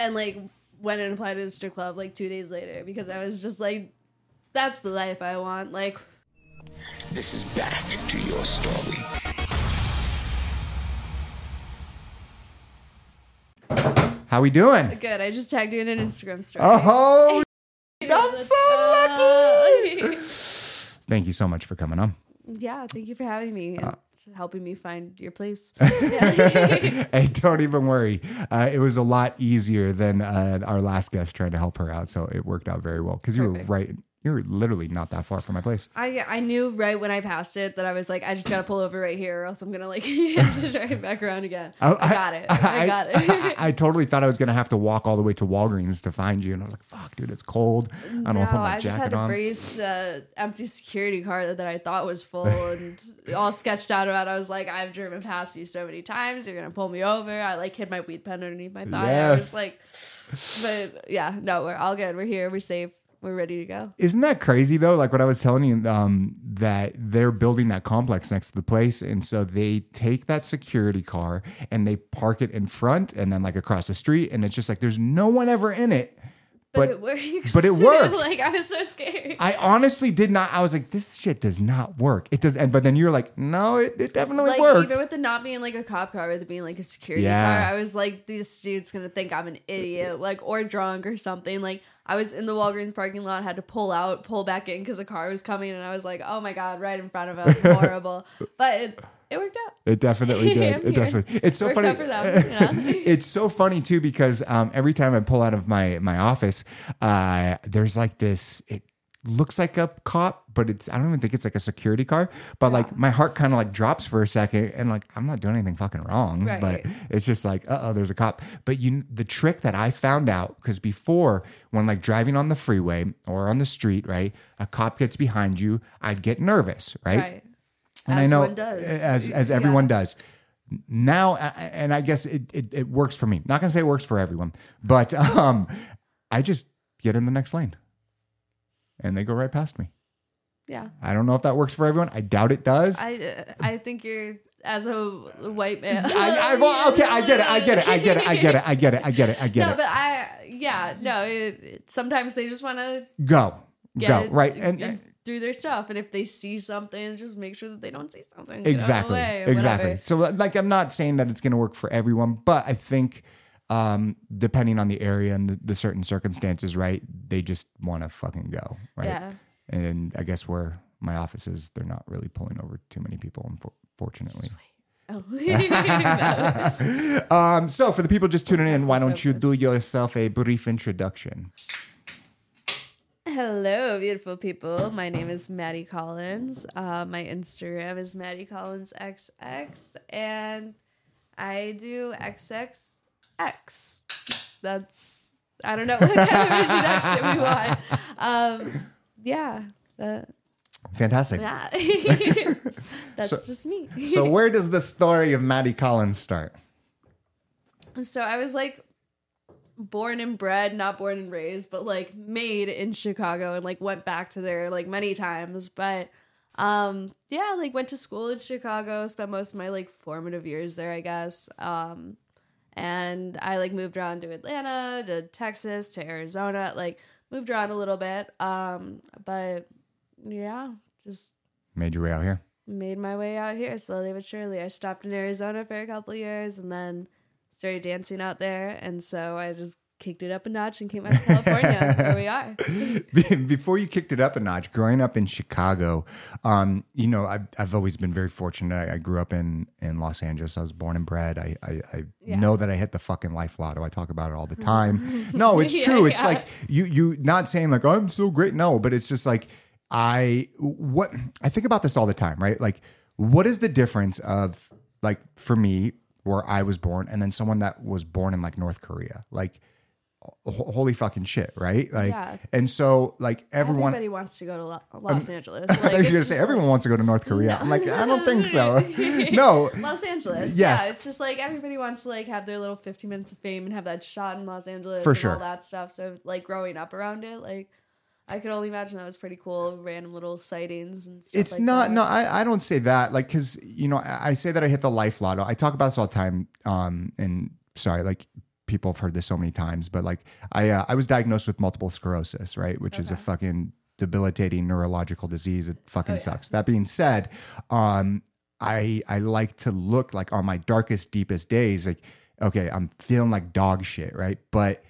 and like went and applied to a strip club like two days later because I was just like, that's the life I want. Like, This is back to your story. How we doing? good. I just tagged you in an Instagram story. Oh, I'm Let's so lucky. Thank you so much for coming on. yeah, thank you for having me Uh, helping me find your place. Hey, don't even worry. Uh, it was a lot easier than uh, our last guest trying to help her out, so it worked out very well because you were right. You were literally not that far from my place. I I knew right when I passed it that I was like, I just gotta pull over right here, or else I'm gonna like have to drive back around again. I, got it. I, got it. I, I totally thought I was gonna have to walk all the way to Walgreens to find you, and I was like, "Fuck, dude, it's cold. I don't want to put my jacket on. I just had to on." brace the empty security car that I thought was full and all sketched out about. I was like, I've driven past you so many times. You're gonna pull me over. I like hid my weed pen underneath my thigh. I was like, but yeah, no, we're all good. We're here. We're safe. We're ready to go. Isn't that crazy though? Like what I was telling you, um, that they're building that complex next to the place, and so they take that security car and they park it in front, and then like across the street, and it's just like there's no one ever in it. But, But it works. but it worked. like I was so scared. I honestly did not. I was like, this shit does not work. It does, and but then you're like, no, it, it definitely like worked. even with it not being like a cop car, with it being like a security Yeah. car, I was like, this dude's gonna think I'm an idiot, like or drunk or something. Like I was in the Walgreens parking lot, had to pull out, pull back in because a car was coming, and I was like, oh my god, right in front of him, horrible. but it it worked out. It definitely did. It here. definitely. It's so Works funny. out for them, you know? it's so funny too because um, every time I pull out of my my office, uh, there's like this. It looks like a cop, but it's I don't even think it's like a security car. But like my heart kind of like drops for a second, and like I'm not doing anything fucking wrong. Right. But it's just like, uh oh, there's a cop. But you, the trick that I found out because before when like driving on the freeway or on the street, right, a cop gets behind you, I'd get nervous, right? Right. And As I know as as Yeah. everyone does. Now, and I guess it, it it works for me. Not gonna say it works for everyone, but um, I just get in the next lane, and they go right past me. Yeah. I don't know if that works for everyone. I doubt it does. I, I uh, think you're as a white man. I, well, okay, I get it. I get it. I get it. I get it. I get it. I get it. I get No, it. No, but I yeah no. It, it- sometimes they just want to Go, go. Right, and, and do their stuff, and if they see something, just make sure that they don't see something. Get out of the exactly, way exactly. So, like, I'm not saying that it's going to work for everyone, but I think. Um, depending on the area and the, the certain circumstances, right? They just want to fucking go, right? Yeah. And I guess where my office is, they're not really pulling over too many people, unfortunately. Oh. Um, so for the people just tuning in, why don't you do yourself a brief introduction? Hello, beautiful people. My name is Maddie Collins. Uh, my Instagram is Maddie Collins XX, and I do XXX. That's I don't know what kind of introduction we want. Um, yeah, that, Fantastic. yeah. That's So- just me. so where does the story of Maddie Collins start? So I was like born and bred, not born and raised, but like made in Chicago and like went back to there like many times. But um yeah, like went to school in Chicago, spent most of my like formative years there, I guess. Um and I like moved around to Atlanta, to Texas, to Arizona, like moved around a little bit. Um but yeah, just Made your way out here. made my way out here slowly but surely. I stopped in Arizona for a couple of years and then started dancing out there. And so I just kicked it up a notch and came out to California. Here we are. Before you kicked it up a notch, growing up in Chicago, um, you know, I've, I've always been very fortunate. I, I grew up in, in Los Angeles. I was born and bred. I, I, I Yeah. know that I hit the fucking life lotto. I talk about it all the time. No, it's Yeah, true. It's yeah. like you, you not saying like, oh, I'm so great. No, but it's just like, I, what, I think about this all the time, right? Like, what is the difference of like, for me, where I was born and then someone that was born in like North Korea? Like, ho- holy fucking shit, right? Like, Yeah. and so like everyone. Everybody wants to go to Lo- Los Angeles. Like, you were it's gonna say like- everyone wants to go to North Korea. I'm like, I don't think so. no, Los Angeles. Yes. Yeah, it's just like everybody wants to like have their little 15 minutes of fame and have that shot in Los Angeles For and sure. all that stuff. So like growing up around it, like I could only imagine that was pretty cool. Random little sightings and stuff. it's like not. that. No, I, I don't say that. Like, cause you know, I, I say that I hit the life lotto. I talk about this all the time. Um, and sorry, like people have heard this so many times, but like I uh, I was diagnosed with multiple sclerosis, right, which is a fucking debilitating neurological disease. It fucking Oh, yeah. sucks. That being said, um, I I like to look like on my darkest, deepest days, like okay, I'm feeling like dog shit, right? But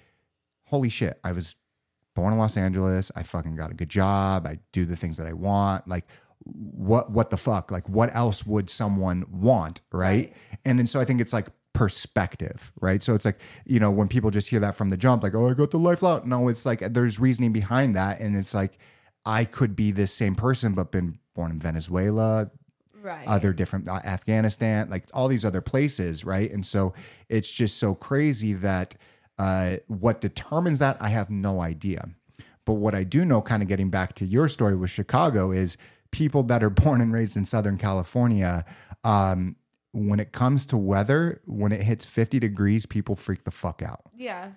holy shit, I was born in Los Angeles. I fucking got a good job. I do the things that I want. Like what what the fuck? Like what else would someone want, right? Right. And then so I think it's like perspective, right? So it's like, you know, when people just hear that from the jump, like, oh, I got the life out. No, it's like there's reasoning behind that. And it's like, I could be this same person, but been born in Venezuela, Right. other different uh, Afghanistan, like all these other places, right? And so it's just so crazy that uh, what determines that I have no idea. But what I do know, kind of getting back to your story with Chicago, is people that are born and raised in Southern California. Um, when it comes to weather, when it hits 50 degrees, people freak the fuck out. yeah.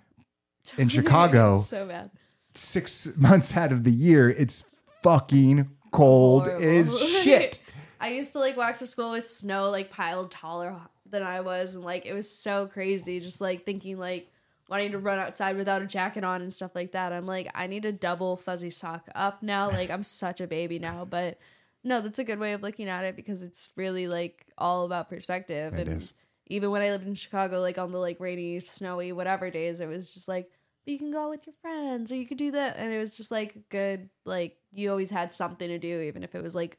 In Chicago, so bad. six months out of the year, it's fucking cold Horrible. as shit. I used to like walk to school with snow like piled taller than I was, and like it was so crazy. Just like thinking like wanting to run outside without a jacket on and stuff like that. I'm like, I need a double fuzzy sock up now. Like I'm such a baby now, but no, that's a good way of looking at it because it's really like all about perspective. It and is. even when I lived in Chicago, like on the like rainy, snowy, whatever days, it was just like you can go out with your friends or you could do that, and it was just like good. Like you always had something to do, even if it was like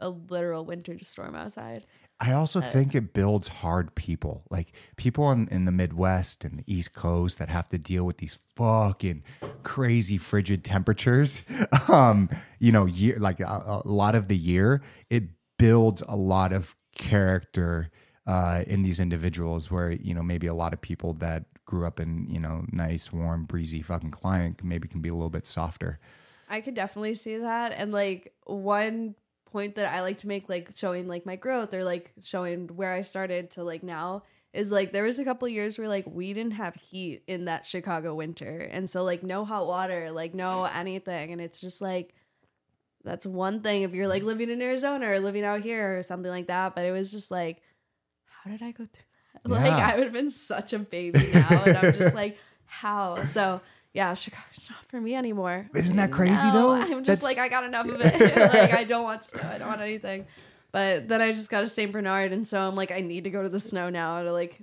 a literal winter storm outside. I also think it builds hard people, like people in, in the Midwest and the East Coast that have to deal with these fucking crazy frigid temperatures. Um, you know, year like a, a lot of the year, it builds a lot of character uh, in these individuals. Where you know maybe a lot of people that grew up in you know nice, warm, breezy fucking climate maybe can be a little bit softer. I could definitely see that. And like one point that I like to make, like showing like my growth or like showing where I started to like now is like there was a couple years where like we didn't have heat in that Chicago winter. And so like no hot water, like no anything. And it's just like that's one thing if you're like living in Arizona or living out here or something like that. But it was just like, how did I go through that? Like I would have been such a baby now. and I'm just like, how? So yeah, Chicago's not for me anymore. Isn't that crazy, No, though? I'm just That's- like I got enough of it. like I don't want snow. I don't want anything. But then I just got a Saint Bernard, and so I'm like, I need to go to the snow now to like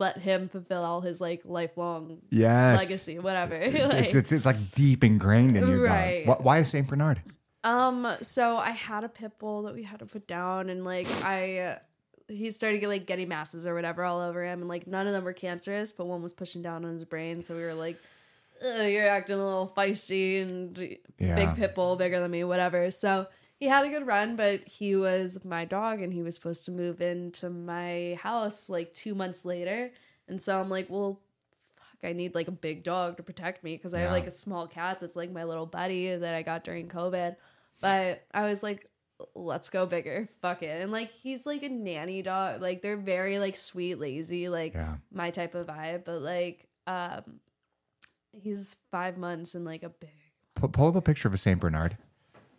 let him fulfill all his like lifelong Yes, legacy, whatever. like, it's, it's it's like deep ingrained in your Right. dog. Why, is Saint Bernard? Um, so I had a pit bull that we had to put down, and like I, he started get, like getting masses or whatever all over him, and like none of them were cancerous, but one was pushing down on his brain. So we were like, "Ugh, "You're acting a little feisty and Yeah. big pit bull, bigger than me, whatever." So he had a good run, but he was my dog, and he was supposed to move into my house like two months later, and so I'm like, well. fuck, I need like a big dog to protect me because I have like a small cat that's like my little buddy that I got during COVID. But I was like, let's go bigger. Fuck it. And like he's like a nanny dog. Like they're very like sweet, lazy, like Yeah. my type of vibe. But like um he's five months and like a big Pull, pull up a picture of a Saint Bernard.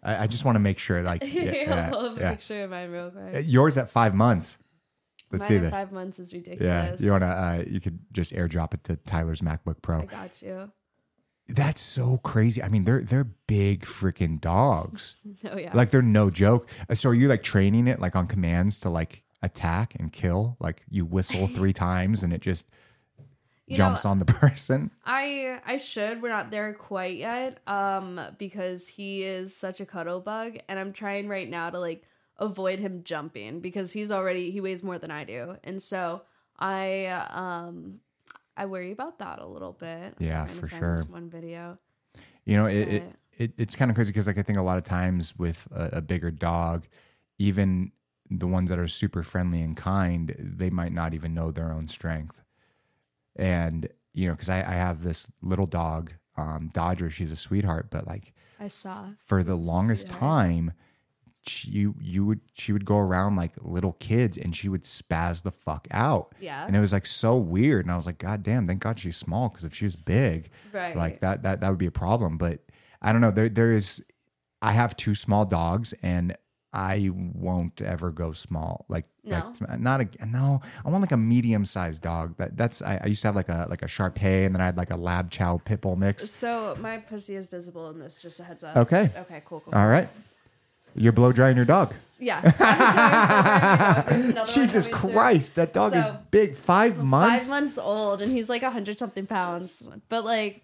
I, I just want to make sure, like, yeah, yeah, I'll have a picture of mine real quick. Uh, yours at five months. Let's Mine see this. Five months is ridiculous. Yeah, you wanna? Uh, you could just airdrop it to Tyler's MacBook Pro. I got you. That's so crazy. I mean, they're they're big freaking dogs. Oh yeah. Like they're no joke. Uh, So are you like training it like on commands to like attack and kill? Like you whistle three times and it just You know, jumps on the person. I I should. We're not there quite yet. Um, because he is such a cuddle bug, and I'm trying right now to like avoid him jumping because he's already he weighs more than I do, and so I um I worry about that a little bit. Yeah, for sure. this One video. You know, it, it, it it's kind of crazy because like I think a lot of times with a, a bigger dog, even the ones that are super friendly and kind, they might not even know their own strength. And you know, because I, I have this little dog, um, Dodger. She's a sweetheart, but like I saw. for the longest Sweetheart. time, she, you you would she would go around like little kids and she would spaz the fuck out. Yeah. And it was like so weird. And I was like, God damn, thank God she's small because if she was big, Right. like that that that would be a problem. But I don't know. There there is I have two small dogs and I won't ever go small. Like, No? not a no. I want like a medium sized dog. That that's I, I used to have like a like a Shar Pei, and then I had like a Lab Chow pit bull mix. So my pussy is visible in this. Just a heads up. Okay. Okay. Cool. Cool. All right, you're blow drying your dog. Yeah. Jesus coming through. Christ, that dog is big. Five months. Five months old, and he's like a hundred something pounds. But like,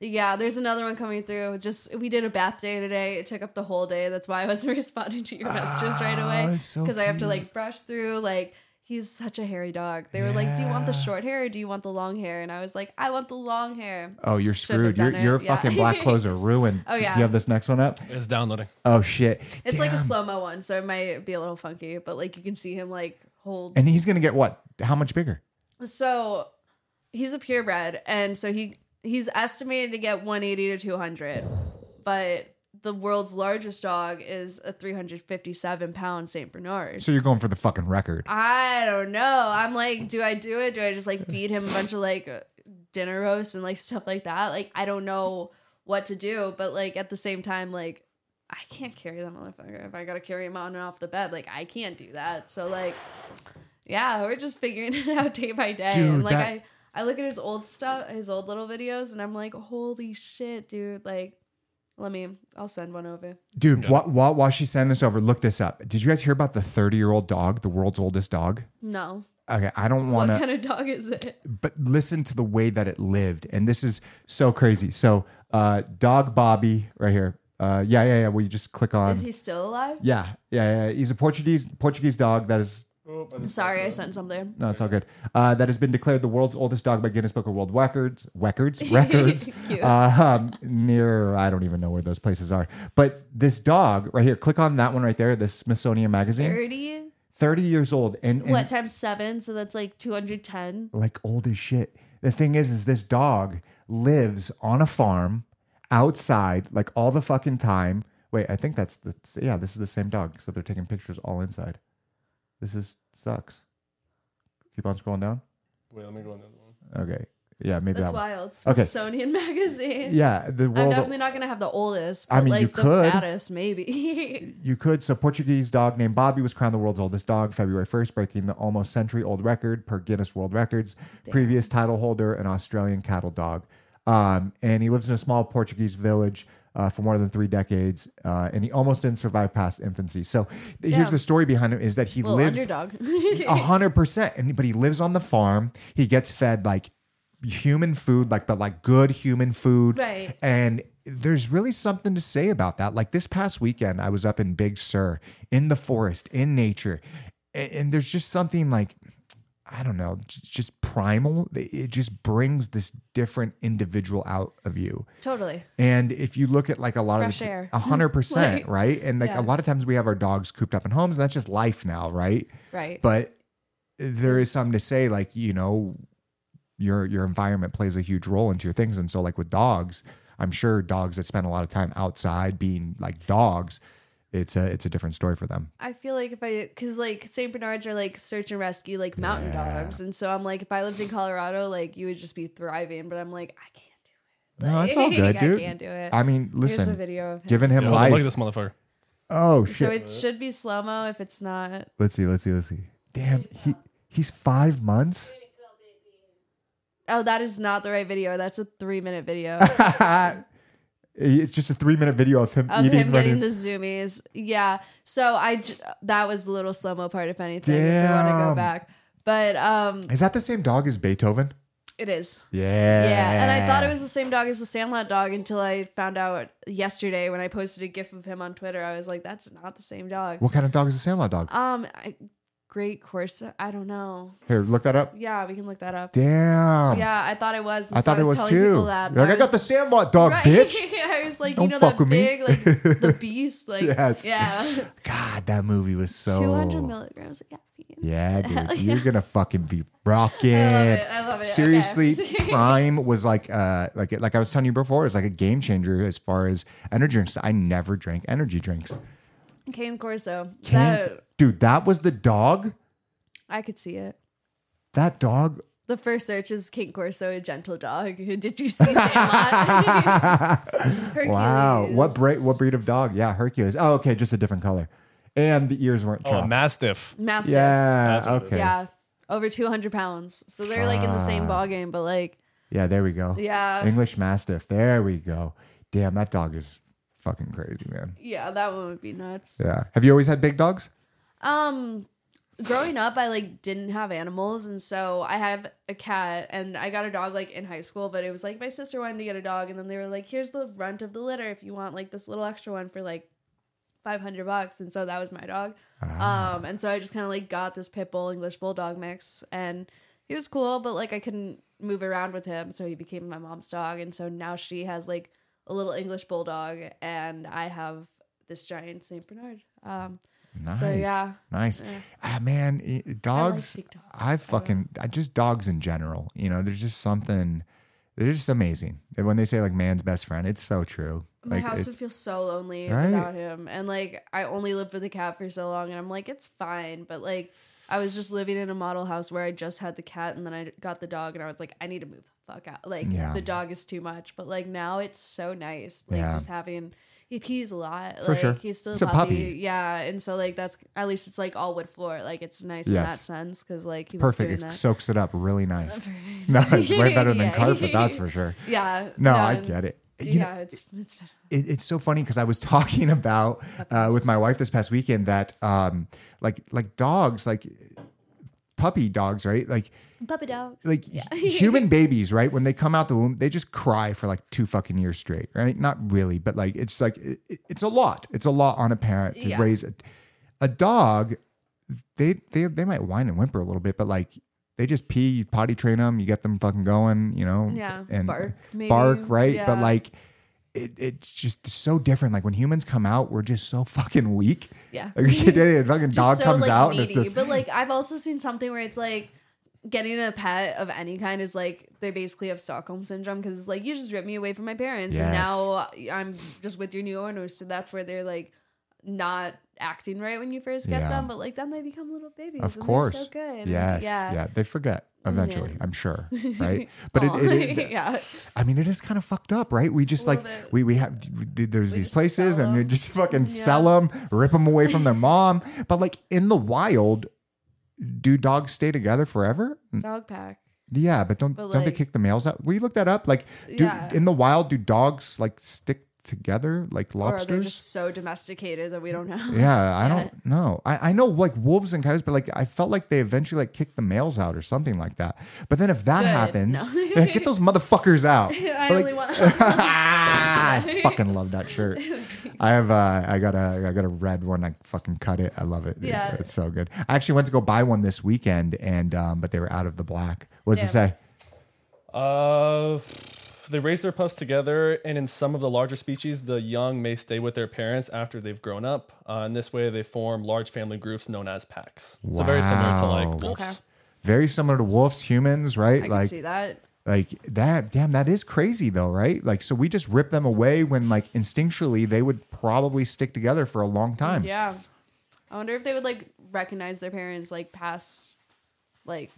yeah, there's another one coming through. Just we did a bath day today. It took up the whole day. That's why I wasn't responding to your messages right ah, away Oh, it's so because I have to like brush through. Like he's such a hairy dog. They were like, "Do you want the short hair or do you want the long hair?" And I was like, "I want the long hair." Oh, you're screwed. Your done it, your yeah. fucking black clothes are ruined. Oh, yeah. Do you have this next one up? It's downloading. Oh shit. It's like a Damn. slow mo one, so it might be a little funky, but like you can see him like hold And he's gonna get what? How much bigger? So he's a purebred, and so he he's estimated to get 180 to 200, but the world's largest dog is a 357 pound Saint Bernard. So you're going for the fucking record. I don't know. I'm like, do I do it? Do I just like feed him a bunch of like dinner roast and like stuff like that? Like, I don't know what to do, but like at the same time, like I can't carry that motherfucker. If I gotta carry him on and off the bed, like I can't do that. So like, yeah, we're just figuring it out day by day. Dude, and like that- I, I look at his old stuff, his old little videos, and I'm like, holy shit, dude! Like, let me, I'll send one over. Dude, while, while, while she's sending this over, look this up. Did you guys hear about the 30 year old dog, the world's oldest dog? No, Okay, I don't want to, What kind of dog is it? but listen to the way that it lived. And this is so crazy. So, uh, dog Bobby, right here. Uh, yeah, yeah, yeah. Will you just click on? Is he still alive? yeah, yeah, yeah. He's a Portuguese Portuguese dog that is Sorry, I sent something. No, it's all good. Uh, that has been declared the world's oldest dog by Guinness Book of World Records. Records, records. Uh, um, near, I don't even know where those places are. But this dog right here, click on that one right there. The Smithsonian Magazine, 30? thirty years old, and, and What times seven? So that's like 210. like old as shit. The thing is, is this dog lives on a farm outside like all the fucking time. Wait, I think that's the yeah. This is the same dog, except they're taking pictures all inside. This is sucks. Keep on scrolling down. Wait, let me go on the other one. Okay. Yeah, maybe That's that one. wild. Okay. Smithsonian magazine. Yeah, the I'm definitely not gonna have the oldest, but I mean, like you the could. fattest, maybe. you could. So, Portuguese dog named Bobby was crowned the world's oldest dog February 1st, breaking the almost century old record per Guinness World Records. Previous title holder, an Australian cattle dog. Um, and he lives in a small Portuguese village uh, for more than three decades. Uh, and he almost didn't survive past infancy. So, th- here's Yeah. the story behind him is that he Little lives. underdog. A hundred percent. And but he lives on the farm. He gets fed like human food, like the like good human food. Right. And there's really something to say about that. Like this past weekend, I was up in Big Sur, in the forest, in nature, and there's just something like I don't know, just primal. It just brings this different individual out of you. totally. And if you look at like a lot Fresh of a hundred percent, Like, right? And like yeah. a lot of times we have our dogs cooped up in homes, and that's just life now, right? Right. But there is something to say, like you know, your your environment plays a huge role into your things, and so like with dogs, I'm sure dogs that spend a lot of time outside being like dogs, it's a it's a different story for them. I feel like if I, because like St. Bernards are like search and rescue, like mountain Yeah. dogs. And so I'm like, if I lived in Colorado, like you would just be thriving. But I'm like, I can't do it. No, it's all good, dude. I can't do it. I mean, listen. Here's a video of him. giving him Yeah, hold on, look at this motherfucker. Oh shit! So it should be slow mo if it's not. let's see, let's see, let's see. Damn, he he's five months. Oh, that is not the right video. That's a three minute video it's just a three minute video of him of eating him getting the zoomies. Yeah. So I j- that was the little slow mo part, if anything. If we want to Damn. go back, but um, Is that the same dog as Beethoven? it is. Yeah. Yeah, and I thought it was the same dog as the Sandlot dog until I found out yesterday when I posted a gif of him on Twitter. I was like, "That's not the same dog." What kind of dog is a Sandlot dog? Um, I, Great course. I don't know. Here, look that up. Yeah, we can look that up. Damn. Yeah, I thought it was. I so thought it was telling too. people that, like, I got the was- Sandlot dog, Right. bitch. I was like, Don't you know fuck that with me. big, like the beast, like Yes. yeah, God, that movie was so. two hundred milligrams of caffeine. Yeah, dude, Hell you're gonna fucking be rocking. I love it. I love it. Seriously, Okay. Prime was like, uh, like like I was telling you before, it's like a game changer as far as energy drinks. I never drank energy drinks. Cane Corso. Can- That dude, that was the dog. I could see it. That dog. The first search is Cane Corso, a gentle dog. Did you see Sandlot? Hercules. Wow, what breed? What breed of dog? Yeah, Hercules. Oh, okay, just a different color. and the ears weren't Oh. Mastiff. Mastiff. yeah. That's what it is. Okay. Yeah. Over 200 pounds. So they're like in the same ball game, but like, Yeah, there we go. yeah. English Mastiff. There we go. Damn, that dog is fucking crazy, man. Yeah, that one would be nuts. Yeah. Have you always had big dogs? Um, growing up, I like didn't have animals, and so I have a cat, and I got a dog like in high school. But it was like my sister wanted to get a dog, and then they were like, "Here's the runt of the litter if you want like this little extra one for like five hundred bucks," and so that was my dog. Um, and so I just kind of like got this pit bull English bulldog mix, and he was cool, but like I couldn't move around with him, so he became my mom's dog, and so now she has like a little English bulldog, and I have this giant Saint Bernard. Um, Nice. So, yeah. Nice. Ah, man, i- dogs. big dogs. I fucking, I just dogs in general. You know, there's just something. They're just amazing. And When they say like man's best friend, it's so true. My Like house would feel so lonely Right? without him. And like I only lived with a cat for so long and I'm like, it's fine. But like I was just living in a model house where I just had the cat and then I got the dog and I was like, I need to move the fuck out. Like Yeah. the dog is too much. But like now it's so nice. Like Yeah. just having he pees a lot. For like sure. he's still It's a puppy. puppy. Yeah. And so like that's at least it's like all wood floor. Like it's nice in that sense because like he was perfect. It that. soaks it up really nice. no, it's way better than Yeah. carpet. That's for sure. yeah. No, I get it. You know, yeah, it's it's it, it's so funny because I was talking about uh, with my wife this past weekend that um like like dogs like puppy dogs right? Like puppy dogs. like human babies right? When they come out the womb they just cry for like two fucking years straight right? Not really but like it's like it, it- it's a lot. It's a lot on a parent to Yeah. raise a, a dog. They they they might whine and whimper a little bit but like they just pee you potty train them you get them fucking going you know? Yeah, and bark, maybe. bark right? But like it, it's just so different like when humans come out we're just so fucking weak Yeah. like, a fucking dog so, comes like, out and it's just But like I've also seen something where it's like getting a pet of any kind is like they basically have Stockholm syndrome because it's like you just ripped me away from my parents and now I'm just with your new owners. So that's where they're like not acting right when you first get Yeah. them, but like then they become little babies. Of and course. so good. Yes. yeah, Yeah. They forget eventually, Yeah. I'm sure. Right. But it, it, it- yeah, I mean, it is kind of fucked up, right? We just like, bit. we, we have, we- there's We these places and 'em. just fucking Yeah. sell them, rip them away from their mom. But like in the wild, do dogs stay together forever? dog pack. Yeah. But don't, But, don't they kick the males out? Will you look that up? Like, do, Yeah. in the wild, do dogs like stick together like Or are lobsters? they just so domesticated that we don't know? Yeah, I Yeah. don't know. I, I know like wolves and coyotes, but like I felt like they eventually like kicked the males out or something like that. But then if that Good. happens, No. yeah, get those motherfuckers out. I But, only want. I fucking love that shirt. I have uh I got a I got a red one. I fucking cut it. I love it. dude. Yeah. It's so good. I actually went to go buy one this weekend and um but they were out of the black. What does it Yeah. say? Uh, they raise their pups together, and in some of the larger species, the young may stay with their parents after they've grown up. Uh, in this way, they form large family groups known as packs. Wow. So very similar to like wolves. Okay. Very similar to wolves, humans, right? I can like see that. like that damn that is crazy though right like so we just rip them away when like instinctually they would probably stick together for a long time Yeah. I wonder if they would like recognize their parents like past like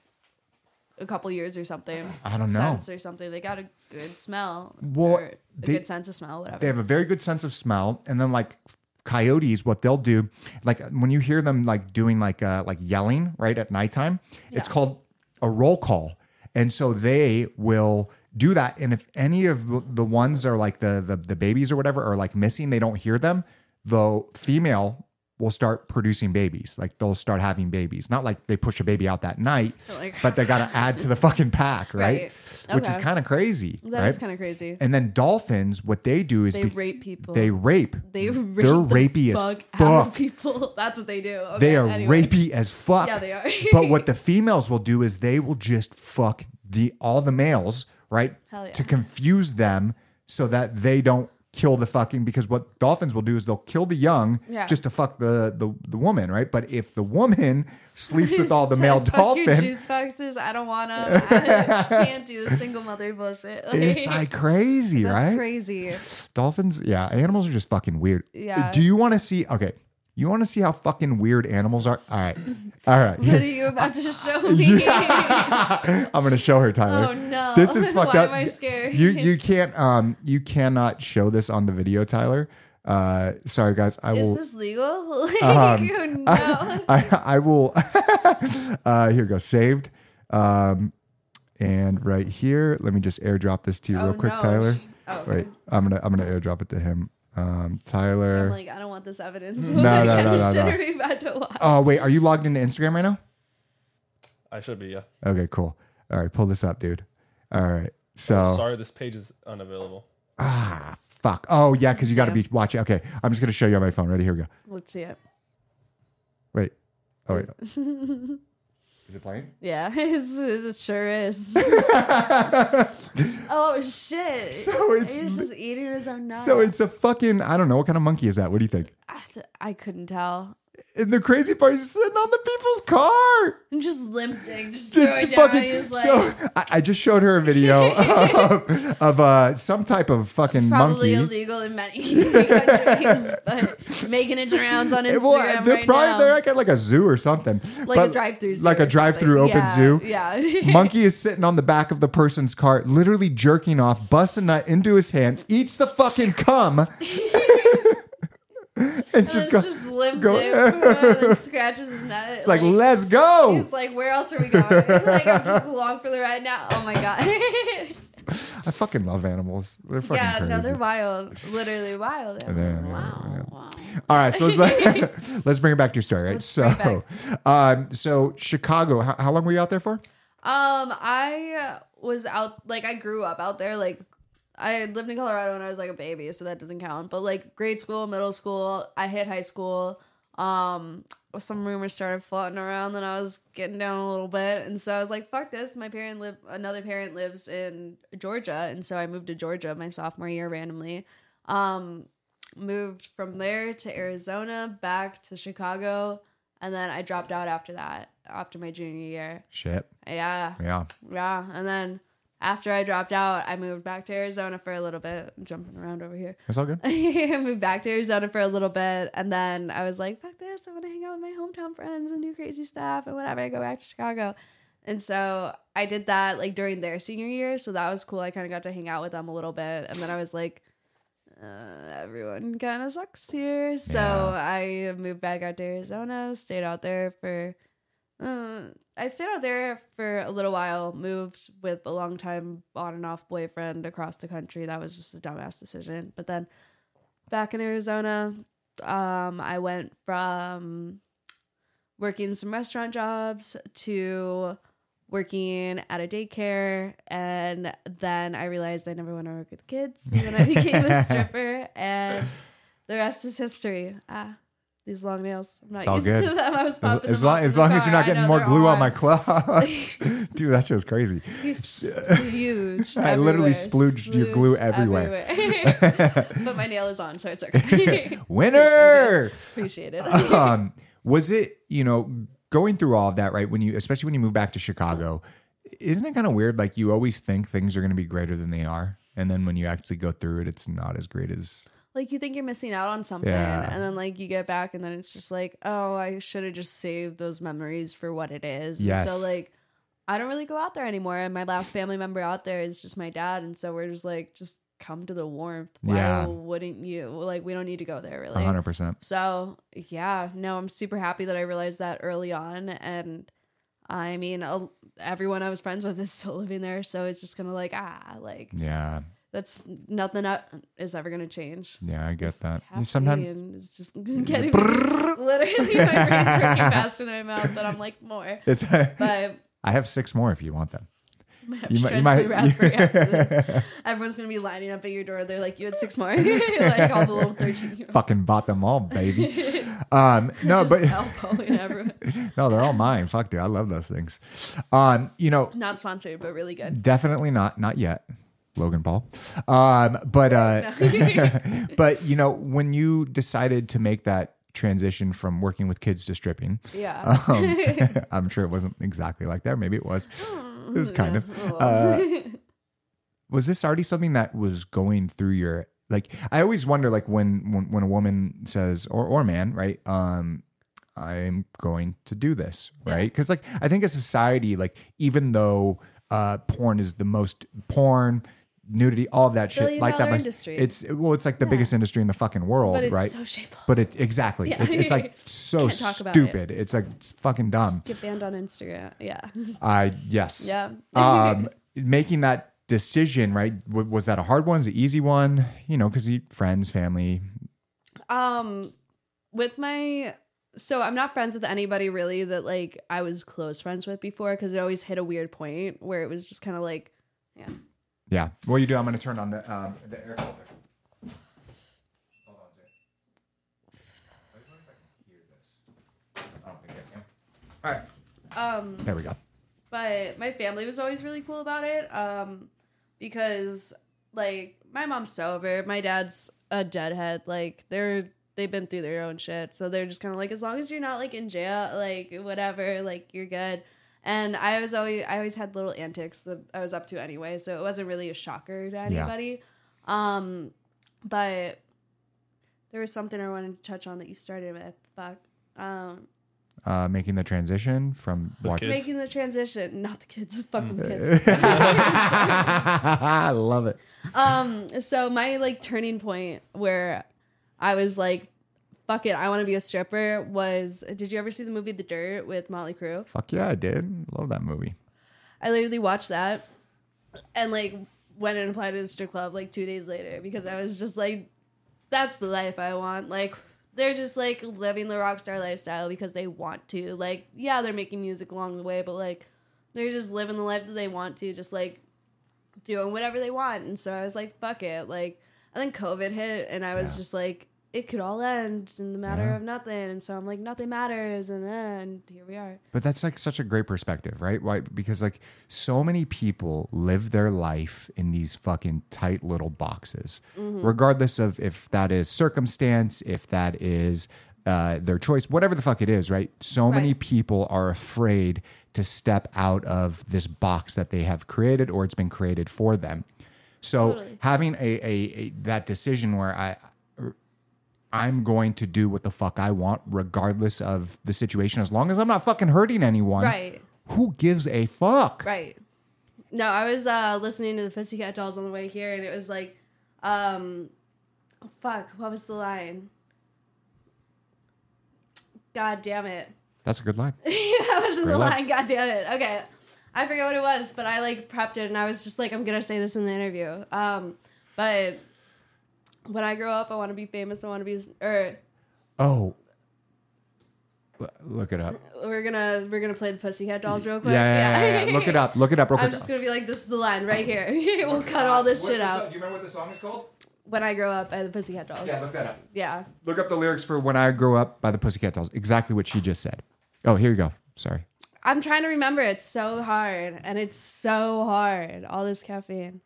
a couple years or something. I don't know. Sense or something. They got a good smell. Well, or a they- good sense of smell, whatever. they have a very good sense of smell and then like coyotes what they'll do like when you hear them like doing like uh like yelling right at nighttime it's called a roll call and so they will do that and if any of the- the ones are like the, the the babies or whatever are like missing they don't hear them the female will start producing babies like they'll start having babies not like they push a baby out that night Like- but they got to add to the fucking pack right, Right. which is kind of crazy That is right? kind of crazy. and then dolphins what they do is They be- rape people. they rape They rape they're the rapey as fuck fuck. out of people. That's what they do. Okay, They are anyway. rapey as fuck. Yeah, they are. but what the females will do is they will just fuck the all the males, right? Hell yeah. To confuse them so that they don't kill the fucking because what dolphins will do is they'll kill the young Yeah. just to fuck the, the the woman, right? But if the woman sleeps with all the male "Fuck your dolphin, juice boxes. I don't want to. I can't do the single mother bullshit. Like, it's like crazy, that's right? crazy. Dolphins, yeah, animals are just fucking weird. Yeah. Do you want to see? Okay, you want to see how fucking weird animals are? All right, all right. What are you about to show me? I'm gonna show her, Tyler. Oh, no. This is fucked Why up. am I scared? You you can't um you cannot show this on the video, Tyler. Uh, sorry guys, I will. Is this legal? Like, Um, no. I, I will. uh, here we go. Saved. Um, and right here, let me just airdrop this to you real Oh, quick, no. Tyler. Oh, Wait, I'm gonna I'm gonna airdrop it to him. Um, Tyler. I'm like, I don't want this evidence. No, What no, kind no, of no, shit no. are we to watch? oh wait, are you logged into Instagram right now? I should be, yeah. Okay, cool. All right, pull this up, dude. All right. So Sorry, this page is unavailable. ah fuck. Oh yeah, because you got to Yeah. be watching. Okay, I'm just gonna show you on my phone. Ready? Here we go. Let's see it. Wait. Oh wait. Is it playing? Yeah, it's, it sure is. oh shit! So it's He's just eating his own nut. So it's a fucking I don't know what kind of monkey is that. What do you think? I, I couldn't tell. And the crazy part is sitting on the people's car. I'm just limping, just, Just fucking. Like, so I, I just showed her a video of, of uh, some type of fucking probably monkey. illegal in many countries, but making its rounds on Instagram Well, they're right probably now. they're like at like a zoo or something, like But a drive-through, zoo like a drive-through open yeah, zoo. Yeah, Monkey is sitting on the back of the person's car, literally jerking off, busts a nut into his hand, eats the fucking cum, and just it's go. just limped go- and scratches his nut. It's like, let's go. He's like, where else are we going? like, I'm just along for the ride now. Oh my god. I fucking love animals. They're fucking yeah, crazy. no, they're wild. Literally wild. Yeah, yeah, wow, wow. All right, so let's, let's bring it back to your story, right? Let's so, um, so Chicago. How, how long were you out there for? Um, I was out like I grew up out there. Like I lived in Colorado when I was like a baby, so that doesn't count. But like grade school, middle school, I hit high school. Um, some rumors started floating around that I was getting down a little bit, and so I was like, "Fuck this!" My parent live, another parent lives in Georgia, and so I moved to Georgia my sophomore year randomly. Um, moved from there to Arizona, back to Chicago, and then I dropped out after that, after my junior year. Shit. Yeah, Yeah. yeah. And then after I dropped out, I moved back to Arizona for a little bit. I'm jumping around over here. That's all good. I moved back to Arizona for a little bit. And then I was like, fuck this. I want to hang out with my hometown friends and do crazy stuff and whatever. I go back to Chicago. And so I did that like during their senior year. So that was cool. I kind of got to hang out with them a little bit. And then I was like, uh, everyone kind of sucks here. So I moved back out to Arizona, stayed out there for uh, I stayed out there for a little while, moved with a long time on and off boyfriend across the country. That was just a dumbass decision. But then back in Arizona, um, I went from working some restaurant jobs to working at a daycare and then I realized I never want to work with kids. And then I became a stripper and the rest is history. Ah, these long nails. I'm not used good. to them. I was As, popping as them long as long as you're not getting know more glue on my on. dude, that show's crazy. He's huge. I literally splooged your glue everywhere. everywhere. but my nail is on, so it's okay. Winner. Appreciate it. um, was it you know going through all of that right when you especially when you move back to chicago isn't it kind of weird like you always think things are going to be greater than they are and then when you actually go through it it's not as great as like you think you're missing out on something, Yeah. and then like you get back, and then it's just like, oh, I should have just saved those memories for what it is. And Yes. so like. I don't really go out there anymore, and my last family member out there is just my dad, and so we're just like, just come to the warmth. Why Yeah. wouldn't you? Like, we don't need to go there, really. 100% So yeah, no, I'm super happy that I realized that early on, and I mean, everyone I was friends with is still living there, so it's just kind of like ah, like yeah that's nothing that is ever gonna change. yeah i get This that sometimes is just getting literally my brain's working faster than my mouth, but I'm like more. it's But i have six more if you want them You might- you might- after. Everyone's gonna be lining up at your door. They're like, "You had six more," like all the little thirteen fucking bought them all baby um no but no they're all mine fuck dude i love those things um you know Not sponsored, but really good. Definitely not, not yet. Logan Paul. Um, but uh, but you know, when you decided to make that transition from working with kids to stripping, Yeah. um, I'm sure it wasn't exactly like that. Maybe it was. It was kind of. Oh. Uh, was this already something that was going through your like? I always wonder, like when when, when a woman says or or man, right? Um, I'm going to do this, right? Because like I think as society, like even though uh, porn is the most porn, nudity, all of that shit, like that. much. industry. It's well, it's like the biggest industry in the fucking world, But it's right? so shameful. but it exactly, Yeah. it's, it's like so Can't talk about stupid. It's like it's fucking dumb. Get banned on Instagram. Yeah. I yes, Yeah. um, making that decision, right? w- Was that a hard one? Was it an easy one? You know, because friends, family. um with my so I'm not friends with anybody really that like I was close friends with before because it always hit a weird point where it was just kind of like yeah. Yeah. What you do? I'm going to turn on the um, the air filter. Hold on a second. I just wonder if I can hear this. I don't think I can. All right. Um There we go. but my family was always really cool about it um because like my mom's sober my dad's a deadhead like they're they've been through their own shit so they're just kind of like as long as you're not like in jail like whatever like you're good and i was always i always had little antics that i was up to anyway so it wasn't really a shocker to anybody um but there was something i wanted to touch on that you started with fuck um Uh, making the transition from watching. making the transition not the kids fucking kids I love it. Um, so my like turning point where I was like, fuck it, I want to be a stripper was did you ever see the movie The Dirt with Mötley Crüe? Fuck yeah, I did. Love that movie. I literally watched that and like went and applied to the strip club like two days later because I was just like, that's the life I want. Like they're just like living the rock star lifestyle because they want to. Like, yeah, they're making music along the way, but like they're just living the life that they want to, just like doing whatever they want. And so I was like, fuck it. Like, and then COVID hit, and I was Yeah. just like, it could all end in the matter Yeah. of nothing. And so I'm like, nothing matters. And then here we are. But that's like such a great perspective, right? Why? Because like so many people live their life in these fucking tight little boxes, regardless of if that is circumstance, if that is uh, their choice, whatever the fuck it is, right? So many people are afraid to step out of this box that they have created or it's been created for them. So Totally. having a, a, a that decision where I I'm going to do what the fuck I want, regardless of the situation, as long as I'm not fucking hurting anyone. Right. Who gives a fuck? Right. No, I was uh listening to the Pussycat Dolls on the way here, and it was like, um, fuck, what was the line? God damn it. That's a good line. that was the line. line. God damn it. Okay. I forget what it was, but I like prepped it and I was just like, I'm gonna say this in the interview. Um, but when I grow up, I want to be famous. I want to be, or Oh. L- Look it up. we're gonna we're gonna play the Pussycat Dolls real quick. Yeah, yeah, yeah, yeah. Look it up. Look it up real quick. I'm just gonna be like, this is the line right here. we'll cut all this shit out. Do you remember what the song is called? When I grow up, by the Pussycat Dolls. Yeah, look that up. Yeah. Look up the lyrics for When I Grow Up by the Pussycat Dolls. Exactly what she just said. Oh, here you go. Sorry. I'm trying to remember. It's so hard, and it's so hard. All this caffeine.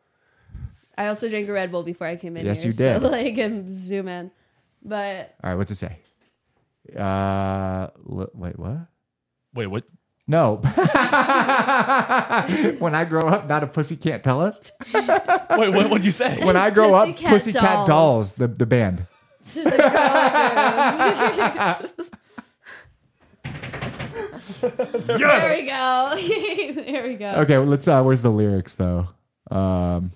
I also drank a Red Bull before I came in Yes, here. you did. So like, and zoom in. But All right, what's it say? Uh, l- wait, what? Wait, what? No. when I grow up, not a pussy can't tell us. Wait, what? What'd you say? When I grow up, Pussycat Pussycat Dolls. Dolls, the, the band. to the girl there we go. there we go. Okay, well, let's. uh Where's the lyrics though? Um,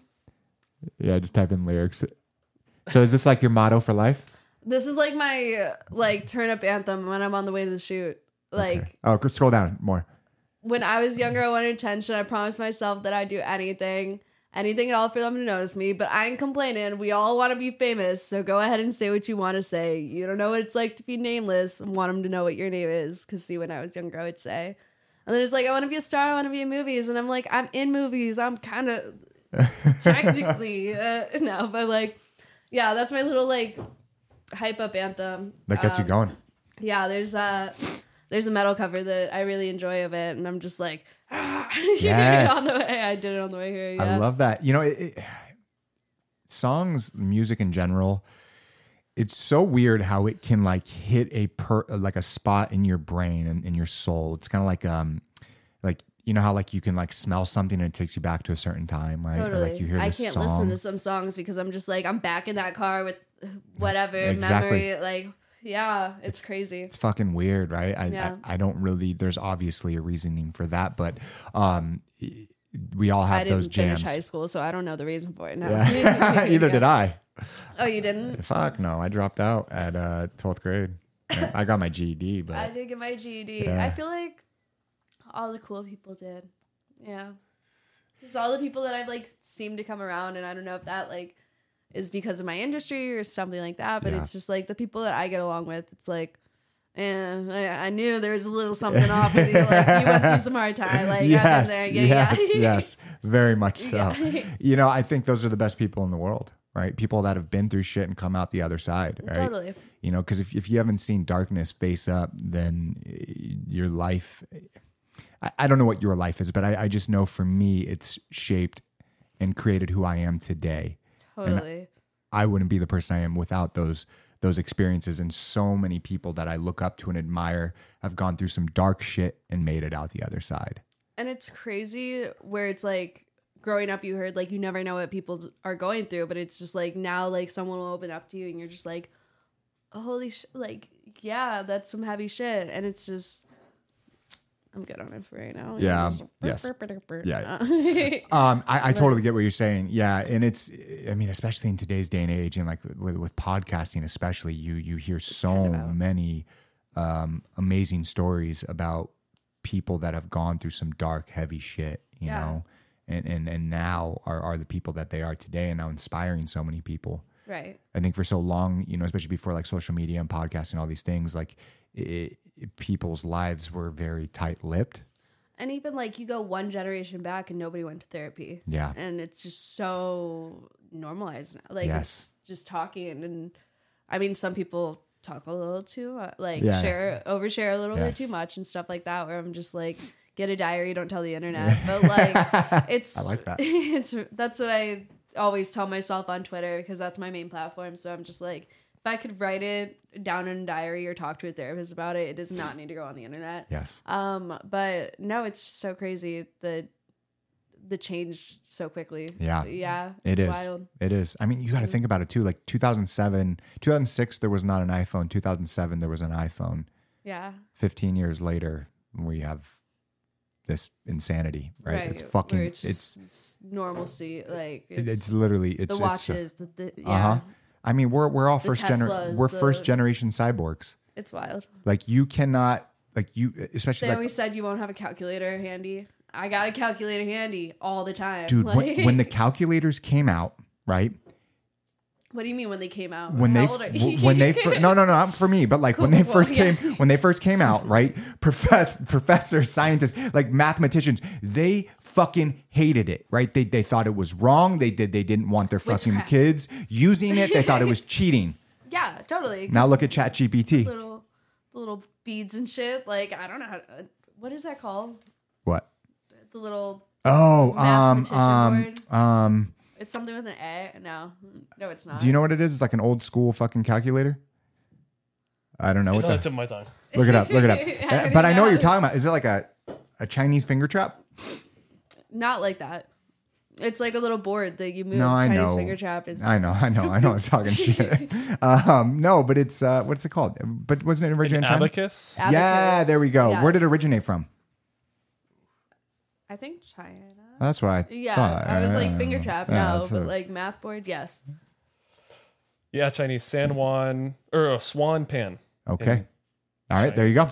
yeah, just type in lyrics. So is this like your motto for life? This is like my like turn up anthem when I'm on the way to the shoot. Like Oh, scroll down more. when I was younger, I wanted attention. I promised myself that I'd do anything, anything at all for them to notice me. But I ain't complaining. We all want to be famous, so go ahead and say what you want to say. You don't know what it's like to be nameless and want them to know what your name is. Because see, when I was younger, I would say, and then it's like I want to be a star. I want to be in movies, and I'm like, I'm in movies. I'm kind of technically uh, no, but like, yeah, that's my little like hype up anthem. That gets you Um, going. yeah, there's a there's a metal cover that I really enjoy of it, and I'm just like, ah. Yes. on the way. I did it on the way here. Yeah. I love that. You know, it, it, songs, music in general. It's so weird how it can like hit a per like a spot in your brain and in your soul. It's kind of like um, you know how like you can like smell something and it takes you back to a certain time, right? Or, like you hear I can't song. listen to some songs because I'm just like I'm back in that car with whatever Exactly. memory. Like, yeah, it's crazy. it's fucking weird, right? I, Yeah. I I don't really. There's obviously a reasoning for that, but um, we all I have didn't those jams. finish high school, so I don't know the reason for it. No. Yeah. Either did I. Oh, you didn't? Fuck no, I dropped out at uh, 12th grade. I got my GED, but I did get my GED. Yeah. I feel like all the cool people did. Yeah. Just all the people that I've like seemed to come around, and I don't know if that like is because of my industry or something like that, but Yeah. it's just like the people that I get along with. It's like, eh, I, I knew there was a little something off with you. Like you went through some hard time. Like yes, there. Yeah, yes, yeah. yes, very much so. Yeah. You know, I think those are the best people in the world, right? People that have been through shit and come out the other side, right? Totally. You know, because if, if you haven't seen darkness face up, then eh, your life, I, I don't know what your life is, but I, I just know for me, it's shaped and created who I am today. Totally. I wouldn't be the person I am without those those experiences. And so many people that I look up to and admire have gone through some dark shit and made it out the other side. And it's crazy where it's like growing up, you heard like you never know what people are going through, but it's just like now, like someone will open up to you and you're just like, oh, holy shit, like, yeah, that's some heavy shit. And it's just, I'm good on it for right now. Yeah, Just- yes. Yeah. Yeah. Um, I, I totally get what you're saying. Yeah, and it's, I mean, especially in today's day and age, and like with, with podcasting, especially, you you hear so many um, amazing stories about people that have gone through some dark, heavy shit. You Yeah. know, and and and now are are the people that they are today, and now inspiring so many people. right. I think for so long, you know, especially before like social media and podcasting, all these things, like it- people's lives were very tight lipped. And even like you go one generation back and nobody went to therapy. Yeah. And it's just so normalized now. Like Yes. just talking and I mean some people talk a little too uh, like Yeah. share overshare a little Yes. bit too much and stuff like that where I'm just like get a diary, don't tell the internet. But like it's I like that. it's that's what I always tell myself on Twitter because that's my main platform. So I'm just like if I could write it down in a diary or talk to a therapist about it, it does not need to go on the internet. Yes. Um, but no, it's so crazy the the change so quickly. Yeah. yeah, It is. Wild. It is. I mean, you got to think about it too. Like 2007, 2006, there was not an iPhone. 2007, there was an iPhone. Yeah, 15 years later, we have this insanity, right? It's fucking, it's it's, it's normalcy. Like it's, it's, literally, it's, the it's, watches. the, the, yeah, uh huh. I mean, we're, we're all first generation, we're the- first generation cyborgs. it's wild. Like you cannot, like you, especially They like, always said you won't have a calculator handy. I got a calculator handy all the time. dude, Like, when, when the calculators came out, right? what do you mean when they came out? when How they old are you? when they fir- no no no not for me but like when they Cool, first yeah. came when they first came out right Prof- professors scientists like mathematicians they fucking hated it right they they thought it was wrong they did they didn't want their fucking Witchcraft. kids using it they thought it was cheating yeah, totally. Now look at chat gpt little little beads and shit. Like I don't know how. To, what is that called? what The little. oh um Mathematician um board? um It's something with an A. No, no, it's not. do you know what it is it's like an old school fucking calculator i don't know It's what on the the tip of my tongue. look it up look it up I Uh, don't but i know what you're talking about is it like a a chinese finger trap Not like that. It's like a little board that you move. No, I Chinese know. finger trap is. I know, I know, I know. I was talking shit. Um, no, but it's uh, what's it called? But wasn't it originated in China? Abacus. Yeah, Abacus. there we go. Where did it Yes. originate from? I think China. That's what I. Yeah, thought. I was like finger trap. yeah, No, that's but a- like math board, yes. Yeah, Chinese San Juan or uh, suanpan. okay. All right, there you go.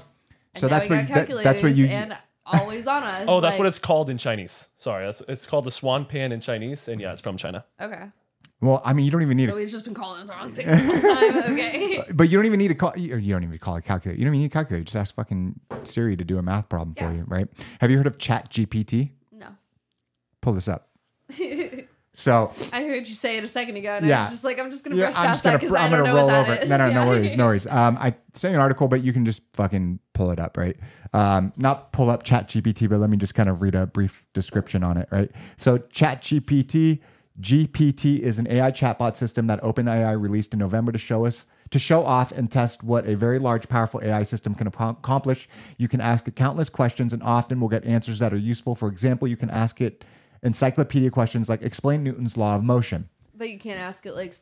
So And now that's we what got you, that, that's what calculators you. and always on us. Oh, that's like- what it's called in Chinese. Sorry, that's it's called the suanpan in Chinese, and yeah, it's from China. Okay, Well, I mean, you don't even need so it, we've just been calling the wrong thing this whole time. Okay. Uh, but you don't even need to call. You you don't even call it calculator. You don't even need a calculator. Just ask fucking Siri to do a math problem for you, right? Have you heard of Chat GPT? No. Pull this up. So I heard you say it a second ago, and I Yeah. was just like, I'm just gonna Yeah, brush I'm past that gonna because I'm don't gonna know roll what over that is. No, no, no Yeah. worries, no worries. Um, I sent an article, but you can just fucking pull it up, right? Um, not pull up Chat GPT, but let me just kind of read a brief description on it, right? So Chat GPT, GPT is an AI chatbot system that OpenAI released in November to show us to show off and test what a very large, powerful AI system can accomplish. You can ask it countless questions and often will get answers that are useful. For example, you can ask it encyclopedia questions like explain Newton's law of motion. But you can't ask it like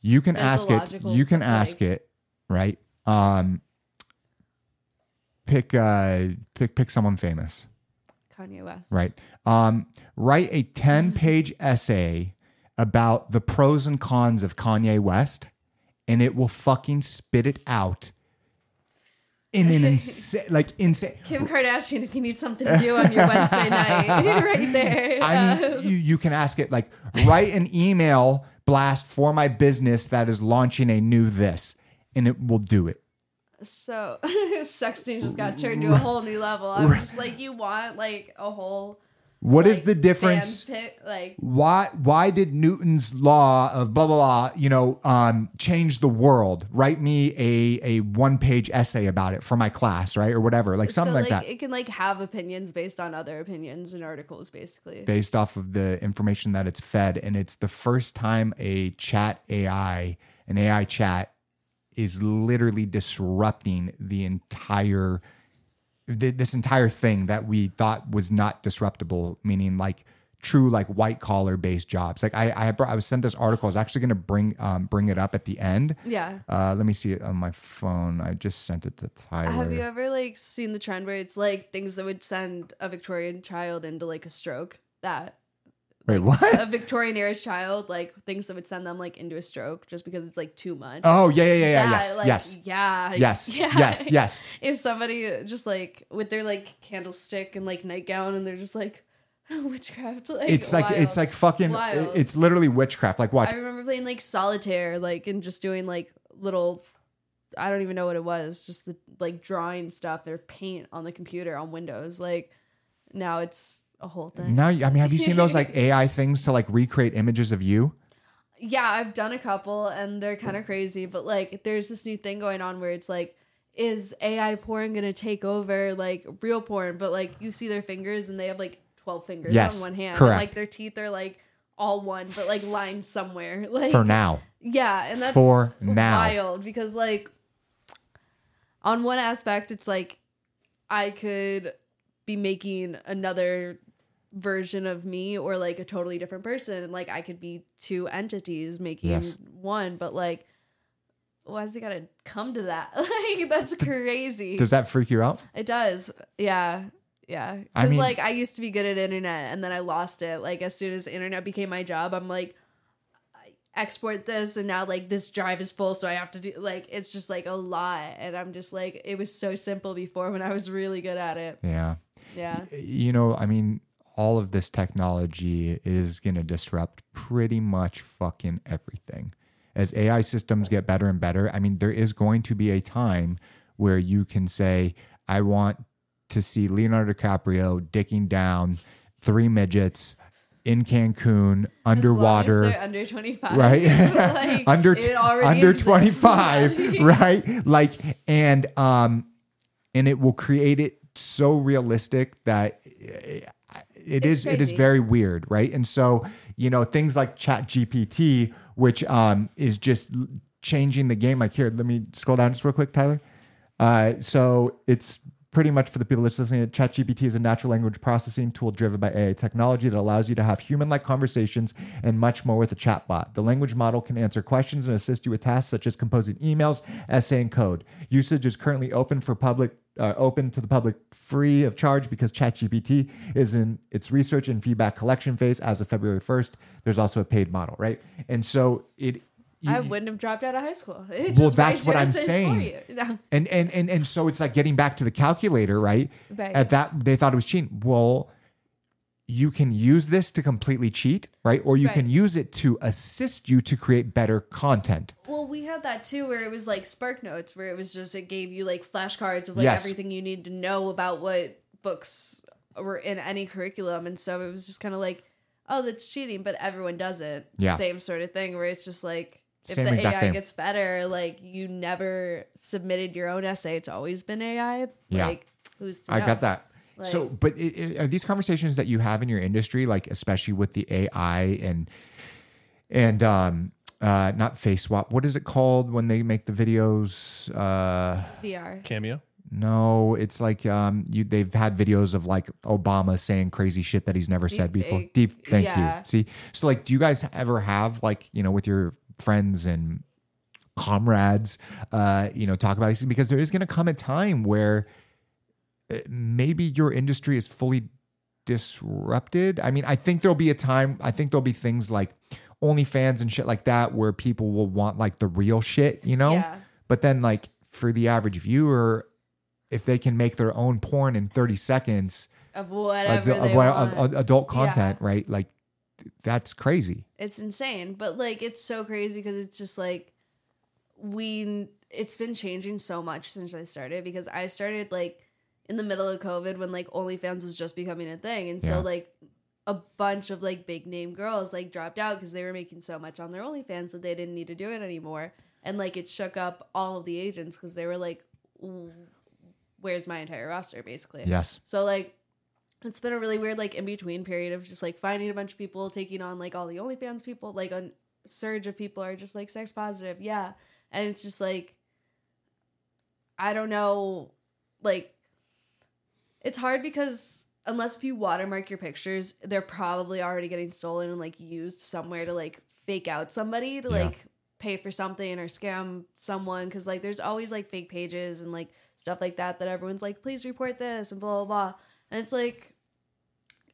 you can ask it you can like- ask it right um pick uh pick pick someone famous Kanye West. right Um, write a 10 page essay about the pros and cons of Kanye West, and it will fucking spit it out in an insane, like insane. Kim Kardashian, if you need something to do on your Wednesday night, right there. I mean, Um, you, you can ask it like, write an email blast for my business that is launching a new this, and it will do it. so sexting just got turned to a whole new level. I'm just like, you want like a whole What is like, the difference? fan pic- like why why did Newton's law of blah blah blah you know um change the world? Write me a a one page essay about it for my class, right, or whatever, like something so like, like that, it can like have opinions based on other opinions and articles basically. based off of the information that it's fed. And it's the first time a chat AI, an AI chat, is literally disrupting the entire th- this entire thing that we thought was not disruptible, meaning like true like white collar based jobs. Like I I, brought, I was sent this article. I was actually going to bring um, bring it up at the end. Yeah. Uh, let me see it on my phone. I just sent it to Tyler. Have you ever like seen the trend where it's like things that would send a Victorian child into like a stroke? That Wait, what? a Victorian era child, like things that would send them like into a stroke just because it's like too much. Oh yeah yeah yeah yeah That, yes like, yes yeah yes yeah yes yes. If somebody just like with their like candlestick and like nightgown and they're just like witchcraft, like It's like it's like fucking. Wild. It's literally witchcraft. Like watch. I remember playing like solitaire, like and just doing like little. I don't even know what it was, just the like drawing stuff or paint on the computer on Windows. Like now it's a whole thing. Now, I mean, have you seen those like AI things to like recreate images of you? Yeah, I've done a couple and they're kind of crazy, but like there's this new thing going on where it's like is AI porn going to take over like real porn, but like you see their fingers and they have like 12 fingers Yes, on one hand. correct. And, like their teeth are like all one, but like lined somewhere. Like For now, Yeah, and that's For now. wild because like on one aspect it's like I could be making another version of me or like a totally different person and like I could be two entities making Yes. one but like why's it gotta come to that? Like that's crazy. does that freak you out? it does. Yeah. Yeah. I because mean- like I used to be good at internet and then I lost it. Like as soon as internet became my job I'm like I export this and now like this drive is full so I have to do like it's just like a lot. And I'm just like it was so simple before when I was really good at it. Yeah. yeah. You know, I mean, all of this technology is going to disrupt pretty much fucking everything. As AI systems get better and better, I mean, there is going to be a time where you can say, I want to see Leonardo DiCaprio dicking down three midgets in Cancun underwater. as as under 25 right Like, under under exists. 25 right like and um and it will create it so realistic that it is it is very weird right and so you know things like chat gpt which um is just changing the game like here let me scroll down just real quick tyler uh, so it's pretty much for the people that's listening. ChatGPT is a natural language processing tool driven by AI technology that allows you to have human-like conversations and much more with a chatbot. The language model can answer questions and assist you with tasks such as composing emails, essay, and code. Usage is currently open for public. Uh, open to the public free of charge because ChatGPT is in its research and feedback collection phase as of February 1st. There's also a paid model, right? And so it I wouldn't have dropped out of high school It Well, that's what I'm saying. No. and and and and so it's like getting back to the calculator, right? Right. At that they thought it was cheating. Well, you can use this to completely cheat, right? Or you Right. can use it to assist you to create better content. Well, we had that too, where it was like Spark Notes, where it was just it gave you like flashcards of like Yes. everything you need to know about what books were in any curriculum, and so it was just kind of like, oh, that's cheating, but everyone does it. Yeah. Same sort of thing, where it's just like if Same the AI thing. gets better, like you never submitted your own essay; it's always been AI. Yeah. Like who's to I know? got that. Like- so, but it, it- are these conversations that you have in your industry, like especially with the AI and and um uh not face swap? What is it called when they make the videos? Uh VR. Cameo. No, it's like um you they've had videos of like Obama saying crazy shit that he's never said before. Deepfake. Deep thank Yeah. you. See? So like do you guys ever have like, you know, with your friends and comrades uh, you know, talk about these because there is gonna come a time where Uh, maybe your industry is fully disrupted. I mean, I think there'll be a time, I think there'll be things like OnlyFans and shit like that where people will want like the real shit, you know? Yeah. But then, like, for the average viewer, if they can make their own porn in 30 seconds, Of whatever they of- of adult content, right? Like, that's crazy. it's insane but like it's so crazy because it's just like we it's been changing so much since i started because i started like in the middle of covid when like onlyfans was just becoming a thing and Yeah. so like a bunch of like big name girls like dropped out because they were making so much on their onlyfans that they didn't need to do it anymore and like it shook up all of the agents because they were like where's my entire roster basically Yes. so like it's been a really weird like in between period of just like finding a bunch of people taking on like all the OnlyFans people, like a surge of people are just like sex positive, yeah. And it's just like I don't know, like it's hard because unless if you watermark your pictures, they're probably already getting stolen and like used somewhere to like fake out somebody to Yeah. like pay for something or scam someone because like there's always like fake pages and like stuff like that that everyone's like please report this and blah blah blah and it's like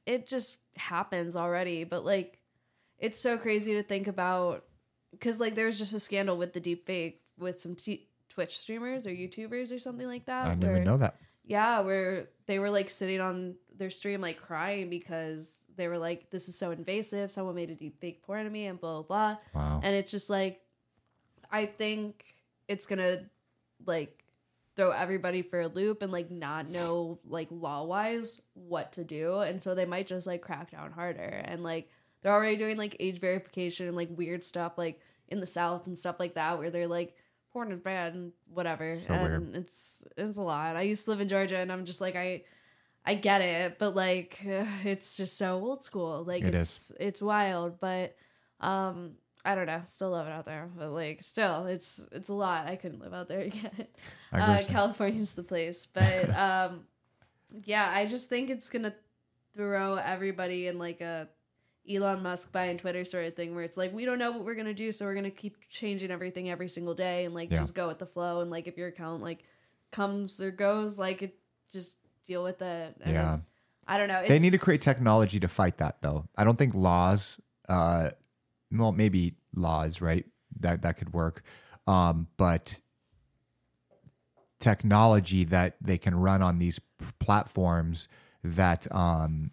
it just happens already but like it's so crazy to think about because like there was just a scandal with the deep fake with some t- twitch streamers or youtubers or something like that I didn't even know that. Yeah, where they were like sitting on their stream like crying because they were like, "This is so invasive. Someone made a deep fake porn of me," and blah blah blah. Wow. And it's just like, I think it's gonna like throw everybody for a loop and like not know like law wise what to do, and so they might just like crack down harder and like they're already doing like age verification and like weird stuff like in the South and stuff like that where they're like porn is bad and whatever So weird. and it's it's a lot. I used to live in Georgia and I'm just like I I get it, but like it's just so old school. Like It it's it's wild, but um I don't know. Still love it out there, but like still it's it's a lot. I couldn't live out there again. Uh, you. California's the place, but um yeah, I just think it's going to throw everybody in like a Elon Musk buying Twitter sort of thing where it's like we don't know what we're gonna do, so we're gonna keep changing everything every single day and like Yeah. just go with the flow and like if your account like comes or goes, like it just deal with it. And Yeah. I don't know. They need to create technology to fight that, though. I don't think laws, uh, well, maybe laws, right? That that could work, um, but technology that they can run on these p- platforms that um,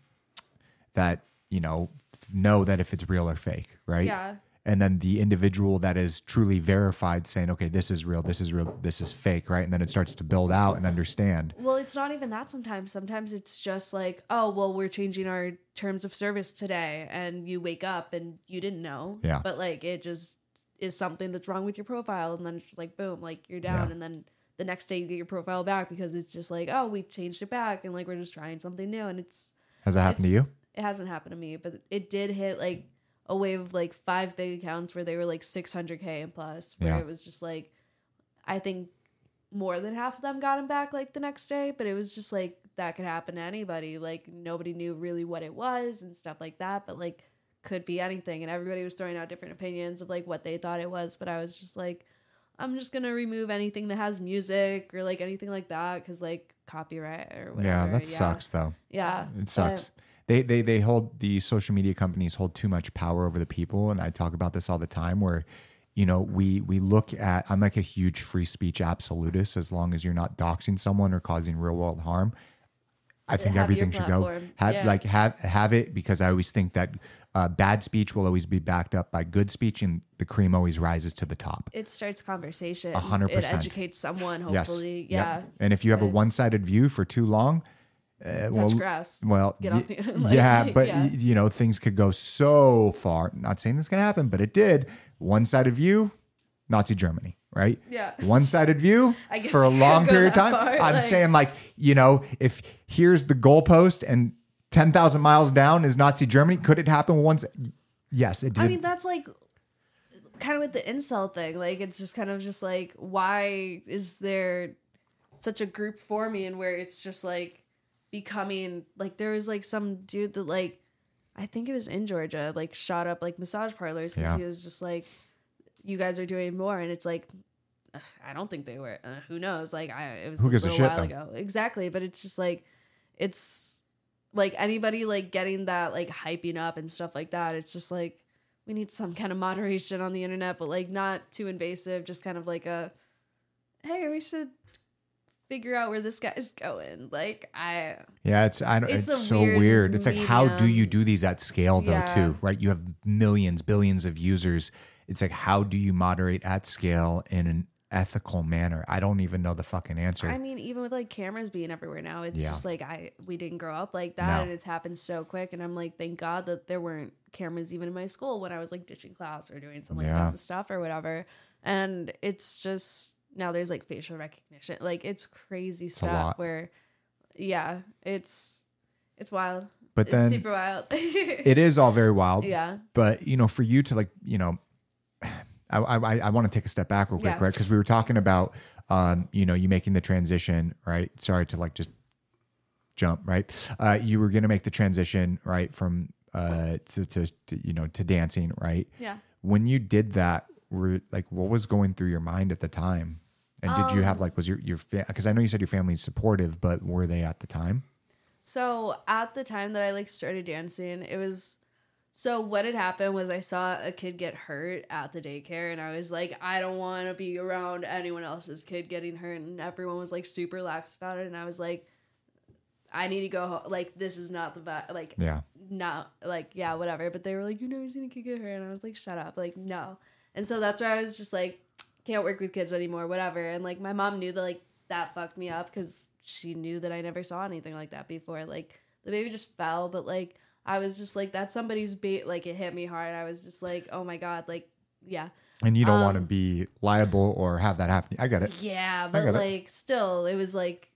that you know know that if it's real or fake, right? Yeah. And then the individual that is truly verified saying, okay, this is real, this is real, this is fake, right? And then it starts to build out and understand. Well, it's not even that sometimes. Sometimes it's just like, oh, well, we're changing our terms of service today. And you wake up and you didn't know. Yeah. But like it just is something that's wrong with your profile. And then it's just like, boom, like you're down. Yeah. And then the next day you get your profile back because it's just like, oh, we changed it back. And like we're just trying something new. And it's, Has that happened to you? It hasn't happened to me, but it did hit like a wave of like five big accounts where they were like 600k and plus. Where Yeah. it was just like, I think more than half of them got him back like the next day, but it was just like that could happen to anybody. Like nobody knew really what it was and stuff like that, but like could be anything. And everybody was throwing out different opinions of like what they thought it was, but I was just like, I'm just gonna remove anything that has music or like anything like that because like copyright or whatever. Yeah, that sucks though. Yeah, It sucks. They, they they hold the social media companies hold too much power over the people, and I talk about this all the time. Where, you know, we we look at I'm like a huge free speech absolutist. As long as you're not doxing someone or causing real world harm, I think Have everything should go. Have Yeah. like have have it because I always think that uh, bad speech will always be backed up by good speech, and the cream always rises to the top. it starts conversation. A hundred It percent. educates someone, Yes. hopefully. Yep. Yeah. And if you have a one sided view for too long, uh, well, grass. Well, Get y- off the- like, yeah, but yeah. y- you know things could go so far. Not saying this can happen, but it did. One sided view, Nazi Germany, right? Yeah. One sided view for a long period of time. far, I'm like- saying like you know if here's the goalpost and ten thousand miles down is Nazi Germany. Could it happen once? Yes, it did. I mean, that's like kind of with the incel thing. Like, it's just kind of just like, why is there such a group forming where it's just like becoming like there was like some dude that like I think it was in Georgia like shot up like massage parlors because Yeah. he was just like, you guys are doing more, and it's like. ugh, I don't think they were. Uh, who knows? Like, I it was Who a gives a little shit, while though? ago. Exactly, but it's just like, it's like anybody like getting that like hyping up and stuff like that. It's just like we need some kind of moderation on the internet, but like not too invasive. Just kind of like a hey, we should figure out where this guy's going. Like I Yeah, it's I don't, It's it's, so weird weird. It's like how do you do these at scale though Yeah. too, right? You have millions, billions of users. It's like how do you moderate at scale in an ethical manner? I don't even know the fucking answer. I mean, even with like cameras being everywhere now, it's Yeah. just like I we didn't grow up like that, No. and it's happened so quick. And I'm like, thank God that there weren't cameras even in my school when I was like ditching class or doing some like Yeah. dumb stuff or whatever. And it's just now there's like facial recognition, like it's crazy a stuff where, yeah, it's it's wild. but it's then super wild. it is all very wild. yeah, But you know, for you to like, you know, I I, I want to take a step back real quick, Yeah. right? Because we were talking about, um, you know, you making the transition, right? Sorry to like just jump, right? Uh, you were gonna make the transition, right, from uh to, to, to you know to dancing, right? yeah. When you did that, were like, what was going through your mind at the time? And did you Um, have like, was your your because I know you said your family's supportive, but were they at the time? So at the time that I like started dancing, it was so what had happened was I saw a kid get hurt at the daycare and I was like, I don't want to be around anyone else's kid getting hurt and everyone was like super lax about it and I was like I need to go home. like this is not the vibe like Yeah, not like yeah whatever but they were like you never seen a kid get hurt and I was like shut up like no and so that's where I was just like can't work with kids anymore whatever and like my mom knew that like that fucked me up because she knew that I never saw anything like that before like the baby just fell but like I was just like that's somebody's bait like it hit me hard I was just like oh my god like yeah and you don't want to Um, be liable or have that happen. I get it. yeah, but get it. like still, it was like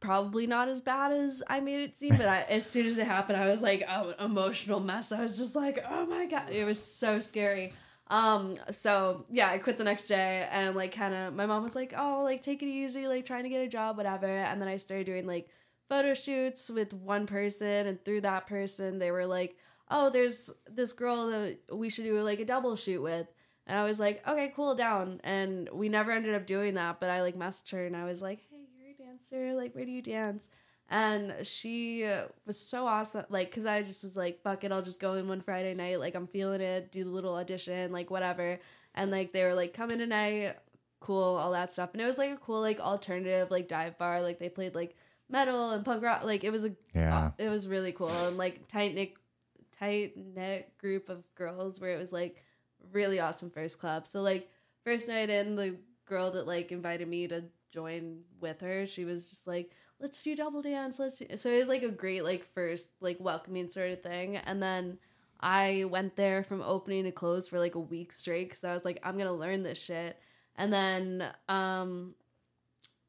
probably not as bad as I made it seem. But I, as soon as it happened, I was like oh, an emotional mess. I was just like, oh my god, it was so scary. Um, so yeah, I quit the next day and like kind of my mom was like, oh, like take it easy, like trying to get a job, whatever. And then I started doing like photo shoots with one person, and through that person, they were like, oh, there's this girl that we should do like a double shoot with. And I was like, okay, cool, down. And we never ended up doing that, but I like messaged her and I was like, hey, you're a dancer. Like, where do you dance? And she was so awesome. Like, cause I just was like, fuck it, I'll just go in one Friday night. Like, I'm feeling it, do the little audition, like, whatever. And like, they were like, come in tonight, cool, all that stuff. And it was like a cool, like, alternative, like, dive bar. Like, they played like metal and punk rock. Like, it was a, Yeah. it was really cool. And like, tight knit, tight knit group of girls where it was like, really awesome first club. So like first night in, the girl that like invited me to join with her, she was just like, "Let's do double dance." Let's do. so it was like a great like first like welcoming sort of thing. And then I went there from opening to close for like a week straight because I was like, I'm gonna learn this shit. And then um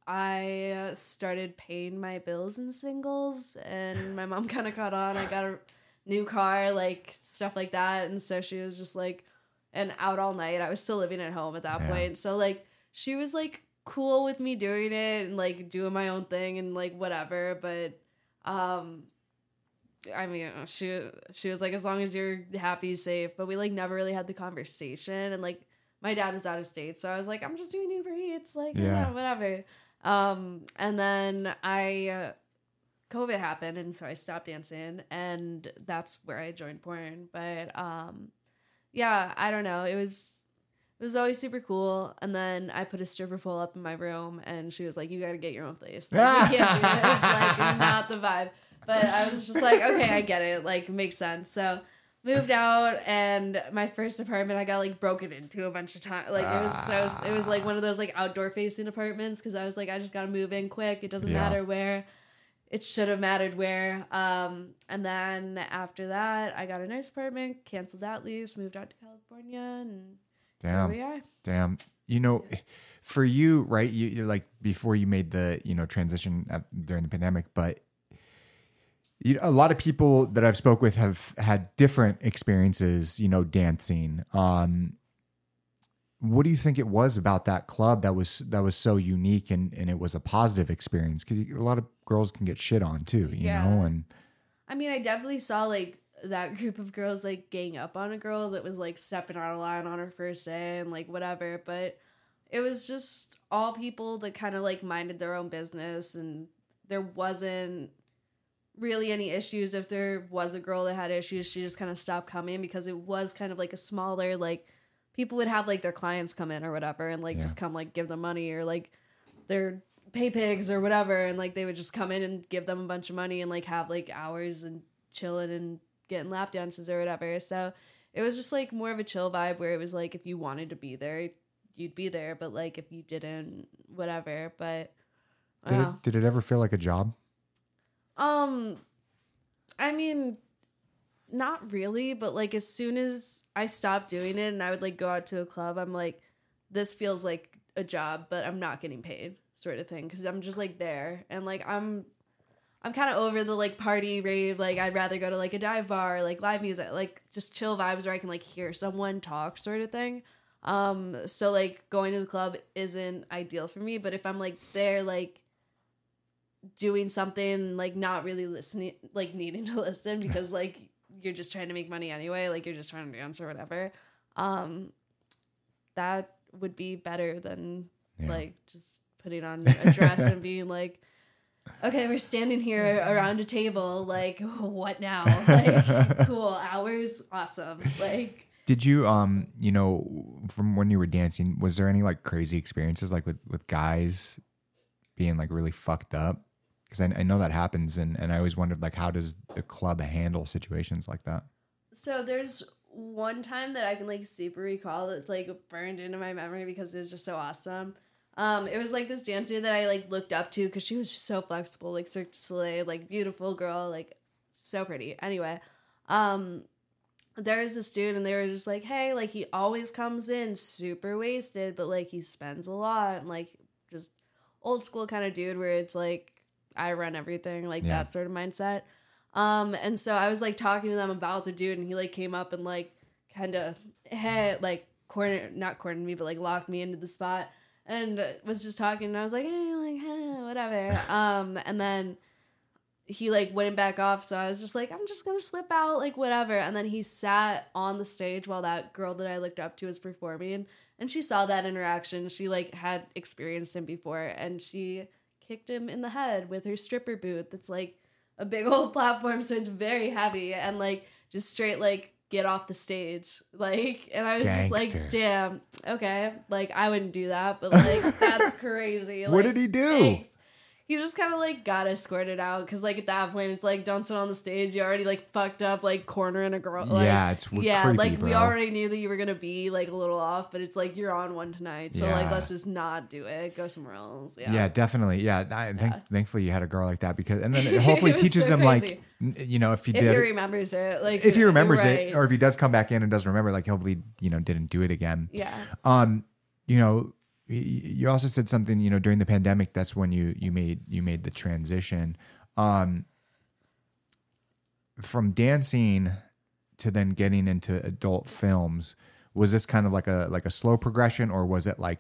I started paying my bills in singles, and my mom kind of caught on. I got a new car, like stuff like that, and so she was just like, and out all night. I was still living at home at that Yeah. point, so like she was like cool with me doing it and like doing my own thing and like whatever. But um, I mean, she she was like, as long as you're happy, safe. But we like never really had the conversation, and like my dad was out of state, so I was like, I'm just doing Uber Eats, like Yeah. yeah, whatever. Um, and then I. Uh, COVID happened and so I stopped dancing and that's where I joined porn. But um yeah, I don't know. It was it was always super cool. And then I put a stripper pole up in my room and she was like, You gotta get your own place. Like, you can't do this, like not the vibe. But I was just like, Okay, I get it. Like makes sense. So moved out and my first apartment I got like broken into a bunch of times. Like it was so it was like one of those like outdoor facing apartments because I was like, I just gotta move in quick. It doesn't Yeah. matter where it should have mattered where. Um, and then after that, I got a nice apartment, canceled that lease, moved out to California, and Damn. here we are. Damn. You know, for you, right? You, you're like before you made the you know transition during the pandemic, but you know, a lot of people that I've spoke with have had different experiences. You know, dancing. Um, what do you think it was about that club that was that was so unique and and it was a positive experience? Because a lot of girls can get shit on too, you Yeah. know, and I mean, I definitely saw like that group of girls like gang up on a girl that was like stepping out of line on her first day and like whatever, but it was just all people that kind of like minded their own business and there wasn't really any issues. If there was a girl that had issues, she just kind of stopped coming because it was kind of like a smaller like people would have like their clients come in or whatever and like Yeah. just come like give them money or like their pay pigs or whatever and like they would just come in and give them a bunch of money and like have like hours and chilling and getting lap dances or whatever. So it was just like more of a chill vibe where it was like if you wanted to be there, you'd be there, but like if you didn't, whatever. But Did it, did it ever feel like a job? Um, I mean, not really, but like as soon as I stopped doing it and I would like go out to a club, I'm like, this feels like a job, but I'm not getting paid, sort of thing, because I'm just like there and like I'm. I'm kind of over the like party rave. Like I'd rather go to like a dive bar, like live music, like just chill vibes where I can like hear someone talk, sort of thing. Um, so like going to the club isn't ideal for me. But if I'm like there, like doing something like not really listening like needing to listen because like you're just trying to make money anyway like you're just trying to dance or whatever um that would be better than Yeah. like just putting on a dress and being like okay we're standing here around a table like what now like cool hours awesome like Did you um you know from when you were dancing was there any like crazy experiences like with with guys being like really fucked up? Because I, I know that happens and and I always wondered like how does the club handle situations like that? So there's one time that I can like super recall that's like burned into my memory because it was just so awesome. Um, it was like this dancer that I like looked up to because she was just so flexible, like Cirque du Soleil, like beautiful girl, like so pretty. Anyway, um, there was this dude and they were just like, hey, like he always comes in super wasted, but like he spends a lot and like just old school kind of dude where it's like I run everything, like Yeah. that sort of mindset. Um, and so I was like talking to them about the dude, and he like came up and like kind of hey, like corner, not cornered me, but like locked me into the spot, and was just talking. And I was like, hey, like hey, whatever. um, and then he like went back off, so I was just like, I'm just gonna slip out, like whatever. And then he sat on the stage while that girl that I looked up to was performing, and she saw that interaction. She like had experienced him before, and she kicked him in the head with her stripper boot. That's like a big old platform, so it's very heavy and like just straight like get off the stage. Like, and I was just like, damn, okay, like I wouldn't do that, but like that's crazy. What did he do? thanks. He just kind of like got escorted out because like at that point it's like don't sit on the stage. You already like fucked up like cornering a girl. Like, yeah, it's yeah, creepy, like we already knew that you were gonna be like a little off, but it's like you're on one tonight, so like let's just not do it. Go somewhere else. Yeah. Yeah, definitely. Yeah, I, Yeah. thankfully you had a girl like that because, and then it hopefully It teaches so him like, crazy. n- you know, if he If did, he remembers it, like if he remembers right. it, or if he does come back in and doesn't remember, like hopefully you know didn't do it again. yeah, Um, you know, you also said something. You know, during the pandemic, that's when you you made you made the transition. Um, from dancing to then getting into adult films. Was this kind of like a like a slow progression, or was it like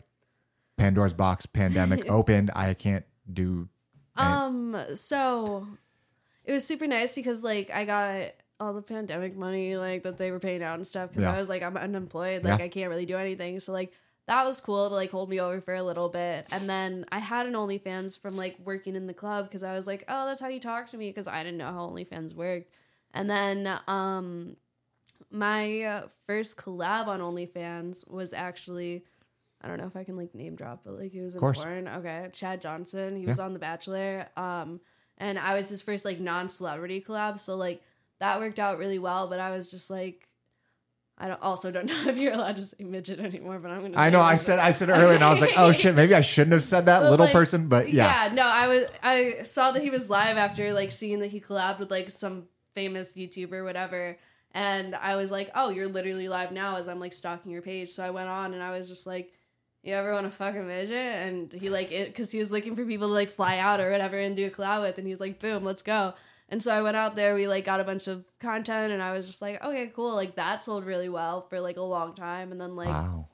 Pandora's box pandemic opened? I can't do. Um, so it was super nice because like I got all the pandemic money like that they were paying out and stuff because Yeah. I was like I'm unemployed, like Yeah. I can't really do anything. So like that was cool to like hold me over for a little bit. And then I had an OnlyFans from like working in the club because I was like, oh, that's how you talk to me because I didn't know how OnlyFans worked. And then um my uh, first collab on OnlyFans was actually I don't know if I can like name drop, but like he was in porn. Okay, Chad Johnson. He was on The Bachelor. Um, and I was his first like non-celebrity collab, so like that worked out really well. But I was just like, I don't also don't know if you're allowed to say midget anymore, but I'm gonna. I know. I said I said earlier, and I was like, "Oh shit, maybe I shouldn't have said that, But, little like, person." But yeah, Yeah, no, I was I saw that he was live after like seeing that he collabed with like some famous YouTuber whatever. And I was like, Oh, you're literally live now as I'm like stalking your page. So I went on and I was just like, You ever want to fuck a midget? And he like it because he was looking for people to like fly out or whatever and do a collab with and he was like, Boom, let's go. And so I went out there, we like got a bunch of content and I was just like, Okay, cool. Like that sold really well for like a long time. And then like wow.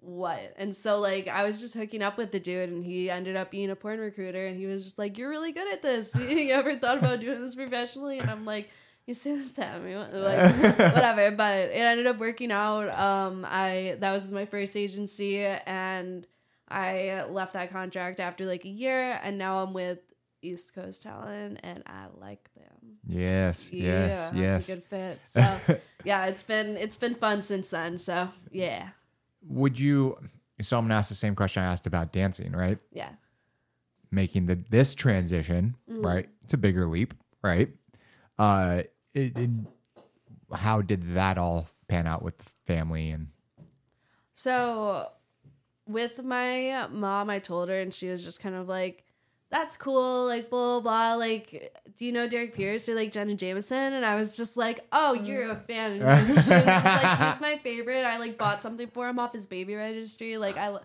what? And so like I was just hooking up with the dude and he ended up being a porn recruiter and he was just like, You're really good at this. you ever thought about doing this professionally? And I'm like, You say this to me. Like whatever. But it ended up working out. Um I that was my first agency and I left that contract after like a year and now I'm with East Coast talent, and I like them. Yes, yes, yeah, yes. it's a good fit. So yeah, it's been it's been fun since then. So yeah, Would you? So I'm gonna ask the same question I asked about dancing, right? yeah. Making the this transition, Mm-hmm. right? It's a bigger leap, right? Uh, it, it, how did that all pan out with the family and? So with my mom, I told her, and she was just kind of like, "That's cool," like blah blah. Like, do you know Derrick Pierce or like Jenna Jameson? And I was just like, "Oh, you're a fan." And she was just like, "He's my favorite." I like bought something for him off his baby registry. Like I.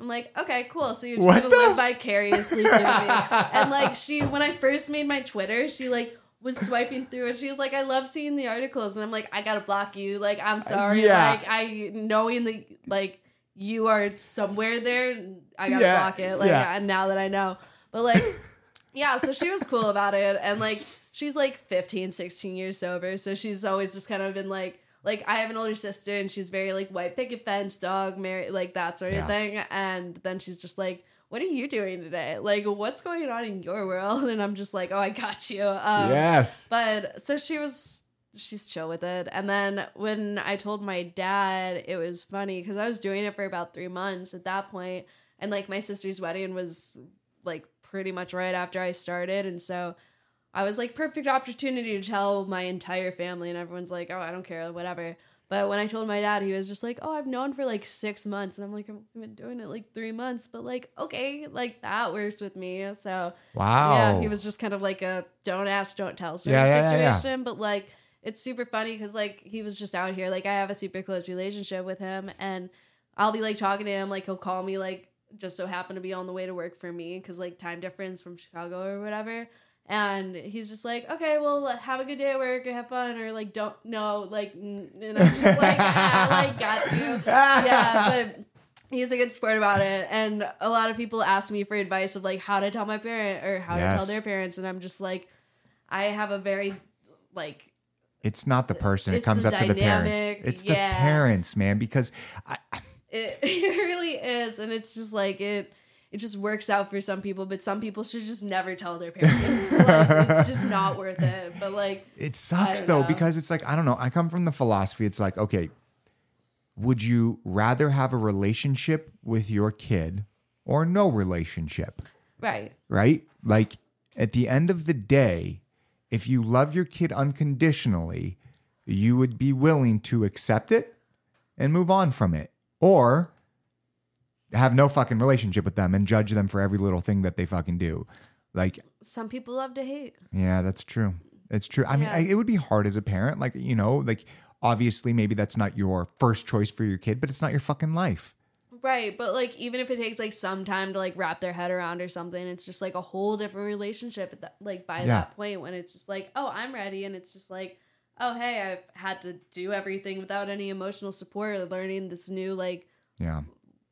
I'm like, okay, cool. So you're just What gonna live vicariously through me. And like she, when I first made my Twitter, she like was swiping through and she was like, I love seeing the articles. And I'm like, I gotta block you. Like, I'm uh, sorry. yeah. Like, I knowing that like you are somewhere there, I gotta Yeah, block it. Like, yeah. and now that I know, but like, yeah. So she was cool about it, and like she's like 15, 16 years sober, so she's always just kind of been like. Like I have an older sister and she's very like white picket fence, dog, married, like that sort of Yeah. thing. And then she's just like, "What are you doing today? Like, what's going on in your world?" And I'm just like, "Oh, I got you." Um, yes. but so she was she's chill with it. And then when I told my dad, it was funny because I was doing it for about three months at that point, and like my sister's wedding was like pretty much right after I started, and so I was like perfect opportunity to tell my entire family, and everyone's like, "Oh, I don't care, whatever." But when I told my dad, he was just like, "Oh, I've known for like six months," and I'm like, "I've been doing it like three months," but like, okay, like that works with me. So Wow. yeah, he was just kind of like a don't ask, don't tell sort Yeah, of yeah, yeah, yeah. situation. But like, it's super funny because like he was just out here. Like, I have a super close relationship with him, and I'll be like talking to him. Like, he'll call me like just so happen to be on the way to work for me because like time difference from Chicago or whatever. And he's just like, okay, well, have a good day at work, have fun, or like, don't know, like, and I'm just like, ah, like, got you, yeah, but he's a good sport about it and a lot of people ask me for advice of like how to tell my parent or how to tell their parents and i'm just like i have a very like It's not the person. It comes up to the parents. dynamic, It's the parents, man. Because I, it, it really is and it's just like it it just works out for some people but some people should just never tell their parents like it's just not worth it but like It sucks though know. because it's like I don't know. I come from the philosophy. It's like okay, would you rather have a relationship with your kid or no relationship? right Right? Like at the end of the day, if you love your kid unconditionally, you would be willing to accept it and move on from it, or have no fucking relationship with them and judge them for every little thing that they fucking do. Like some people love to hate yeah, that's true. It's true. I mean, I, it would be hard as a parent. Like, you know, like obviously maybe that's not your first choice for your kid, but it's not your fucking life. Right, but like even if it takes like some time to like wrap their head around or something, it's just like a whole different relationship at that like by Yeah. that point when it's just like, oh, I'm ready and it's just like, oh, hey, I've had to do everything without any emotional support, or learning this new like Yeah.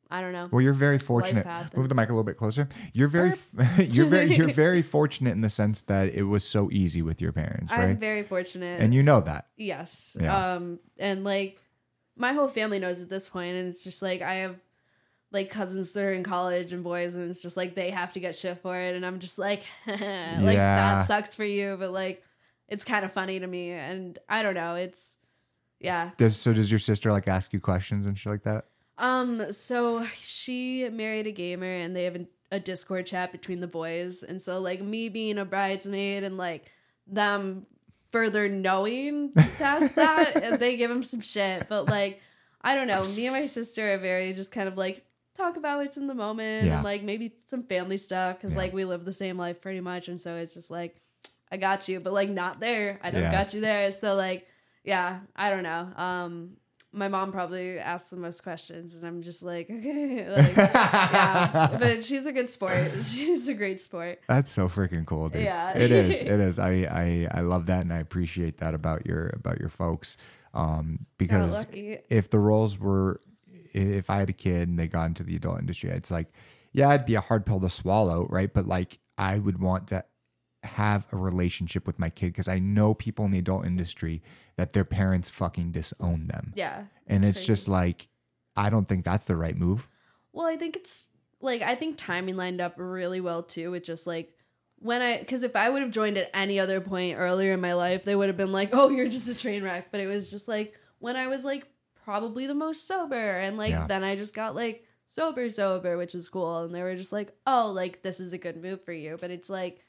I don't know. Well, you're very fortunate. Move the mic a little bit closer. You're very, you're very, you're very fortunate in the sense that it was so easy with your parents, I'm right? very fortunate. and you know that. Yes. Yeah. Um and like my whole family knows at this point and it's just like I have like cousins that are in college and boys and it's just like they have to get shit for it and I'm just like like Yeah. that sucks for you but like it's kind of funny to me and I don't know it's yeah Does so? Does your sister like ask you questions and shit like that? Um so she married a gamer and they have a, a discord chat between the boys. And so like me being a bridesmaid and like them further knowing past that and they give him some shit. But like i don't know. Me and my sister are very just kind of like talk about what's in the moment Yeah. and like maybe some family stuff because Yeah. like we live the same life pretty much. And so it's just like i got you but like not there. I don't Yes. got you there. So like yeah i don't know. Um my mom probably asks the most questions and i'm just like okay like, yeah but she's a good sport she's a great sport That's so freaking cool, dude. Yeah. it is. It is. I, I I love that and I appreciate that about your about your folks. Um, because if the roles were, if I had a kid and they got into the adult industry, it's like, yeah, it'd be a hard pill to swallow, right? But like, I would want to have a relationship with my kid because I know people in the adult industry that their parents fucking disown them, yeah and it's crazy. just like, I don't think that's the right move. Well, I think it's like I think timing lined up really well too with just like when I because if I would have joined at any other point earlier in my life, they would have been like, "Oh, you're just a train wreck." But it was just like when I was like probably the most sober, and like Yeah. then I just got like sober, sober, which was cool, and they were just like, "Oh, like this is a good move for you." But it's like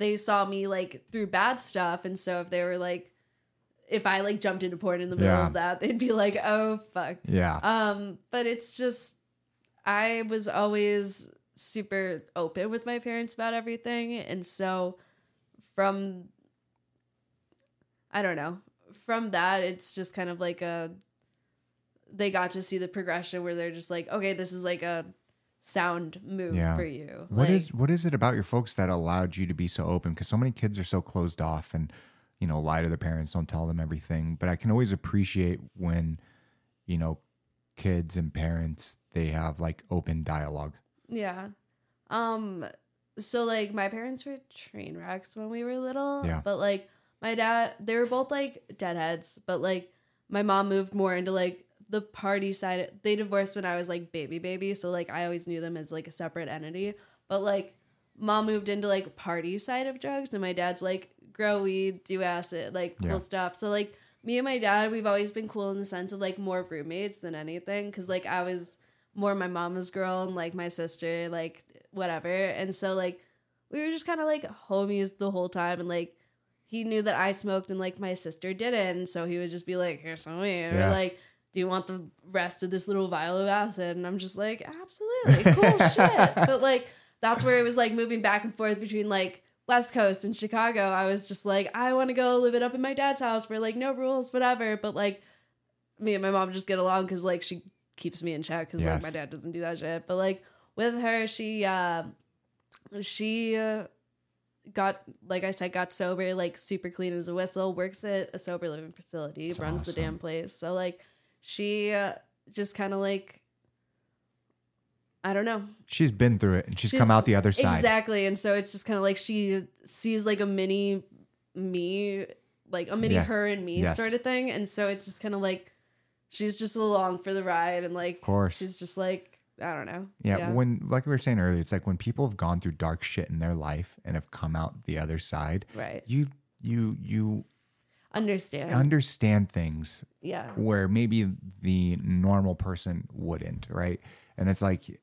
they saw me like through bad stuff, and so if they were like, if I like jumped into porn in the middle Yeah. of that, they'd be like, "Oh fuck." Yeah. Um, but it's just I was always super open with my parents about everything, and so from I don't know, from that it's just kind of like a they got to see the progression where they're just like, okay, this is like a sound move Yeah. for you. What like, is what is it about your folks that allowed you to be so open? Because so many kids are so closed off and you know lie to their parents, don't tell them everything. But I can always appreciate when you know kids and parents they have like open dialogue. Yeah. Um so like my parents were train wrecks when we were little. Yeah. But like my dad they were both like deadheads, but like my mom moved more into like the party side. They divorced when I was like baby baby, so like I always knew them as like a separate entity. But like mom moved into like party side of drugs and my dad's like grow weed, do acid, like cool Yeah. stuff. So like me and my dad, we've always been cool in the sense of like more roommates than anything cuz like I was more my mama's girl and like my sister, like whatever. And so like we were just kind of like homies the whole time and like he knew that I smoked and like my sister didn't. So he would just be like, here's some weed. Or like, do you want the rest of this little vial of acid? And I'm just like, absolutely, cool shit. But like that's where it was like moving back and forth between like West Coast and Chicago. I was just like, I want to go live it up in my dad's house where like no rules, whatever. But like me and my mom just get along because like she keeps me in check because Yes. like my dad doesn't do that shit. But like with her, she uh, she uh, got like I said, got sober, like super clean as a whistle. Works at a sober living facility, That's runs the damn place. So like she uh, just kind of like I don't know She's been through it and she's, She's- come out the other side. exactly, and so it's just kind of like she sees like a mini me, like a mini Yeah. her and me Yes. sort of thing, and so it's just kind of like she's just along for the ride, and like Of course. she's just like I don't know, Yeah, when like we were saying earlier, it's like when people have gone through dark shit in their life and have come out the other side, right, you you you understand, understand things yeah, where maybe the normal person wouldn't, right? And it's like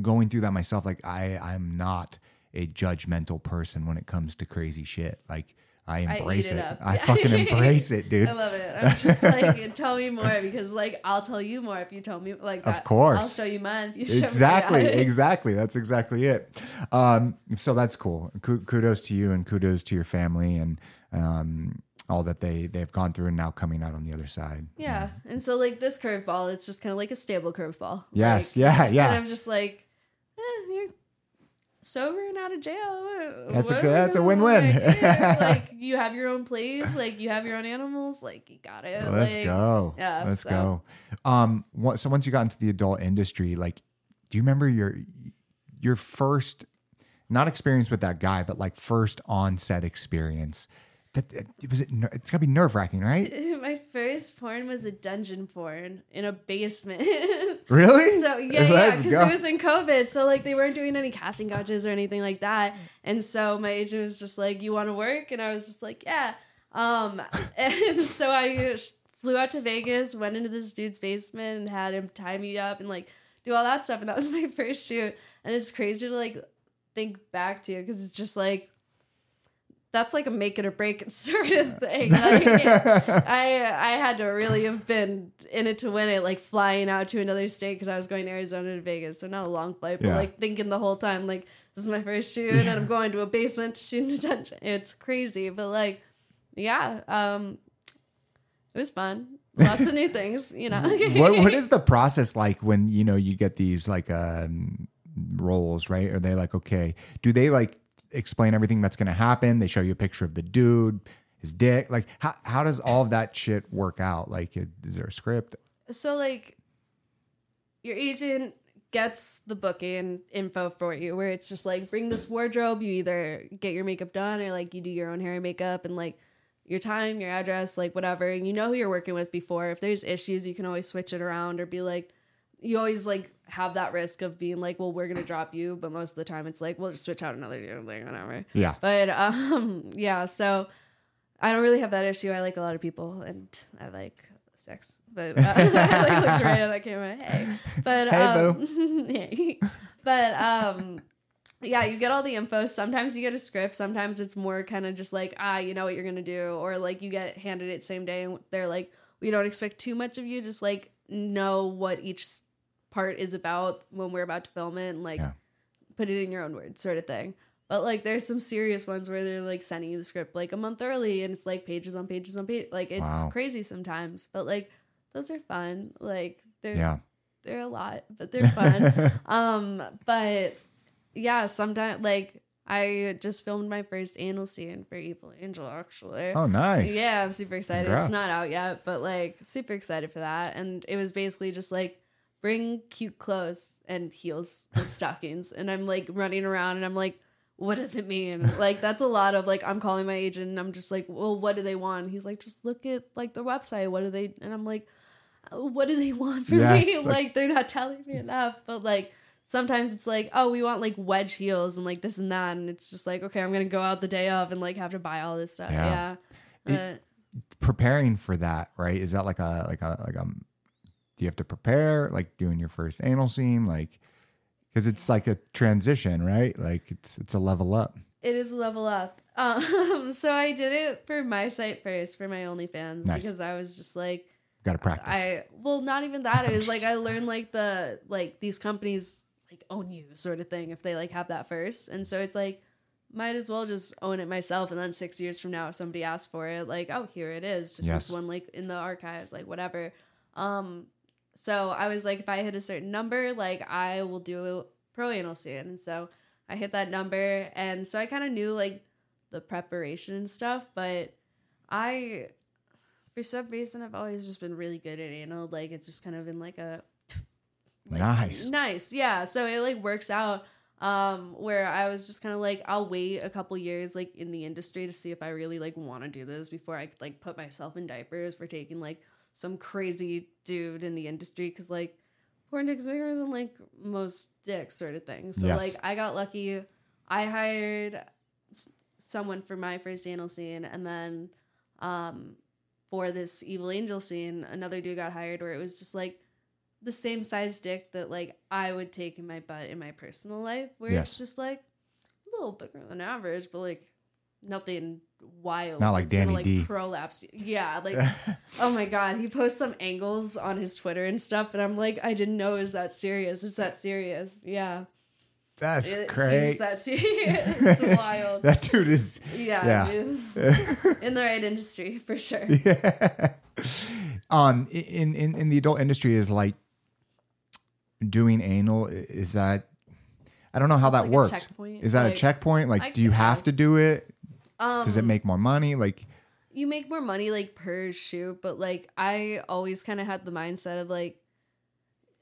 going through that myself, like I I'm not a judgmental person when it comes to crazy shit. Like I I embrace it it. up. I fucking embrace it, dude. I love it. I'm just like, tell me more because like I'll tell you more if you tell me like Of that. course. I'll show you mine. If you show exactly exactly that's exactly it um so that's cool kudos to you and kudos to your family and um all that they they've gone through and now coming out on the other side Yeah. And so like this curveball, it's just kind of like a stable curveball. Yes, Like, yeah, just yeah. Of just like, eh, you're sober and out of jail. That's a What good- that's a win-win. Like, like you have your own place, like you have your own animals, like you got it. let's like, go yeah, let's so- go um so once you got into the adult industry like do you remember your your first not experience with that guy but like first on-set experience that it was it it's gotta be nerve-wracking right My first porn was a dungeon porn in a basement. really So yeah, yeah, because it was in COVID, so like they weren't doing any casting couches or anything like that. And so my agent was just like, "You want to work?" And I was just like, "Yeah." Um, and so I flew out to Vegas, went into this dude's basement, and had him tie me up and like do all that stuff. And that was my first shoot. And it's crazy to like think back to because it's just like that's like a make it or break it sort of thing. Like, I I had to really have been in it to win it, like flying out to another state because I was going to Arizona to Vegas, so not a long flight, but Yeah. like thinking the whole time, like this is my first shoot, and I'm going to a basement to shoot in detention. It's crazy, but like, yeah, um, it was fun. Lots of new things, you know. what what is the process like when you know you get these like um roles right are they like okay do they like explain everything that's going to happen. They show you a picture of the dude his dick. Like how, how does all of that shit work out? Like is there a script? So like your agent gets the booking info for you where it's just like bring this wardrobe you either get your makeup done or like you do your own hair and makeup and like your time your address like whatever. And you know who you're working with before. If there's issues you can always switch it around or be like you always like have that risk of being like, well, we're gonna drop you, but most of the time it's like, we'll just switch out another dude, like whatever. Yeah. But um, yeah, so I don't really have that issue. I like a lot of people, and I like sex. But uh, I like looked right at that camera. Hey, but Hey, um, hey. but um, yeah, you get all the info. Sometimes you get a script. Sometimes it's more kind of just like ah, you know what you're gonna do, or like you get handed it same day, and they're like, we don't expect too much of you. Just like know what each part is about when we're about to film it, and like Yeah. put it in your own words, sort of thing. But like, there's some serious ones where they're like sending you the script like a month early, and it's like pages on pages on page. Like it's Wow. crazy sometimes, but like those are fun. Like they're Yeah. they're a lot, but they're fun. um, but yeah, sometimes like I just filmed my first anal scene for Evil Angel actually. Oh, nice. Yeah, I'm super excited. Congrats. It's not out yet, but like super excited for that. And it was basically just like bring cute clothes and heels and stockings. And I'm like running around and I'm like, what does it mean? Like that's a lot of like I'm calling my agent and I'm just like, well, what do they want? And he's like, just look at like their website. What do they? And I'm like, "Uh, what do they want from Yes, me? like- Like they're not telling me enough. But like sometimes it's like, oh, we want like wedge heels and like this and that, and it's just like, okay, I'm gonna go out the day of and like have to buy all this stuff. Yeah. Yeah. It- Preparing for that, right? Is that like a like a like a do you have to prepare like doing your first anal scene like because it's like a transition, right? Like it's it's a level up. It is a level up. Um, so I did it for my site first for my OnlyFans Nice. because I was just like, Got to practice. I well, not even that. It was like I learned like the like these companies like own you sort of thing if they like have that first, and so it's like might as well just own it myself, and then six years from now, if somebody asks for it, like oh here it is, just Yes. this one like in the archives, like whatever. Um, so I was like, if I hit a certain number, like I will do a pro anal scene, and so I hit that number, and so I kind of knew like the preparation and stuff, but I for some reason I've always just been really good at anal. Like it's just kind of been like a like, Nice. nice, yeah. So it like works out. Um, where I was just kind of like, I'll wait a couple years like in the industry to see if I really like want to do this before I like put myself in diapers for taking like some crazy dude in the industry because like porn dick's bigger than like most dicks sort of thing. So Yes. like I got lucky. I hired someone for my first anal scene, and then um, for this evil angel scene, another dude got hired where it was just like the same size dick that like I would take in my butt in my personal life, where Yes. it's just like a little bigger than average, but like nothing wild. Not like It's gonna, Danny like D. prolapse. Yeah, like oh my god, he posts some angles on his Twitter and stuff, and I'm like, I didn't know it was that serious. It's that serious. Yeah, That's it, great. He's that serious. it's wild. that dude is Yeah, Yeah. in the right industry for sure. Yeah. um in in in the adult industry is like doing anal is that I don't know how that like works. Is that like, a checkpoint? Like, I do you have to do it? Um, Does it make more money? Like, you make more money like per shoot, but like I always kind of had the mindset of like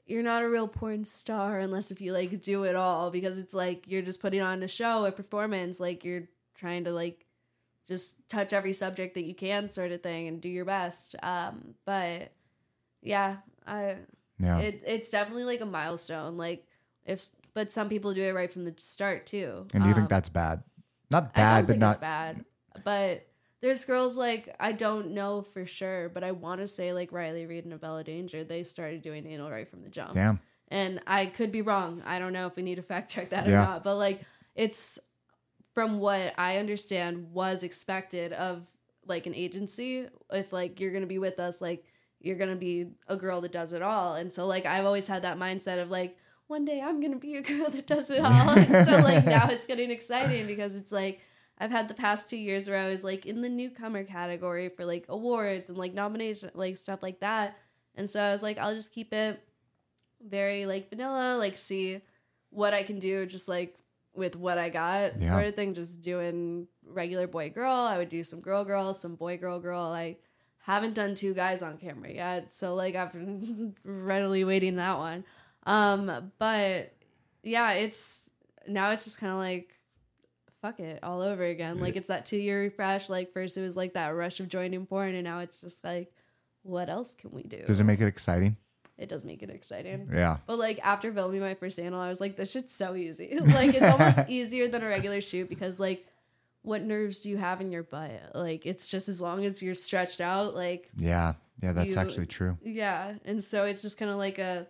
you're not a real porn star unless if you like do it all because it's like you're just putting on a show, a performance, like you're trying to like just touch every subject that you can sort of thing and do your best. Um but yeah, I yeah, it it's definitely like a milestone like if but some people do it right from the start too. and do you think Um, that's bad? Not bad, but not bad. But there's girls like I don't know for sure, but I want to say like Riley Reid and Abella Danger, they started doing anal right from the jump. damn. And I could be wrong. I don't know if we need to fact check that Yeah. or not. But like it's from what I understand was expected of like an agency. If like you're gonna be with us, like you're gonna be a girl that does it all. And so like I've always had that mindset of like one day I'm gonna be a girl that does it all. and so like now it's getting exciting because it's like I've had the past two years where I was like in the newcomer category for like awards and like nomination like stuff like that. And so I was like, I'll just keep it very like vanilla, like see what I can do just like with what I got, Yeah. sort of thing, just doing regular boy girl. I would do some girl girl, some boy girl girl. I haven't done two guys on camera yet. So like I've been readily waiting that one. Um, but yeah, it's now it's just kind of like fuck it all over again. Like it's that two year refresh. Like first it was like that rush of joining porn, and now it's just like, what else can we do? Does it make it exciting? it does make it exciting. Yeah. But like after filming my first anal, I was like, this shit's so easy. like it's almost easier than a regular shoot because like what nerves do you have in your butt? Like it's just as long as you're stretched out, like Yeah. Yeah, that's You- actually true. yeah. And so it's just kind of like a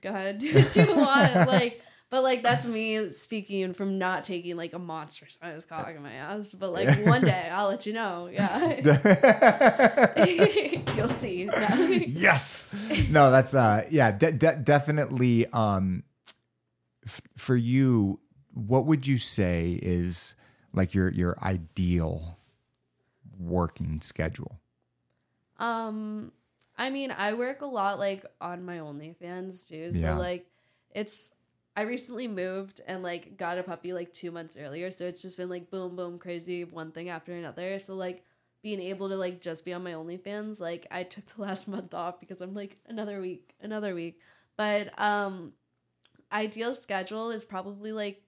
go ahead, do what you want. like but like that's me speaking from not taking like a monster sized cock in my ass. But like one day I'll let you know. Yeah. You'll see. No. yes. No, that's uh yeah, de- de- definitely um f- for you what would you say is like your your ideal working schedule? Um, I mean, I work a lot like on my OnlyFans too. So Yeah. like, it's I recently moved and like got a puppy like two months earlier. So it's just been like boom, boom, crazy, one thing after another. So like being able to like just be on my OnlyFans, like I took the last month off because I'm like another week, another week. But um, ideal schedule is probably like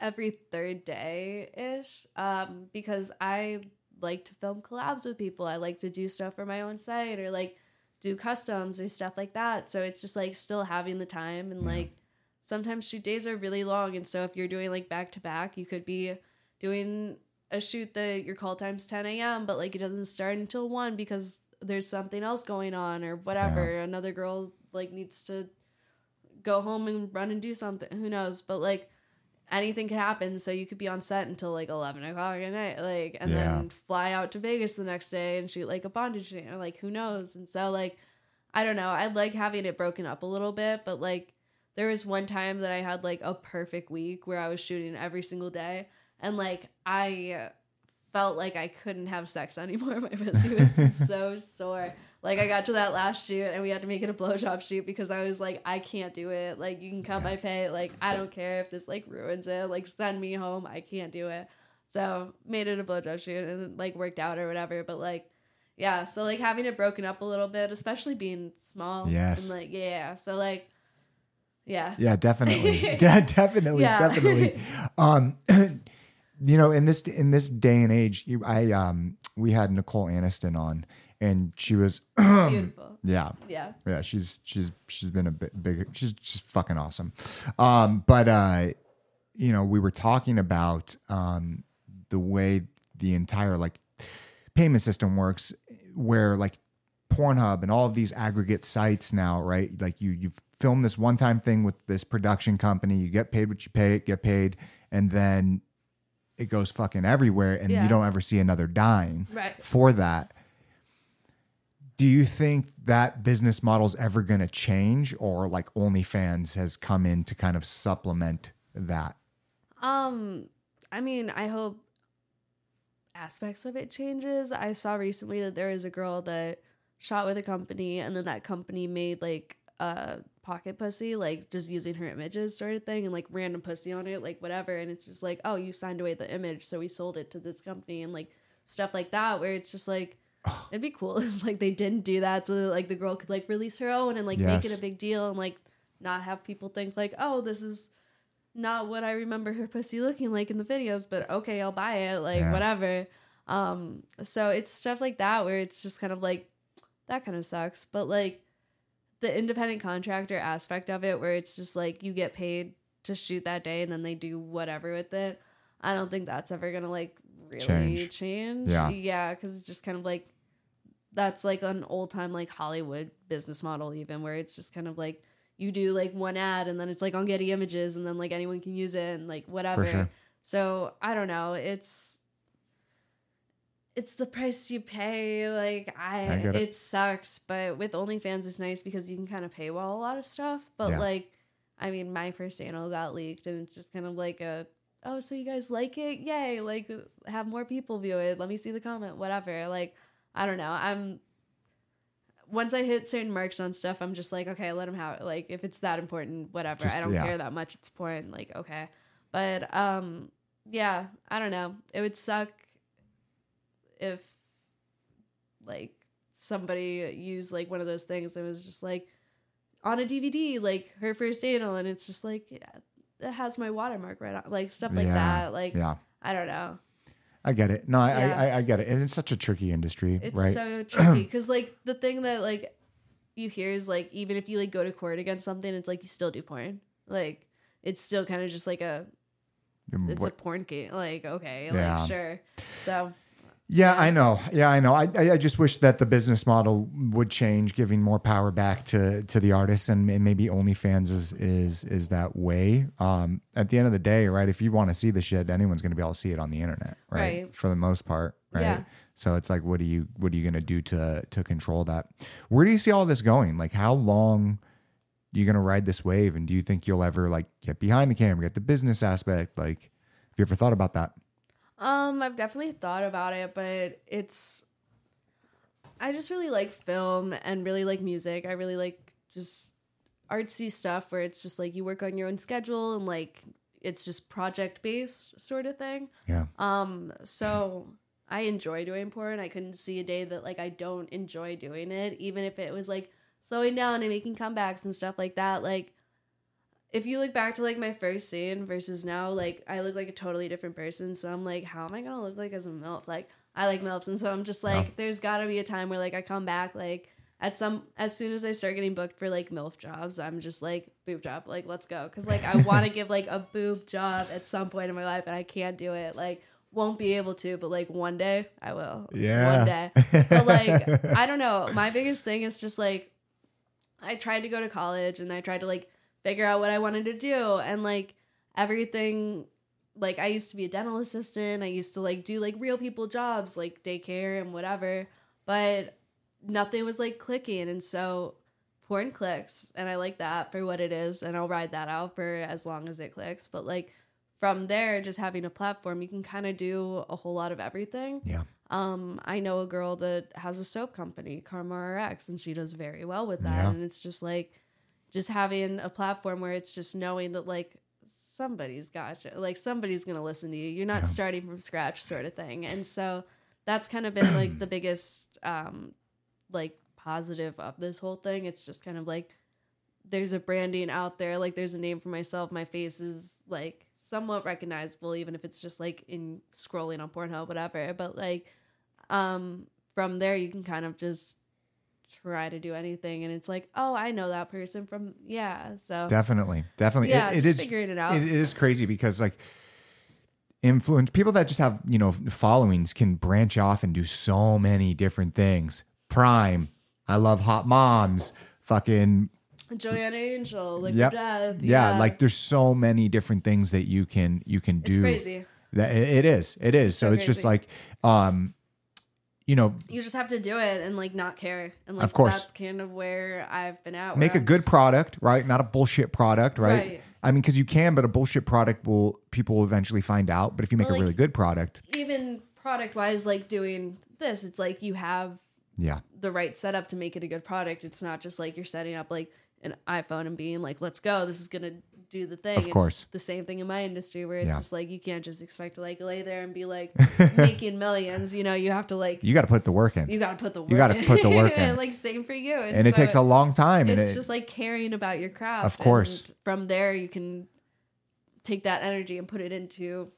every third day ish um because i like to film collabs with people. I like to do stuff for my own site or like do customs or stuff like that. So it's just like still having the time and like sometimes shoot days are really long. And so if you're doing like back to back you could be doing a shoot that your call time's 10 a.m but like it doesn't start until 1 because there's something else going on or whatever. Another girl like needs to go home and run and do something. Who knows? But like anything could happen. So you could be on set until like 11 o'clock at night like and Yeah. then fly out to vegas the next day and shoot like a bondage scene or like who knows? And so like i don't know. I like having it broken up a little bit but like there was one time that i had like a perfect week where i was shooting every single day. And like i felt like i couldn't have sex anymore my pussy was so sore like I got to that last shoot and we had to make it a blowjob shoot because I was like, I can't do it. Like you can cut my pay. Like I don't care if this like ruins it. Like send me home. I can't do it. So made it a blowjob shoot and like worked out or whatever. But like, yeah. So like having it broken up a little bit, especially being small. Yes. And like yeah. So like, yeah. Yeah, definitely. De- definitely, Yeah. definitely. Um you know, in this in this day and age, you, I um we had Nicole Aniston on and she was Beautiful. yeah. Yeah. Yeah, she's she's she's been a bit big. She's just fucking awesome. Um, but uh, you know, we were talking about um the way the entire like payment system works, where like Pornhub and all of these aggregate sites now, right? Like you you film this one time thing with this production company, you get paid what you pay, get paid, and then it goes fucking everywhere, and Yeah. you don't ever see another dime Right. for that do you think that business model is ever going to change or like OnlyFans has come in to kind of supplement that? Um, I mean, I hope aspects of it changes. I saw recently that there is a girl that shot with a company and then that company made like a pocket pussy, like just using her images sort of thing and like random pussy on it, like whatever. And it's just like, oh, you signed away the image, so we sold it to this company and like stuff like that, where it's just like it'd be cool if like they didn't do that so that, like the girl could like release her own and like make it a big deal and like not have people think like, oh, this is not what I remember her pussy looking like in the videos, but okay, I'll buy it, like Yeah. whatever. Um, so it's stuff like that where it's just kind of like that kind of sucks, but like the independent contractor aspect of it, where it's just like you get paid to shoot that day and then they do whatever with it. I don't think that's ever gonna like really Change. change. Yeah. yeah, because it's just kind of like that's like an old time like Hollywood business model, even where it's just kind of like you do like one ad and then it's like on Getty Images and then like anyone can use it and like whatever. sure. So I don't know. It's it's the price you pay. Like I, I it. it. sucks, but with OnlyFans it's nice because you can kind of paywall a lot of stuff. But Yeah. like, I mean, my first anal got leaked, and it's just kind of like a, oh, so you guys like it? Yay! Like, have more people view it. Let me see the comment. Whatever. Like, I don't know. I'm once I hit certain marks on stuff, I'm just like, okay, let them have it. Like, if it's that important, whatever. Just- I don't yeah. care that much. It's porn. Like, okay. But um, yeah, I don't know. It would suck if like somebody used like one of those things. It was just like on a DVD, like her first anal, and it's just like yeah, it has my watermark right on, like stuff like Yeah, that. Like Yeah. I don't know. I get it. No, I, Yeah. I, I, I get it. And it's such a tricky industry, It's right? so tricky because like the thing that like you hear is like even if you like go to court against something, it's like you still do porn. Like it's still kind of just like a it's What- a porn game. Like okay, Yeah. like sure. So Yeah, I know. Yeah, I know. I, I just wish that the business model would change, giving more power back to to the artists, and, and maybe OnlyFans is is is that way. Um, at the end of the day, right? If you want to see the shit, anyone's going to be able to see it on the internet, right? Right. For the most part, right? Yeah. So it's like, what are you what are you going to do to to control that? Where do you see all this going? Like, how long? are you going to ride this wave, and do you think you'll ever like get behind the camera, get the business aspect? Like, have you ever thought about that? Um, I've definitely thought about it, but it's I just really like film and really like music. I really like just artsy stuff where it's just like you work on your own schedule and like it's just project based sort of thing. Yeah. Um, so I enjoy doing porn. I couldn't see a day that like I don't enjoy doing it, even if it was like slowing down and making comebacks and stuff like that. Like if you look back to like my first scene versus now, like I look like a totally different person. So I'm like, how am I gonna look like as a MILF? Like I like MILFs, and so I'm just like, Yeah. there's gotta be a time where like I come back like at some as soon as I start getting booked for like MILF jobs, I'm just like boob job, like let's go. Cause like I wanna give like a boob job at some point in my life and I can't do it. Like won't be able to, but like one day I will. Yeah. One day. But like I don't know. My biggest thing is just like I tried to go to college and I tried to like figure out what I wanted to do and like everything like I used to be a dental assistant. I used to like do like real people jobs like daycare and whatever, but nothing was like clicking and so porn clicks and I like that for what it is and I'll ride that out for as long as it clicks, but like from there just having a platform you can kind of do a whole lot of everything. Yeah. Um, I know a girl that has a soap company, Karma RX, and she does very well with that. Yeah. And it's just like, just having a platform where it's just knowing that like somebody's got you, like somebody's gonna listen to you. You're not Yeah. starting from scratch, sort of thing. And so that's kind of been like the biggest, um, like positive of this whole thing. It's just kind of like there's a branding out there, like there's a name for myself. My face is like somewhat recognizable, even if it's just like in scrolling on Pornhub, whatever. But like um from there you can kind of just try to do anything and it's like, oh, I know that person from yeah. So Definitely, definitely. Yeah, it, it is figuring it out. It is crazy because like influence people that just have you know followings can branch off and do so many different things. Prime, I love hot moms. Fucking Joanna Angel, like yep, Death. yeah. Like there's so many different things that you can you can it's do. crazy. That it is, it is. So, So it's just like, um, you know, You just have to do it and like not care. And like Of course. that's kind of where I've been at. make a good product, right? Not a bullshit product, right? Right. I mean, because you can, but a bullshit product will people will eventually find out. But if you make a really good product, Even product wise, like doing this, it's like you have yeah, the right setup to make it a good product. It's not just like you're setting up like an iPhone and being like, let's go, this is gonna do the thing. Of course. It's the same thing in my industry where it's Yeah. just like you can't just expect to like lay there and be like making millions. You know, you have to like you got to put the work in. you gotta put the work You gotta put the work in. like same for you. and it so takes a long time. And it's it, just like caring about your craft. Of course. And from there you can take that energy and put it into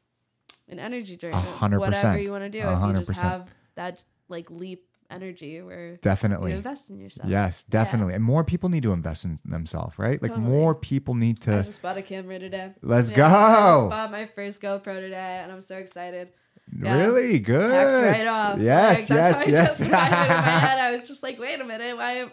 an energy drink. Hundred Whatever you want to do. A If you just have that like leap energy where definitely. you invest in yourself. Yes, definitely. And more people need to invest in themselves, right? Like Totally. more people need to. I just bought a camera today. Let's I go. just bought my first GoPro today, and I'm so excited. Yeah. Really good. Tax write off. Yes, like, that's yes, how I yes. just it in my head. I was just like, wait a minute, why? Am...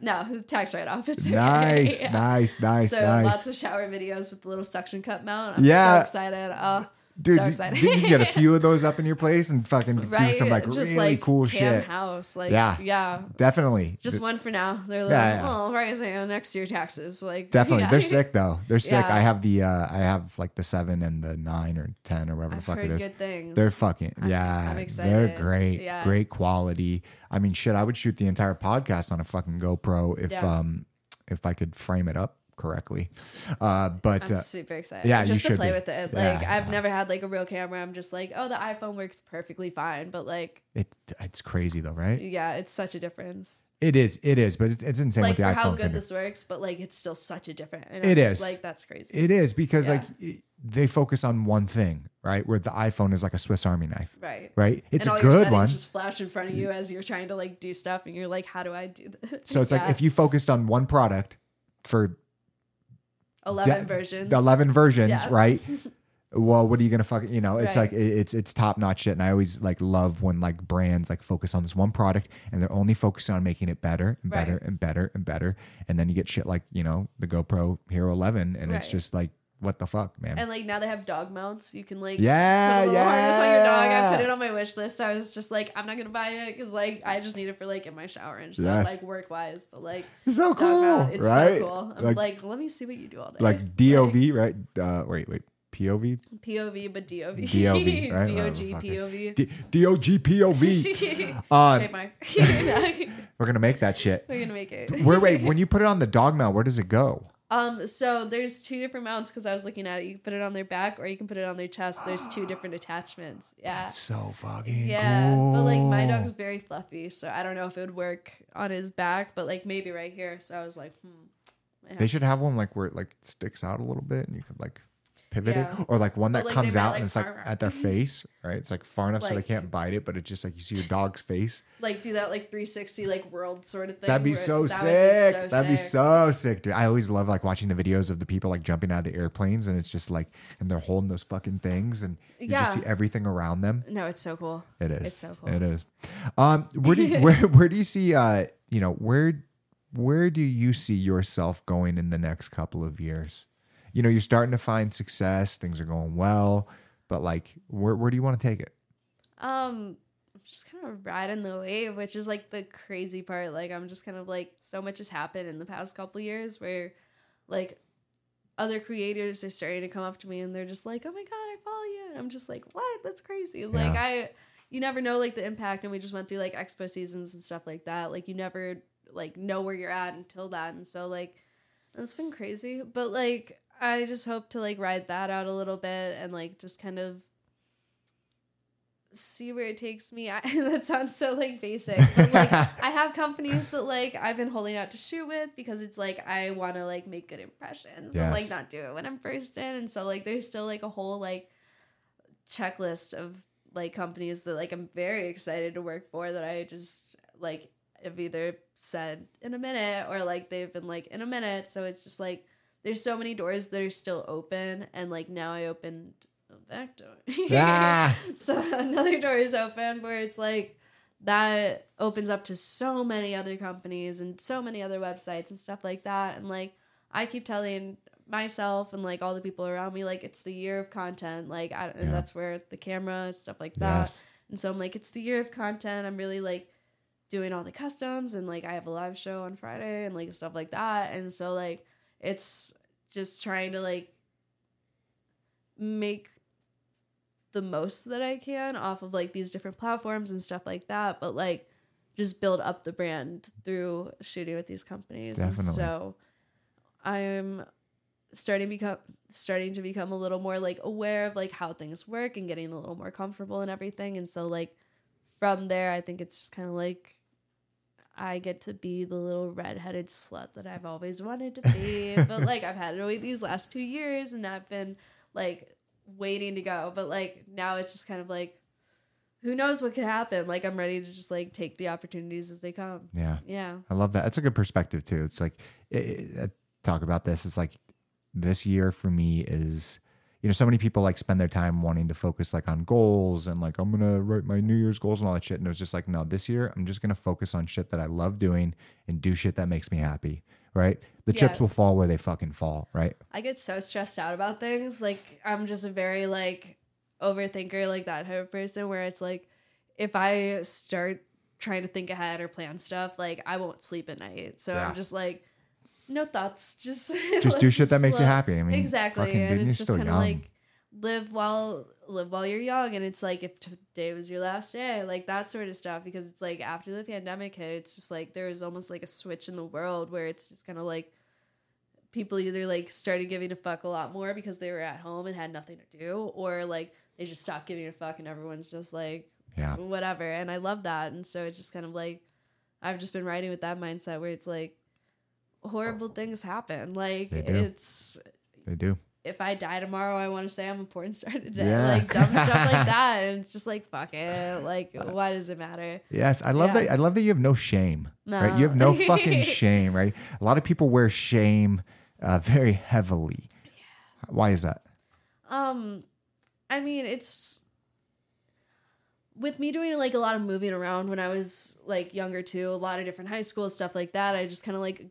No, tax write off. It's okay. nice, Yeah. nice, nice, so nice. lots of shower videos with the little suction cup mount. I'm Yeah. so excited. Oh, Dude, so you- excited. you get a few of those up in your place and fucking right? do some like just really like cool shit? house. Like, Yeah. yeah, Definitely. Just one for now. They're like, Yeah, yeah. oh, rising on next year taxes. Like, Definitely. yeah. They're sick though. They're sick. I have the uh I have like the seven and the nine or ten or whatever I've the fuck it is. good things. They're fucking I'm- yeah. I'm They're great. Yeah. Great quality. I mean shit, I would shoot the entire podcast on a fucking GoPro if um if I could frame it up correctly. Uh, but I'm uh, super excited. yeah, you just to play be. with it. Yeah, Like I've yeah. never had like a real camera. I'm just like, oh, the iPhone works perfectly fine, but like, it it's crazy though, right? yeah, it's such a difference. It is, it is, but it's, it's insane like with the for iPhone. how good this works, but like it's still such a different. And It is. like that's crazy. It is because Yeah. like it- they focus on one thing, right? Where the iPhone is like a Swiss Army knife, right. right? It's and a good one. just flash in front of you as you're trying to like do stuff, and you're like, how do I do this? So it's like if you focused on one product for eleven de- versions, eleven versions, Yeah. right? Well, what are you gonna fucking you know? It's Right. like it- it's it's top notch shit, and I always like love when like brands like focus on this one product and they're only focusing on making it better and better Right. and better and better, and then you get shit like you know the GoPro Hero 11, and it's just like what the fuck, man? And like now they have dog mounts. You can like Yeah, put a little harness on your dog. I put it on my wish list. I was just like, I'm not gonna buy it because like I just need it for like in my shower and stuff, Yes. like work wise. But like so cool, mount, it's right? so cool. I'm Like- like, let me see what you do all day. like DOV, right? Uh, wait, wait, POV, POV, but DOV. DOV, right? DOG, Whatever, fuck it. POV. D- DOG POV. Uh, Trademark. we're gonna make that shit. We're gonna make it. Where wait, when you put it on the dog mount, where does it go? Um, so there's two different mounts because I was looking at it. You can put it on their back or you can put it on their chest. There's two different attachments. Yeah. So fucking Yeah, but like my dog's very fluffy, so I don't know if it would work on his back, but like maybe right here. So I was like, hmm. They should have one like where it like sticks out a little bit and you could like pivot Yeah. or like one that like, comes out like, and it's like at their face, right? It's like far enough so they can't bite it, but it's just like you see your dog's face. like do that like 360 like world sort of thing. That'd be so that sick. would be That'd be so sick, dude. I always love like watching the videos of the people like jumping out of the airplanes and it's just like and they're holding those fucking things and you just see everything around them. No, it's so cool. It is. It's so cool. It is. Um, where do you, where where do you see uh you know where where do you see yourself going in the next couple of years? You know, you're starting to find success, things are going well, but like where where do you want to take it? Um, I'm just kind of riding the wave, which is like the crazy part. Like I'm just kind of like so much has happened in the past couple years where like other creators are starting to come up to me and they're just like, "Oh my god, I follow you," and I'm just like, "What? That's crazy!" Like I, you never know like the impact, and we just went through like expo seasons and stuff like that. Like you never like know where you're at until that, and so like it's been crazy. But like I just hope to like ride that out a little bit and like just kind of see where it takes me. I, that sounds so like basic, but like I have companies that like I've been holding out to shoot with because it's like I want to like make good impressions and like not do it when I'm first in, and so like there's still like a whole like checklist of like companies that like I'm very excited to work for that I just like have either said in a minute or like they've been like in a minute. So it's just like there's so many doors that are still open and like now I opened that door. Ah. so another door is open where it's like that opens up to so many other companies and so many other websites and stuff like that. And like I keep telling myself and like all the people around me like it's the year of content like I, and Yeah. that's where the camera stuff like that Yes. and so I'm like, it's the year of content. I'm really like doing all the customs and like I have a live show on Friday and like stuff like that. And so like it's just trying to like make the most that I can off of like these different platforms and stuff like that. But like just build up the brand through shooting with these companies. Definitely. And so I'm starting become starting to become a little more like aware of like how things work and getting a little more comfortable and everything and so like from there i think it's just kind of like i get to be the little redheaded slut that i've always wanted to be but like i've had to wait these last two years and i've been like waiting to go but like now it's just kind of like who knows what could happen like i'm ready to just like take the opportunities as they come Yeah. yeah I love that. That's a good perspective too. It's like it, it- uh, talk about this. It's like this year for me is you know so many people like spend their time wanting to focus like on goals and like I'm gonna write my New Year's goals and all that shit. And it was just like no, this year I'm just gonna focus on shit that I love doing and do shit that makes me happy. Right? The chips will fall where they fucking fall. Right? I get so stressed out about things. Like I'm just a very like overthinker, like that type of person where it's like if I start trying to think ahead or plan stuff, like I won't sleep at night. So Yeah. I'm just like, no thoughts. Just Just do shit that makes you happy. I mean, exactly. and it's just kind of like live while live while you're young. And it's like if today was your last day, like that sort of stuff. Because it's like after the pandemic hit, it's just like there's almost like a switch in the world where it's just kind of like people either like started giving a fuck a lot more because they were at home and had nothing to do, or like they just stopped giving a fuck and everyone's just like Yeah. whatever. And I love that. And so it's just kind of like I've just been writing with that mindset where it's like horrible things happen. Like They do. it's They do. if I die tomorrow, I want to say I'm a porn star today. Yeah. Like dumb stuff like that. And it's just like fuck it. Like why does it matter? Yes, I love Yeah. that. I love that you have no shame. Right? You have No. no fucking shame, right? A lot of people wear shame uh, very heavily. Yeah. Why is that? Um, I mean, it's with me doing like a lot of moving around when I was like younger too, a lot of different high school stuff like that. I just kind of like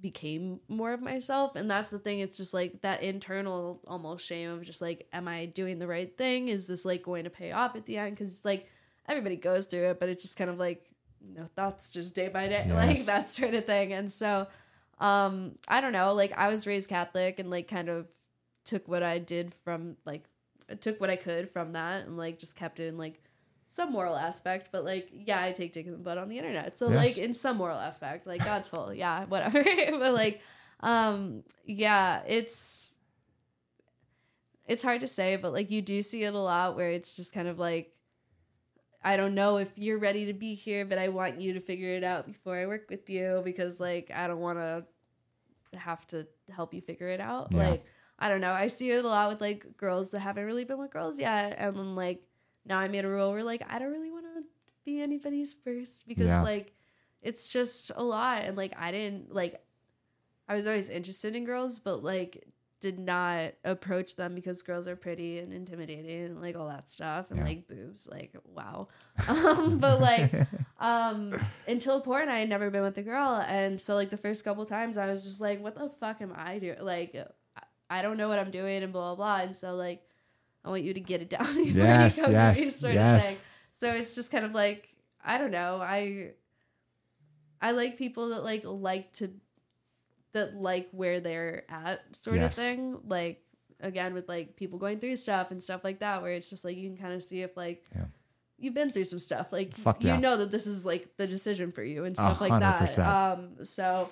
became more of myself, and that's the thing. It's just like that internal almost shame of just like, am I doing the right thing? Is this like going to pay off at the end? Because like everybody goes through it, but it's just kind of like you know thoughts just day by day, like that sort of thing. And so, um, I don't know. Like I was raised Catholic and like kind of took what I did from like took what I could from that and like just kept it in like some moral aspect, but like yeah, I take dick in the butt on the internet. So Yes. like in some moral aspect, like God's full, yeah, whatever. but like um yeah, it's it's hard to say, but like you do see it a lot where it's just kind of like I don't know if you're ready to be here, but I want you to figure it out before I work with you because like I don't want to have to help you figure it out. Yeah. Like I don't know. I see it a lot with like girls that haven't really been with girls yet, and then like now I made a rule where like I don't really want to be anybody's first because Yeah. like it's just a lot, and like I didn't like I was always interested in girls, but like did not approach them because girls are pretty and intimidating and like all that stuff and Yeah. like boobs like wow um but like um until porn i had never been with a girl and so like the first couple times i was just like what the fuck am i doing like I- i don't know what i'm doing and blah blah blah and so like i want you to get it down before Yes, you come yes, sort yes. of thing so it's just kind of like i don't know i i like people that like like to that like where they're at sort Yes. of thing like again with like people going through stuff and stuff like that where it's just like you can kind of see if like Yeah. you've been through some stuff like Fuck you yeah. know that this is like the decision for you and stuff like that um so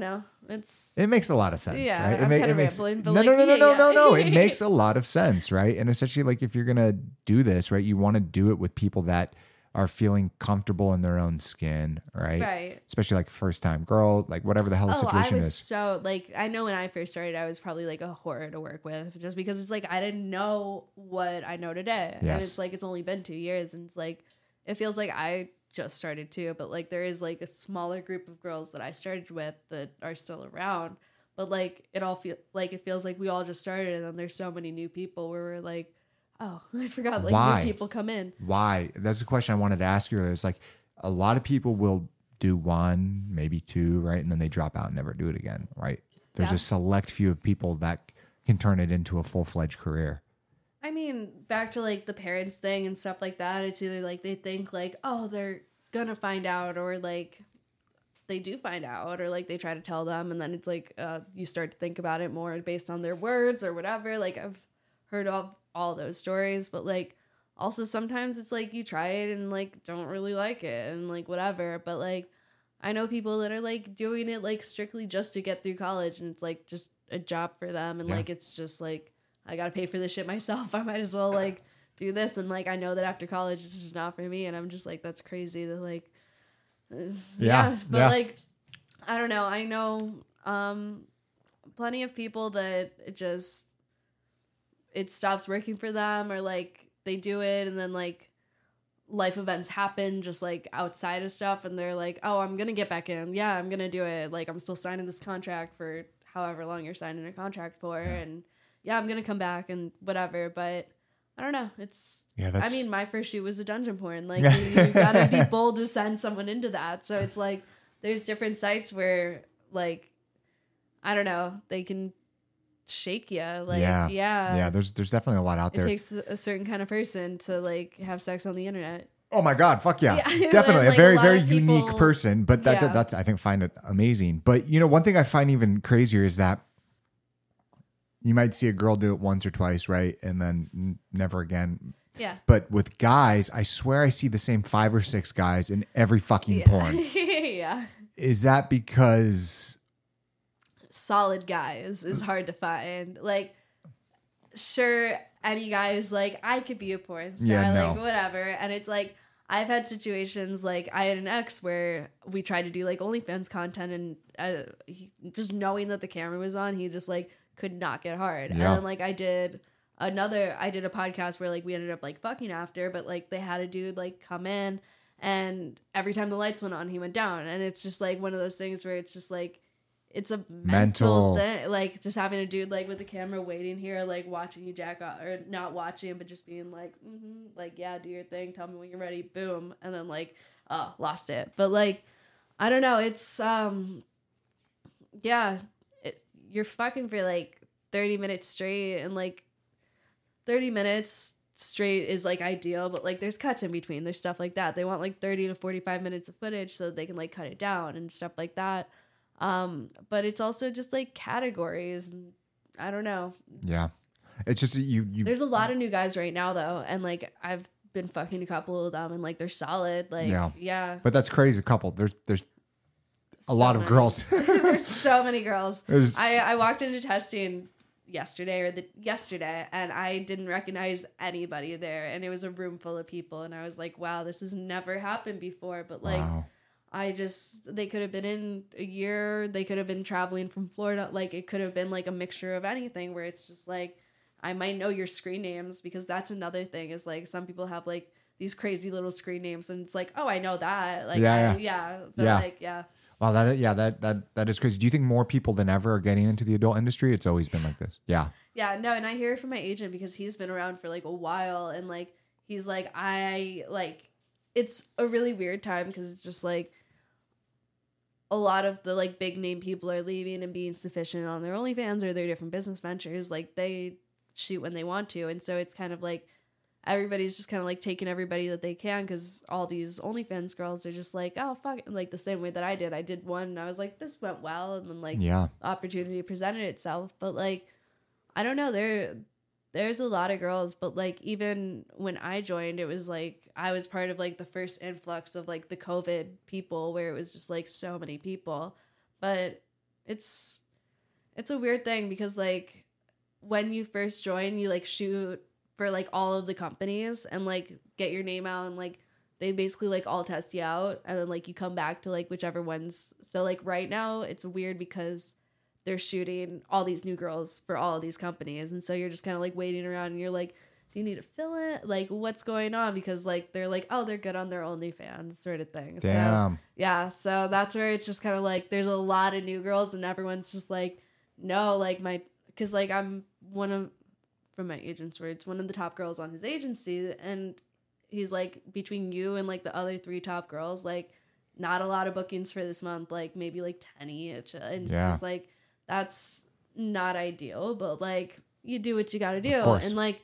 don't know it's It makes a lot of sense, Yeah, right? It I'm ma- it makes, rambling, but no, like, no, no, no, yeah, no, yeah. no, no. It makes a lot of sense, right? And especially like if you're gonna do this, right? You want to do it with people that are feeling comfortable in their own skin, right? right Especially like first time girl, like whatever the hell the Oh, I situation was is. so like I know when I first started, I was probably like a horror to work with, just because it's like I didn't know what I know today, yes. and it's like it's only been two years, and it's like it feels like I just started too, but like there is like a smaller group of girls that I started with that are still around, but like it all feel like it feels like we all just started, and then there's so many new people where we're like, oh, I forgot like Why? new people come in. Why? That's the question I wanted to ask you. It's like a lot of people will do one, maybe two, right? And then they drop out and never do it again, right? There's Yeah. a select few of people that can turn it into a full fledged career. Back to like the parents thing and stuff like that. It's either like they think like, oh, they're gonna find out, or like they do find out, or like they try to tell them, and then it's like uh, you start to think about it more based on their words or whatever. Like I've heard of all those stories, but like also sometimes it's like you try it and like don't really like it and like whatever. But like I know people that are like doing it like strictly just to get through college, and it's like just a job for them, and Yeah. like it's just like I gotta pay for this shit myself. I might as well like do this. And like I know that after college, it's just not for me. And I'm just like, that's crazy. That like, yeah, Yeah, But yeah. like, I don't know. I know um plenty of people that it just it stops working for them, or like they do it and then like life events happen just like outside of stuff and they're like oh i'm gonna get back in yeah i'm gonna do it like i'm still signing this contract for however long you're signing a contract for and yeah i'm gonna come back and whatever but i don't know it's Yeah, That's... i mean my first shoot was a dungeon porn like you, you gotta be bold to send someone into that so it's like there's different sites where like i don't know they can shake you like Yeah. yeah yeah. There's there's definitely a lot out it there. It takes a certain kind of person to like have sex on the internet Oh my God, fuck yeah. Yeah, Definitely. like, a very, a very of unique person. But that, Yeah. that's, I think, find it amazing. But, you know, one thing I find even crazier is that you might see a girl do it once or twice, right? And then n- never again. yeah But with guys, I swear I see the same five or six guys in every fucking yeah porn. yeah Is that because solid guys is hard to find. Like, sure, any guys like I could be a porn star, Yeah, no. like whatever. And it's like I've had situations like I had an ex where we tried to do like OnlyFans content, and uh, he, just knowing that the camera was on, he just like could not get hard. And then like I did another, I did a podcast where like we ended up like fucking after, but like they had a dude like come in. And every time the lights went on, he went down. And it's just like one of those things where it's just like, it's a mental, Mental. thing. Like just having a dude like with the camera waiting here, like watching you jack off, or not watching, but just being like, mm-hmm, like yeah, do your thing. Tell me when you're ready. Boom, and then like, oh, lost it. But like, I don't know. It's um, yeah, you're fucking for like thirty minutes straight, and like thirty minutes straight is like ideal, but like there's cuts in between. There's stuff like that. They want like 30 to 45 minutes of footage so they can like cut it down and stuff like that. Um, but it's also just like categories and I don't know. Yeah. It's just you you There's a lot of new guys right now though, and like I've been fucking a couple of them and like they're solid. Like Yeah. yeah. but that's crazy a couple. There's there's a So lot of many. girls. There's so many girls. There's- I, I walked into testing yesterday or the yesterday and I didn't recognize anybody there and it was a room full of people and I was like, wow, this has never happened before. But like wow. I just they could have been in a year, they could have been traveling from Florida, like it could have been like a mixture of anything where it's just like I might know your screen names because that's another thing is like some people have like these crazy little screen names and it's like, oh I know that. Like Yeah, I- yeah. yeah. But Yeah. like yeah. Wow, that yeah, that that that is crazy. Do you think more people than ever are getting into the adult industry? It's always been like this. Yeah. Yeah, no, and I hear it from my agent because he's been around for like a while and like he's like I like it's a really weird time because it's just like a lot of the like big name people are leaving and being sufficient on their OnlyFans or their different business ventures. Like they shoot when they want to, and so it's kind of like everybody's just kind of like taking everybody that they can because all these OnlyFans girls are just like, oh fuck, like the same way that I did. I did one, and I was like, this went well, and then like Yeah. opportunity presented itself. But like, I don't know, there there's a lot of girls, but like even when I joined, it was like I was part of like the first influx of like the COVID people where it was just like so many people. But it's it's a weird thing because like when you first join, you like shoot for like all of the companies and like get your name out and like they basically like all test you out and then like you come back to like whichever ones. So like right now it's weird because they're shooting all these new girls for all of these companies. And so you're just kind of like waiting around and you're like do you need to fill it? Like what's going on? Because like they're like oh they're good on their OnlyFans sort of thing. So yeah. So that's where it's just kind of like there's a lot of new girls and everyone's just like no like my because like i'm one of from my agent's where it's one of the top girls on his agency and he's like between you and like the other three top girls like not a lot of bookings for this month like maybe like 10 each uh, and Yeah. it's just like that's not ideal but like you do what you got to do. and like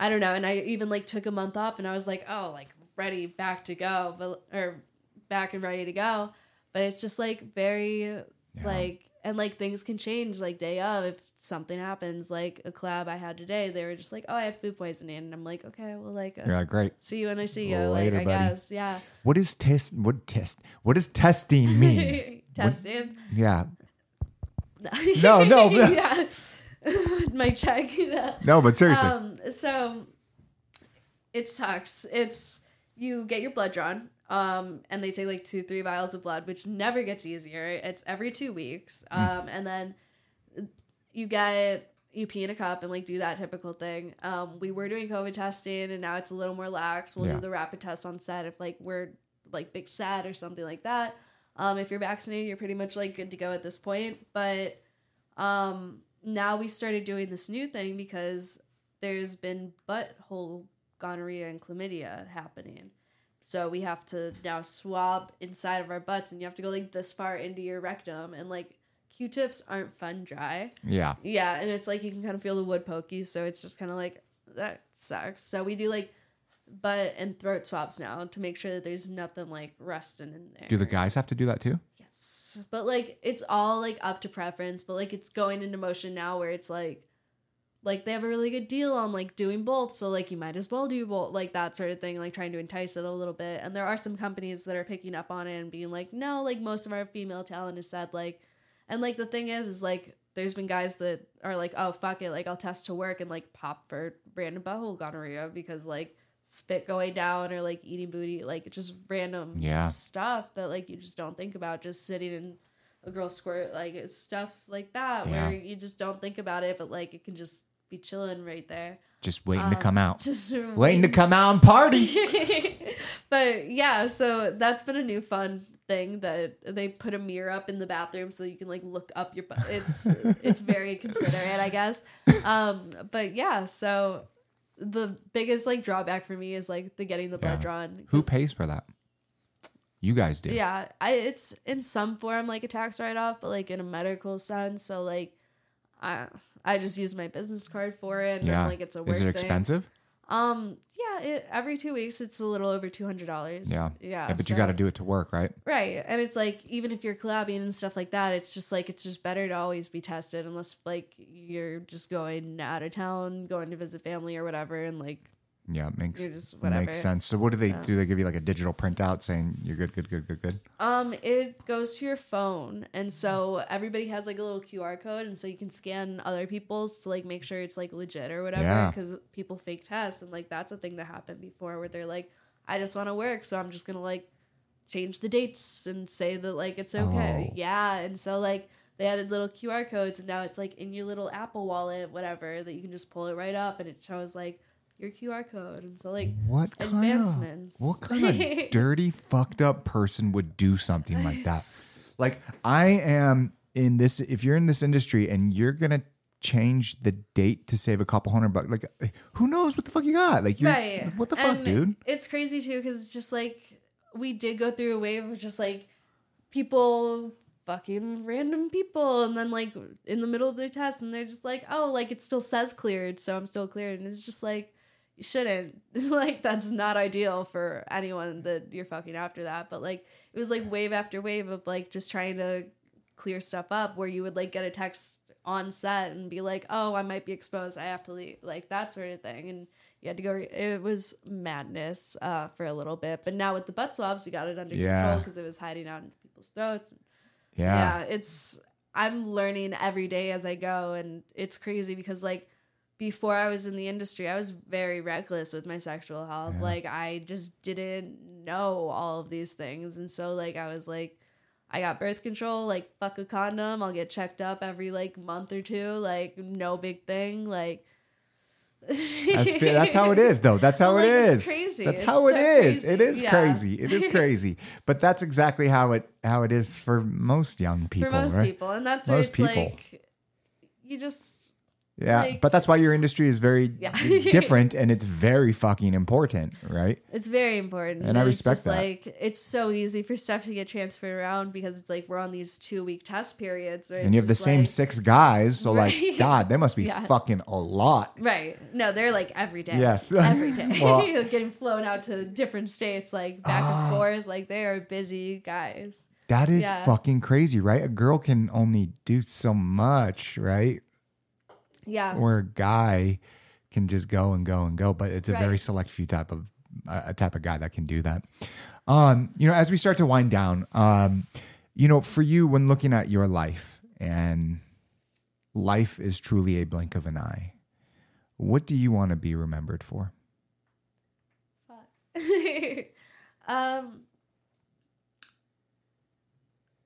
i don't know and i even like took a month off and i was like oh like ready back to go but or back and ready to go. But it's just like very like and like things can change like day of if something happens like a collab i had today they were just like oh i had food poisoning and i'm like okay well like uh, You're great. see you when i see you Later, like i buddy. guess yeah What is test what test what does testing mean? testing yeah. No, no, no. yeah my check yeah. No, but seriously. Um, so it sucks. It's you get your blood drawn, um, and they take like two, three vials of blood, which never gets easier. It's every two weeks, um, and then you get you pee in a cup and like do that typical thing. Um, we were doing COVID testing, and now it's a little more lax. We'll Yeah. do the rapid test on set if like we're like big sad or something like that. Um, if you're vaccinated, you're pretty much like good to go at this point. But um, now we started doing this new thing because there's been butthole gonorrhea and chlamydia happening. So we have to now swab inside of our butts, and you have to go like this far into your rectum, and like Q-tips aren't fun dry. yeah. Yeah, and it's like you can kind of feel the wood pokey, so it's just kind of like that sucks. So we do like butt and throat swabs now to make sure that there's nothing like rusting in there. Do the guys have to do that too? Yes. But like it's all like up to preference, but like it's going into motion now where it's like like they have a really good deal on like doing both, so like you might as well do both, like that sort of thing, like trying to entice it a little bit. And there are some companies that are picking up on it and being like, no, like most of our female talent is said like And like the thing is, is like there's been guys that are like, oh fuck it, like I'll test to work and like pop for random butthole gonorrhea because like spit going down or like eating booty, like just random Yeah. stuff that like you just don't think about just sitting in a girl squirt, like stuff like that Yeah. where you just don't think about it, but like it can just be chilling right there. Just waiting to come out. Just Waiting to come out and party. but yeah, so that's been a new fun thing that they put a mirror up in the bathroom so you can like look up your butt. It's it's very considerate, I guess. Um, but yeah, so the biggest like drawback for me is like the getting the blood Yeah. drawn. Who pays for that? You guys do. Yeah, I it's in some form like a tax write off, but like in a medical sense. So like, I I just use my business card for it. And Yeah. like it's a work Is it thing. expensive? Um, yeah, it, every two weeks it's a little over two hundred dollars. Yeah. yeah. but you got to do it to work, right? Right. And it's like even if you're collabing and stuff like that, it's just like it's just better to always be tested unless like you're just going out of town, going to visit family or whatever and like Yeah, it makes You're just whatever. makes sense. So what do they So- do? They give you like a digital printout saying you're good, good, good, good, good. um it goes to your phone and so everybody has like a little QR code and so you can scan other people's to like make sure it's like legit or whatever Yeah. because people fake tests, and like that's a thing that happened before where they're like I just want to work so I'm just going to like change the dates and say that like it's okay. Oh. Yeah, and so like they added little QR codes and now it's like in your little Apple wallet whatever that you can just pull it right up and it shows like your QR code and so like What kind advancements. of what kind of dirty, fucked up person would do something like that? Like I am in this. If you're in this industry and you're gonna change the date to save a couple hundred bucks, like who knows what the fuck you got? Like you're right. what the fuck, And dude? It's crazy too because it's just like we did go through a wave of just like people fucking random people and then like in the middle of their test and they're just like oh like it still says cleared so i'm still cleared and it's just like you shouldn't. Like that's not ideal for anyone that you're fucking after that. But like it was like wave after wave of like just trying to clear stuff up where you would like get a text on set and be like oh i might be exposed. I have to leave. Like that sort of thing. And you had to go it was madness uh for a little bit. But now with the butt swabs we got it under Yeah. control because it was hiding out into people's throats. Yeah. yeah it's i'm learning every day as i go. And it's crazy because like before i was in the industry i was very reckless with my sexual health Yeah. like i just didn't know all of these things and so like i was like i got birth control like fuck a condom i'll get checked up every like month or two like no big thing like That's that's how it is, though. That's how Well, it like, is. it's crazy. That's It's how it so is. Crazy. is Yeah. crazy. It is crazy. but that's exactly how it how it is for most young people, for most right? people and that's where Most it's people. like you just Yeah, like- but that's why your industry is very Yeah. different and it's very fucking important, right? It's very important. And I it's respect just that. Like it's so easy for stuff to get transferred around because it's like we're on these two week test periods. Where And you have the same like- six guys, so like, God, they must be Yeah. fucking a lot. Right. No, they're like every day. Yes. Every day. Well- Getting flown out to different states, like back Ah. and forth. Like they are busy guys. That is Yeah. fucking crazy, right? A girl can only do so much, right? Yeah. Or a guy can just go and go and go, but it's a very select few type of a type of guy that can do that. Um, you know, as we start to wind down, um, you know, for you when looking at your life and life is truly a blink of an eye, what do you want to be remembered for? um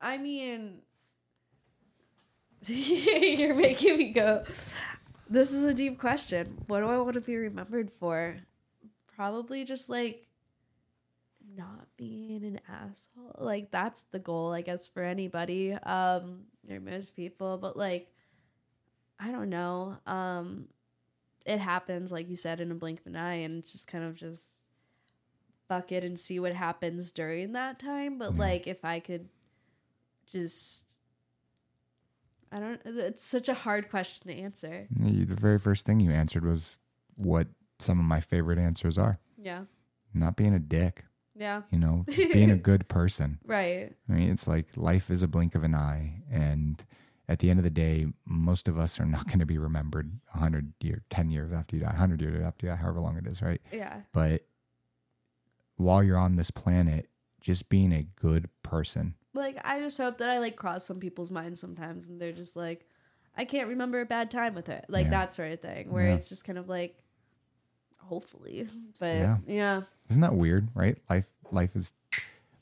I mean you're making me go this is a deep question. What do i want to be remembered for? Probably just like not being an asshole. Like that's the goal i guess for anybody um or most people but like i don't know. Um it happens like you said in a blink of an eye and it's just kind of just fuck it and see what happens during that time but Yeah. like if i could just I don't. It's such a hard question to answer. You- The very first thing you answered was what some of my favorite answers are. Yeah. Not being a dick, Yeah. you know, just being a good person. Right. I mean, it's like life is a blink of an eye. And at the end of the day, most of us are not going to be remembered 100 years, 10 years after you die, 100 years after you die, however long it is, right? Yeah. But while you're on this planet, just being a good person like I just hope that I like cross some people's minds sometimes, and they're just like, I can't remember a bad time with it, like Yeah. that sort of thing, where Yeah. it's just kind of like, hopefully, but Yeah. yeah, Isn't that weird, right? Life life is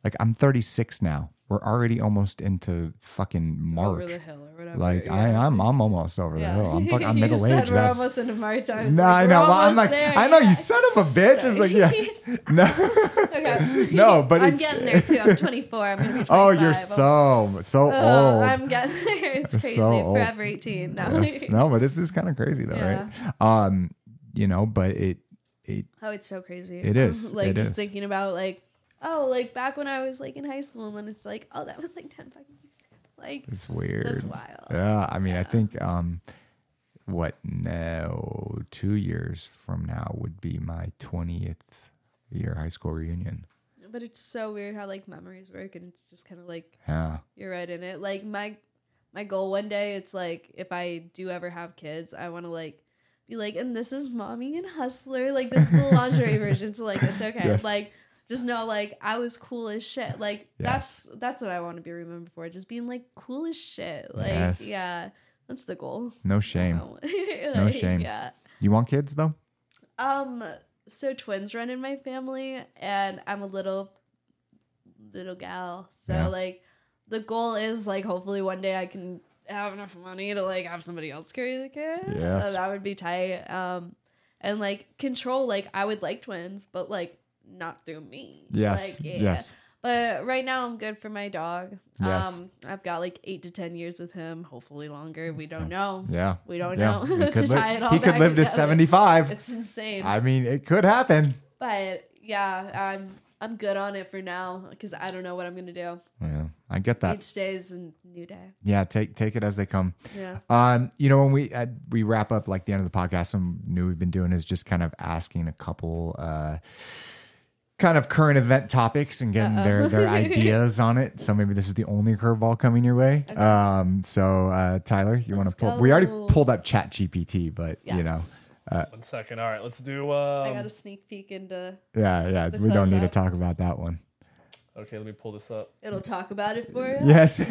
like I'm 36 now. We're already almost into fucking over March. the hill or whatever. Like yeah. I, I'm, I'm almost over the hill. I'm, fucking, I'm You middle aged. We're That's almost into March. I was no, like, I know. Well, I'm like, there, I know yeah. you son of a bitch. I was like, yeah, no, okay. no, but I'm getting there too. I'm 24. I'm gonna be 25. oh, you're so so Oh, old. I'm getting there. It's crazy. so. Forever 18. No. Yes. No, but this is kind of crazy though, right? Um, you know, but it it Oh, it's so crazy. It is. like It just is. thinking about like, oh, like back when I was like in high school, and then it's like, oh, that was like 10 fucking years ago. Like, it's weird. That's wild. Yeah, I mean, I think um, what now? Two years from now would be my twentieth year high school reunion. but it's so weird how like memories work, and it's just kind of like Yeah, you're right in it. Like my my goal one day, it's like if I do ever have kids, I want to like be like, and this is mommy and hustler. Like this is the lingerie version. So like it's okay. Yes. Like just know like I was cool as shit. Like Yes. that's that's what I want to be remembered for. Just being like cool as shit. Like Yes. yeah, that's the goal. no shame. no shame. Yeah. You want kids though? Um. So twins run in my family, and I'm a little little gal. So Yeah. like, the goal is like hopefully one day I can have enough money to like have somebody else carry the kid. Yes. Uh, that would be tight. Um, and like control. Like I would like twins, but like not through me. Yes, Like, yeah. yes. But right now I'm good for my dog. Yes. Um, I've got like eight to ten years with him. Hopefully longer. We don't know. Yeah, We don't yeah. know. He To could, tie it all he could live to seventy-five. It's insane. I mean, it could happen. But yeah, I'm I'm good on it for now because I don't know what I'm gonna do. Yeah, I get that. Each day is a new day. Yeah, take take it as they come. Yeah. Um, you know, when we uh, we wrap up like the end of the podcast, some new we've been doing is just kind of asking a couple uh kind of current event topics and getting their their ideas on it. So maybe this is the only curveball coming your way. Um, so uh Tyler, you want to Let's pull? We already pulled up Chat GPT, but Yes. you know, One second. All right, let's do. Um, I got a sneak peek into. yeah, yeah, The we don't need to talk about that one. Okay, let me pull this up. It'll talk about it for you. Yes,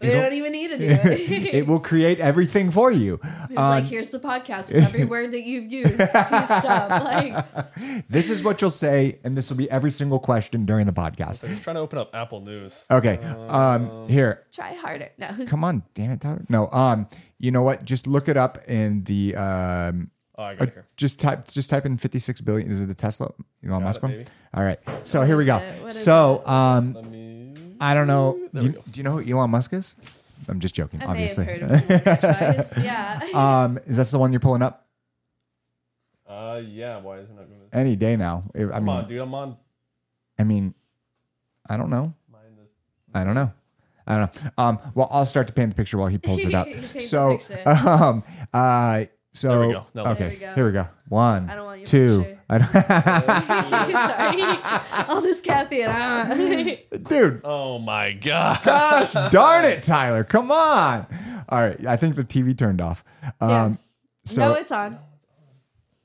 we It'll- don't even need to do it. it will create everything for you. It's like here's the podcast with every word that you've used. Please stop. Like This is what you'll say, and this will be every single question during the podcast. I'm just trying to open up Apple News. Okay. Um. Here. try harder. No. Come on. Damn it, Tyler. No. Um. You know what? Just look it up in the um. Oh, I uh, got it here. just type. Just type in fifty six billion. Is it the Tesla Elon Musk it, one? baby. All right. So here we go. it? What is So um. Let me. I don't know. There You, we go. do you know who Elon Musk is? I'm just joking. I obviously. may have heard of it once or twice. Yeah. um. Is that the one you're pulling up? Uh, yeah. Why isn't it going to? Any day now. I Come mean. on, dude. I'm on. I mean. I don't know. Mine is- I don't know. I don't know. Um, well, I'll start to paint the picture while he pulls it up. Paint the so, picture. um, uh, so There we go. Now look. okay, There we go. here we go. One, I don't want your two. picture. I Sorry. All this caffeine. Don't- dude, Oh my god. gosh darn it, Tyler, come on. All right, I think the TV turned off. Um, Yeah. so no, it's on.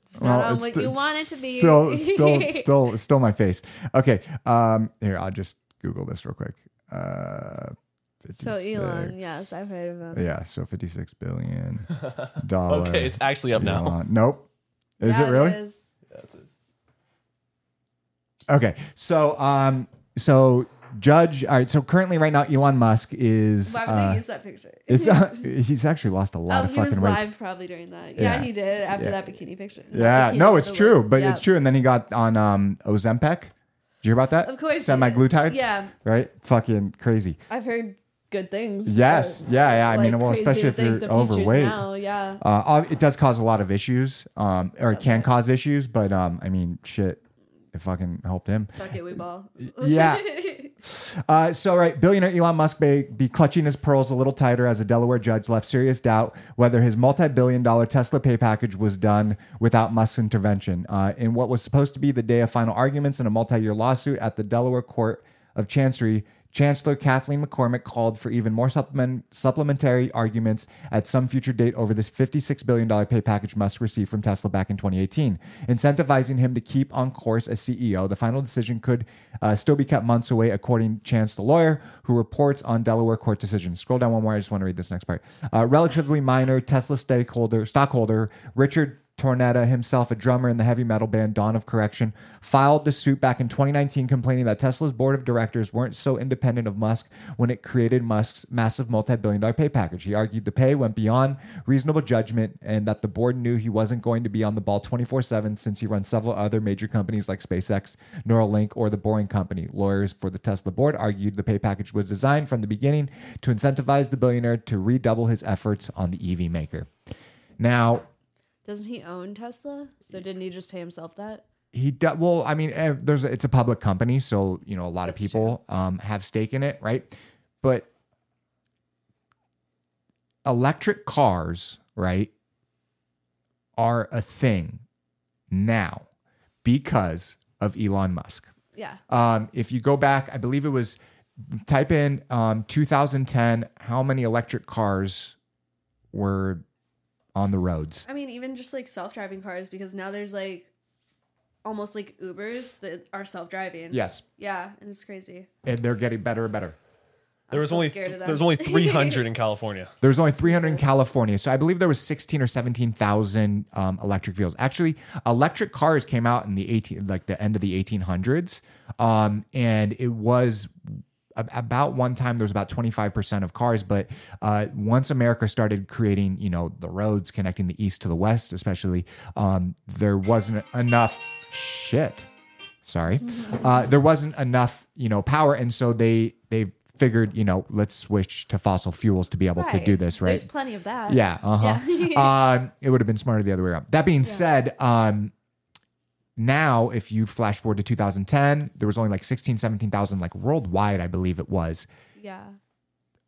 It's not well, on it's what st- you want it to be. Still, still, still, still my face. Okay, um, here I'll just Google this real quick. Uh, so Elon, yes, I've heard of him. Yeah, so fifty-six billion dollar. Okay, it's actually up now. Elon- Nope. Is Yeah, it really? is. That's it. Okay, so um, so Judge. All right, so currently, right now, Elon Musk is. Why would they Uh, use that picture? is uh, he's actually lost a lot oh, of he fucking was weight. live probably during that. Yeah, Yeah. he did after Yeah. that bikini picture. Not Yeah, bikini, no, it's the true, look. but Yeah. it's true. And then he got on um Ozempic. Did you hear about that? Of course, semaglutide. Yeah, right. Fucking crazy. I've heard good things. Yes, but, yeah, yeah. I mean, well, especially if you're overweight. Now, yeah. Uh, uh, it does cause a lot of issues, um, or it can cause issues, but um, I mean, shit, it fucking helped him. Fuck it, we ball. yeah. Uh, so, right, billionaire Elon Musk may be clutching his pearls a little tighter as a Delaware judge left serious doubt whether his multi-billion dollar Tesla pay package was done without Musk's intervention. Uh, in what was supposed to be the day of final arguments in a multi-year lawsuit at the Delaware Court of Chancery, Chancellor Kathaleen McCormick called for even more supplement, supplementary arguments at some future date over this $56 billion pay package Musk received from Tesla back in 2018, incentivizing him to keep on course as CEO. The final decision could uh, still be kept months away, according to Chance, the lawyer, who reports on Delaware court decisions. Scroll down one more. I just want to read this next part. Uh, relatively minor Tesla stakeholder, stockholder Richard Tornetta, himself a drummer in the heavy metal band Dawn of Correction, filed the suit back in 2019 complaining that Tesla's board of directors weren't so independent of Musk when it created Musk's massive multi billion dollar pay package. He argued the pay went beyond reasonable judgment and that the board knew he wasn't going to be on the ball 24 7 since he runs several other major companies like SpaceX, Neuralink, or the Boring Company. Lawyers for the Tesla board argued the pay package was designed from the beginning to incentivize the billionaire to redouble his efforts on the EV maker. Now, Doesn't he own Tesla? So didn't he just pay himself that? he well i mean eh, there's a, it's a public company so you know a lot of people um, have stake in it right but electric cars right are a thing now because of elon musk Yeah. um, if you go back i believe it was type in um, 2010 how many electric cars were on the roads I mean, even just like self driving cars, because now there's like almost like Ubers that are self driving. yes Yeah, and it's crazy. and they're getting better and better There was so only scared of there was only 300 in California. There was only 300 in California. So I believe there was 16 or 17,000 um, electric vehicles. Actually, electric cars came out in the 18 like the end of the 1800s. Um, and it was a- about one time there was about 25% of cars but uh, once america started creating you know the roads connecting the east to the west especially um, there wasn't enough shit. Sorry. Uh, there wasn't enough you know power and so they they figured you know let's switch to fossil fuels to be able to do this right? There's plenty of that. yeah uh-huh. Yeah. um, it would have been smarter the other way around. That being said um, now if you flash forward to 2010 there was only like 16 17,000 like worldwide I believe it was yeah.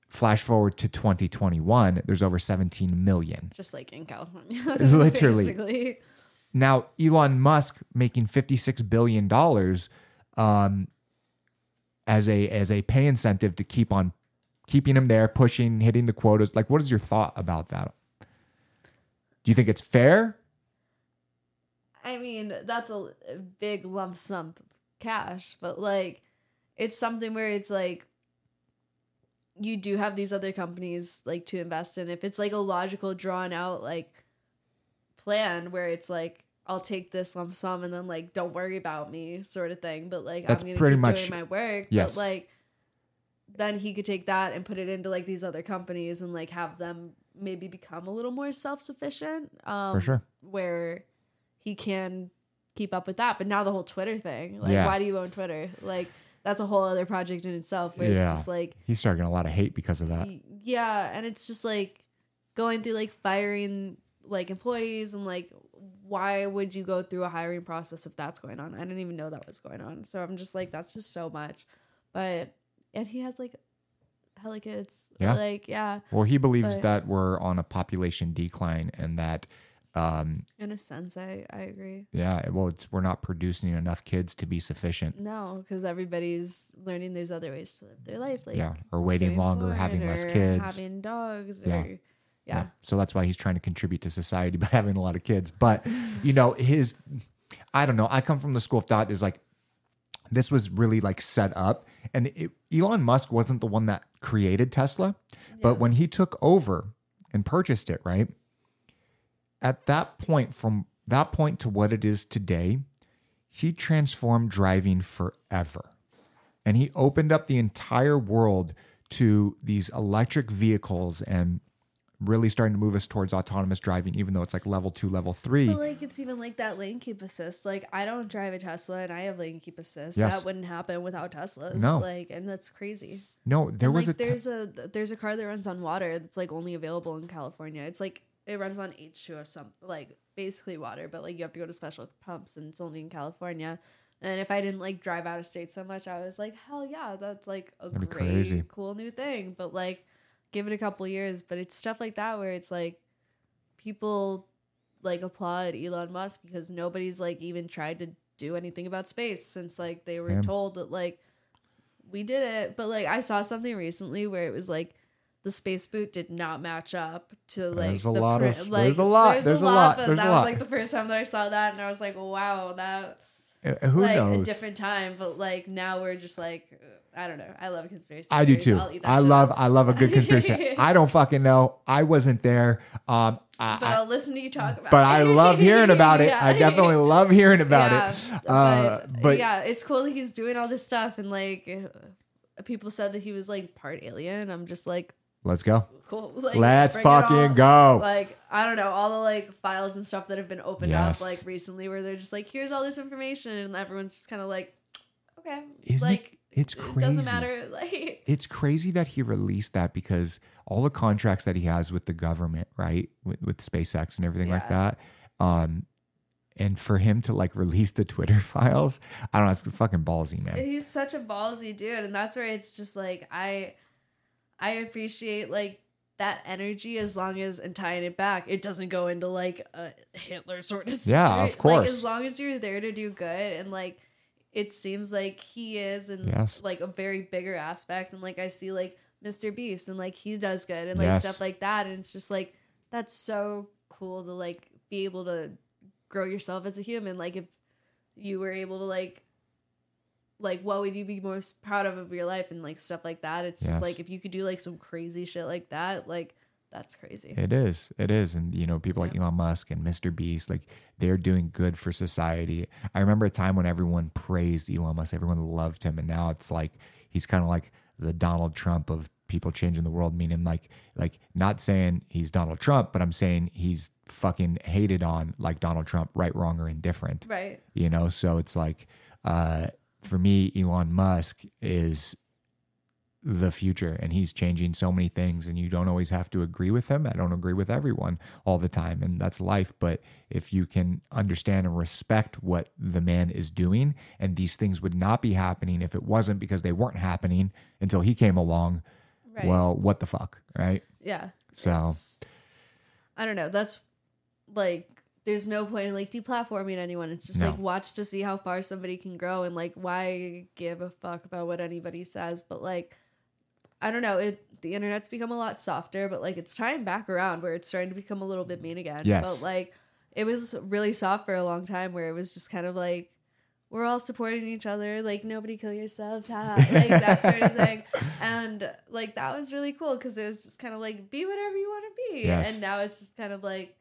flash forward to 2021 there's over 17 million Just like in California. Literally. Basically. Now, Elon Musk making $56 billion um, as a as a pay incentive to keep on keeping him there, pushing, hitting the quotas. Like, what is your thought about that? Do you think it's fair? I mean, that's a big lump sum of cash, but like it's something where it's like you do have these other companies like to invest in. If it's like a logical drawn out like plan where it's like I'll take this lump sum and then like don't worry about me sort of thing, but like That's I'm gonna pretty keep much- doing my work. yes. But like then he could take that and put it into like these other companies and like have them maybe become a little more self sufficient. Um For sure. where he can keep up with that. But now the whole Twitter thing, like, Yeah. why do you own Twitter? Like, that's a whole other project in itself. Where Yeah. it's just like, He's starting a lot of hate because of that. yeah, and it's just like going through like firing like employees and like why would you go through a hiring process if that's going on? I didn't even know that was going on. So I'm just like, that's just so much. But and he has like hella kids. Yeah. Like, yeah, Well, he believes But- that we're on a population decline and that, um, in a sense, I I agree. yeah, well, it's we're not producing enough kids to be sufficient. No, because everybody's learning there's other ways to live their life. Like yeah, or waiting longer, having less kids. having dogs, Yeah. or yeah, So that's why he's trying to contribute to society by having a lot of kids. But you know, his I don't know. I come from the school of thought is like this was really like set up, and it, Elon Musk wasn't the one that created Tesla, but when he took over and purchased it, right at that point, from that point to what it is today, he transformed driving forever and he opened up the entire world to these electric vehicles and really starting to move us towards autonomous driving even though it's like level 2 level 3 But like it's even like that lane keep assist. Like I don't drive a Tesla and I have lane keep assist. Yes. That wouldn't happen without Teslas. No. Like and that's crazy. no there And, was like a te- there's a there's a car that runs on water that's like only available in California. It's like it runs on H2O some like basically water, but like you have to go to special pumps and it's only in California. And if I didn't like drive out of state so much, I was like, hell yeah, that's like a That'd great, crazy. cool new thing. But like, give it a couple years. But it's stuff like that where it's like people like applaud Elon Musk because nobody's like even tried to do anything about space since like they were Yeah. told that like we did it. But like I saw something recently where it was like the space boot did not match up to like There's a the lot print- of- like, there's a lot, there's a lot, but there's a that lot. was like the first time that I saw that, and I was like, wow, that Uh, Who like knows? a different time. But like now we're just like, uh, I don't know. I love conspiracy. I do too. I'll eat that I love up. I love a good conspiracy. I don't fucking know. I wasn't there. Um, I, But I- I'll listen to you talk about. but it. But I love hearing about it. Yeah. I definitely love hearing about yeah, it. Uh, but, but yeah, it's cool that he's doing all this stuff and like uh, people said that he was like part alien. I'm just like let's go. cool. Like, Let's it all. fucking go. Like I don't know all the like files and stuff that have been opened Yes. up like recently where they're just like here's all this information and everyone's just kind of like okay Isn't like it? It's it crazy. doesn't matter like It's crazy that he released that because all the contracts that he has with the government, right, with, with SpaceX and everything like that, um, and for him to like release the Twitter files, I don't know, it's fucking ballsy, man. he's such a ballsy dude and that's where it's just like i i appreciate like that energy as long as and tying it back it doesn't go into like a hitler sort of Yeah, of like as long as you're there to do good and like it seems like he is and Yes. like a very bigger aspect and like i see like mr beast and like he does good and like Yes. stuff like that and it's just like that's so cool to like be able to grow yourself as a human like if you were able to like like what would you be most proud of of your life and like stuff like that it's Yes. just like if you could do like some crazy shit like that like that's crazy It is. It is. And, you know, people like Elon Musk and Mr. Beast, like they're doing good for society. I remember a time when everyone praised Elon Musk, everyone loved him. And now it's like he's kind of like the Donald Trump of people changing the world, meaning like, like not saying he's Donald Trump, but I'm saying he's fucking hated on like Donald Trump, right, wrong, or indifferent. right You know, so it's like, uh, for me, Elon Musk is the future and he's changing so many things and you don't always have to agree with him. I don't agree with everyone all the time and that's life, but if you can understand and respect what the man is doing and these things would not be happening if it wasn't because they weren't happening until he came along, right well, what the fuck, right? yeah So- i don't know that's like there's no point in like deplatforming anyone. It's just No. like watch to see how far somebody can grow and like why give a fuck about what anybody says. But like i don't know. It the internet's become a lot softer but like it's time back around where it's starting to become a little bit mean again. Yes. but like it was really soft for a long time where it was just kind of like we're all supporting each other. Like nobody kill yourself. Ha, like that sort of thing. And like that was really cool because it was just kind of like be whatever you want to be. Yes. and now it's just kind of like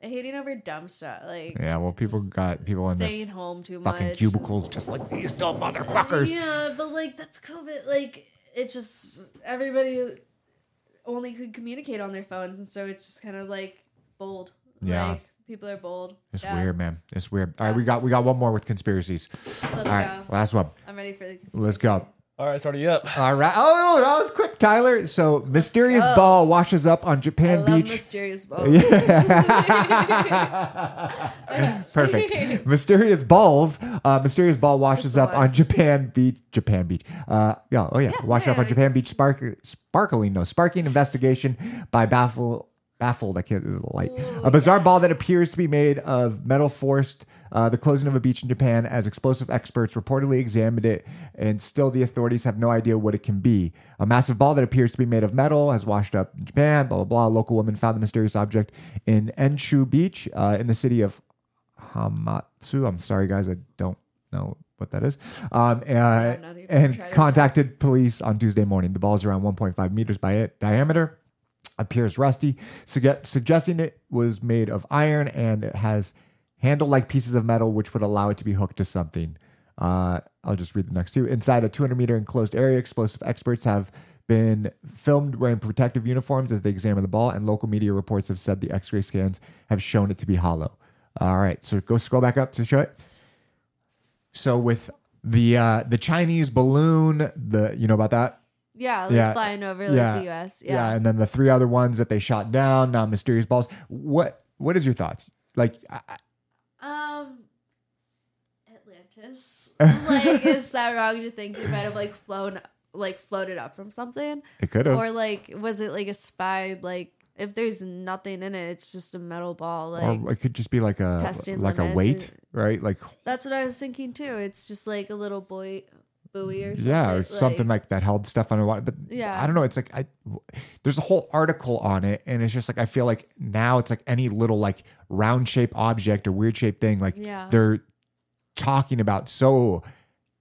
hating over dumb stuff like Yeah, well, people got people in staying home too fucking much cubicles just like these dumb motherfuckers. yeah but like that's covid like it just everybody only could communicate on their phones and so it's just kind of like bold Yeah. like people are bold It's Yeah. weird, man. It's weird. All right, we got we got one more with conspiracies. let's All right, go last one. i'm ready for the Let's go. All right, it's already up. All right. Oh, that was quick, Tyler. So, mysterious go. ball washes up on I Japan love Beach. mysterious balls. Perfect. mysterious balls. Uh, mysterious ball washes the up one. on Japan Beach. Japan Beach. Uh, yeah. Oh yeah. Yeah, washed up on yeah. Japan Beach. Spark, sparkling. No, sparking investigation by baffle. Baffled. I can't do the light. a bizarre ball that appears to be made of metal forced. Uh, the closing of a beach in Japan, as explosive experts reportedly examined it, and still the authorities have no idea what it can be. A massive ball that appears to be made of metal has washed up in Japan. Blah blah blah. A local woman found the mysterious object in Enshu Beach, uh, in the city of Hamatsu. I'm sorry, guys, I don't know what that is. Um, uh, and contacted police on Tuesday morning. The ball is around 1.5 meters by it diameter, appears rusty, sugge- suggesting it was made of iron, and it has handle-like pieces of metal, which would allow it to be hooked to something. Uh, I'll just read the next two. Inside a 200 meter enclosed area, explosive experts have been filmed wearing protective uniforms as they examine the ball, and local media reports have said the X-ray scans have shown it to be hollow. All right, so go scroll back up to show it. So with the uh, the Chinese balloon, the you know about that? yeah, like Yeah. flying over like Yeah. the US. Yeah. Yeah. and then the three other ones that they shot down, now mysterious balls. What what is your thoughts? Like, I- Um Atlantis. like, is that wrong to think it might have like flown like floated up from something? it could have, Or like was it like a spy like if there's nothing in it, it's just a metal ball. Like or it could just be like a like a weight, and- right? Like, that's what I was thinking too. It's just like a little boy buoy or something. yeah, or something like that held stuff underwater. But Yeah. I don't know. It's like I there's a whole article on it, and it's just like I feel like now it's like any little like round shaped object or weird shaped thing, like Yeah. they're talking about so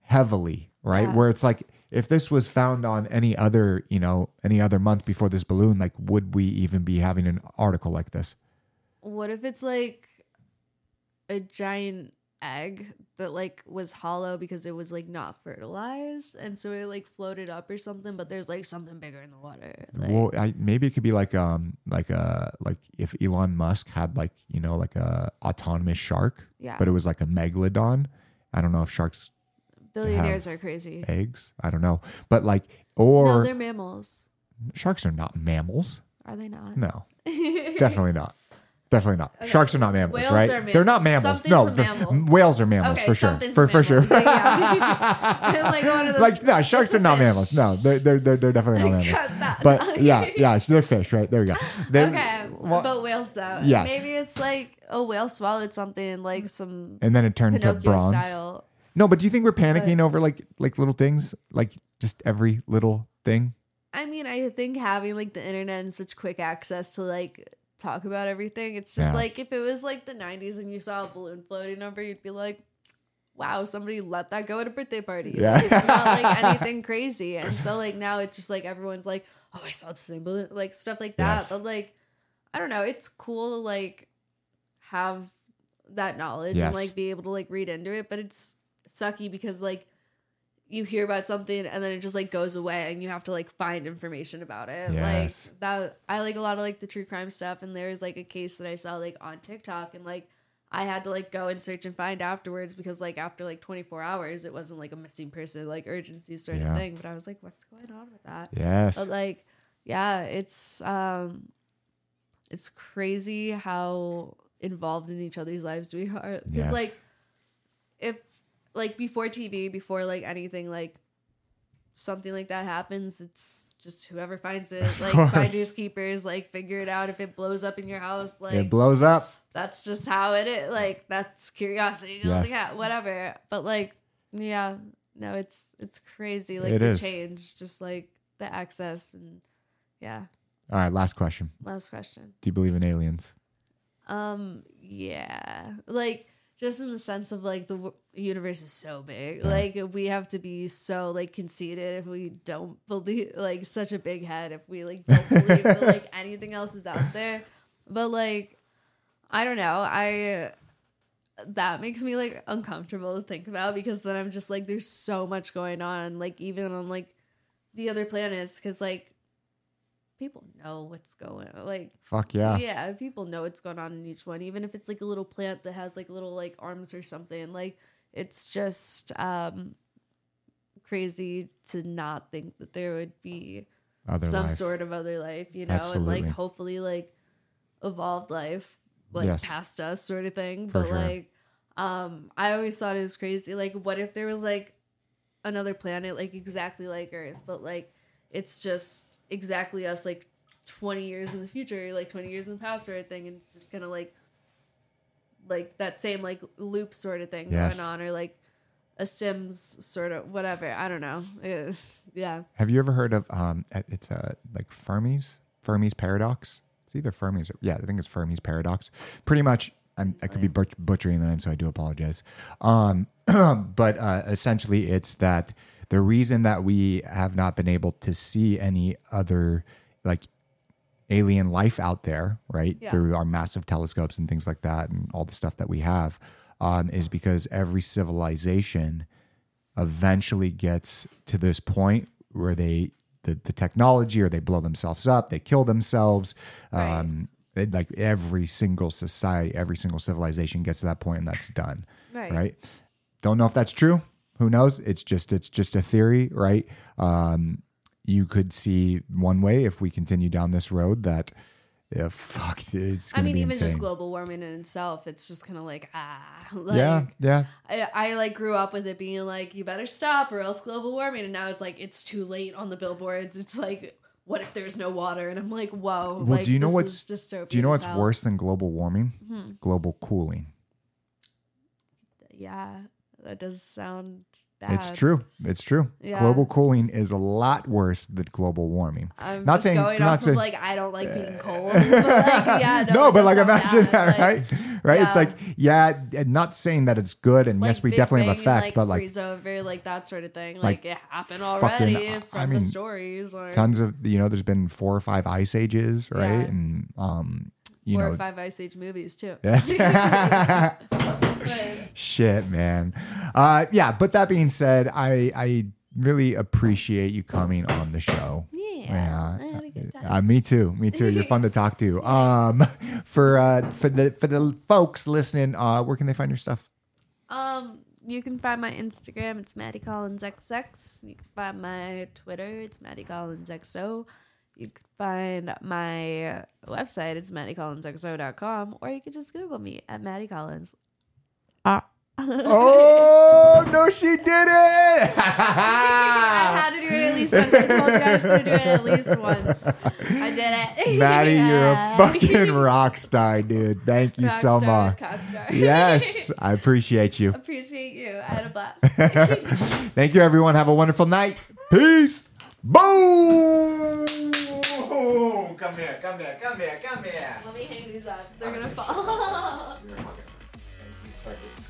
heavily, right? Yeah. Where it's like if this was found on any other, you know, any other month before this balloon, like would we even be having an article like this? What if it's like a giant egg that like was hollow because it was like not fertilized and so it like floated up or something but there's like something bigger in the water like, well, I, maybe it could be like um like uh like if Elon Musk had like you know like a autonomous shark, yeah but it was like a megalodon. I don't know if sharks billionaires are crazy eggs. I don't know, but like or no or they're mammals sharks are not mammals. are they not No, definitely not. Definitely not. Sharks are not mammals, Whales right? are They're not mammals. mammals. no, mammal. whales are mammals okay for sure. For for sure. like one of those like no, sharks are not fish. mammals. No, they're they're they're, they're definitely not mammals. But yeah, yeah, they're fish, right? There we go. They- okay well, but whales though Yeah. maybe it's like a whale swallowed something like some and then it turned to bronze. style No, but do you think we're panicking over like like little things, like just every little thing? I mean, I think having like the internet and such quick access to like talk about everything, it's just Yeah. like if it was like the 90s and you saw a balloon floating over, you'd be like, wow, somebody let that go at a birthday party. Yeah. Like, it's not like anything crazy. And so, like, now it's just like everyone's like, oh, I saw the same balloon, like stuff like that. Yes. But like, I don't know, it's cool to like have that knowledge Yes. and like be able to like read into it, but it's sucky because like you hear about something and then it just like goes away and you have to like find information about it. Yes. Like that I like a lot of like the true crime stuff and there's like a case that I saw like on TikTok and like I had to like go and search and find afterwards because like after like 24 hours it wasn't like a missing person like urgency sort Yeah. of thing but I was like what's going on with that? Yes. But like, yeah, it's um, it's crazy how involved in each other's lives we are. Because Yes. like, if like before TV, before like anything like something like that happens, it's just whoever finds it, like course. finders keepers, like figure it out. If it blows up in your house, like it blows up. that's just how it is. Like that's curiosity. Yes. Yeah, whatever. But like, yeah, no, it's it's crazy. Like It the is. change, just like the access and yeah. All right, last question. Last question. Do you believe in aliens? Um, yeah, like just in the sense of like the w- universe is so big. Yeah. Like we have to be so like conceited if we don't believe like such a big head if we like don't believe that like anything else is out there. But like, I don't know. I that makes me like uncomfortable to think about because then I'm just like, there's so much going on. Like even on like the other planets, because like people know what's going on. like Fuck yeah. yeah, people know what's going on in each one, even if it's like a little plant that has like little like arms or something. Like it's just um crazy to not think that there would be Other some life. sort of other life, you know, Absolutely. and like hopefully like evolved life like Yes. past us sort of thing. For but sure. like um I always thought it was crazy. Like what if there was like another planet like exactly like Earth, but like it's just exactly us like 20 years in the future, like 20 years in the past sort of thing, and it's just kind of like like that same like loop sort of thing Yes. going on, or like a Sims sort of whatever. I don't know. It's- yeah. Have you ever heard of um? It's uh like Fermi's Fermi's paradox. It's either Fermi's. Or, yeah, I think it's Fermi's paradox. Pretty much. I'm, I could be butch- butchering the name, so I do apologize. Um, but uh, essentially, it's that the reason that we have not been able to see any other like alien life out there, right? Yeah. Through our massive telescopes and things like that, and all the stuff that we have, um, is because every civilization eventually gets to this point where they the, the technology or they blow themselves up, they kill themselves. Right. Um, they, like every single society, every single civilization gets to that point and that's done. Right. Right. Don't know if that's true. Who knows? It's just it's just a theory, right? Um, you could see one way if we continue down this road that yeah, fuck, it's I mean, even insane. just global warming in itself, it's just kind of like ah, like, yeah, yeah, I, I like grew up with it being like you better stop or else global warming, and now it's like it's too late on the billboards. It's like what if there's no water? And I'm like, whoa. Well, like, do you know what's dystopian do you know what's worse than global warming? Hmm. Global cooling. Yeah, That does sound bad. It's true. It's true. Yeah. Global cooling is a lot worse than global warming. I'm not saying going not off saying of like I don't like being cold. but like, yeah, no, no, but like imagine bad. that, Like, right? Right? It's like yeah, and not saying that it's good, and like yes, we definitely have effect, and, but like like freeze over, like that sort of thing. like, Like, it happened fucking- already from I mean, the stories, or tons of you know, there's been four or five ice ages, right? Yeah. And um, you four know, or five Ice Age movies too. yes. Shit, man. Uh, yeah, but that being said, I I really appreciate you coming on the show. Yeah, I had a good time. Uh, me too. Me too. You're fun to talk to. Um, for uh, for the for the folks listening, uh, where can they find your stuff? Um, you can find my Instagram. It's Maddie Collins XX. You can find my Twitter. It's Maddie Collins XO. You can find my website. It's MaddieCollinsXO.com. Or you can just Google me at Maddie Collins. Ah. Oh no, she did it! I had to do it at least once. I told you I was going to do it at least once. I did it. Maddie, you're a fucking rock star, dude. Thank you so Rockstar, much. Yes, I appreciate you. Appreciate you. I had a blast. Thank you, everyone. Have a wonderful night. Peace. Boom! Come here, come here, come here, come here. Let me hang these up. They're ah, gonna fall.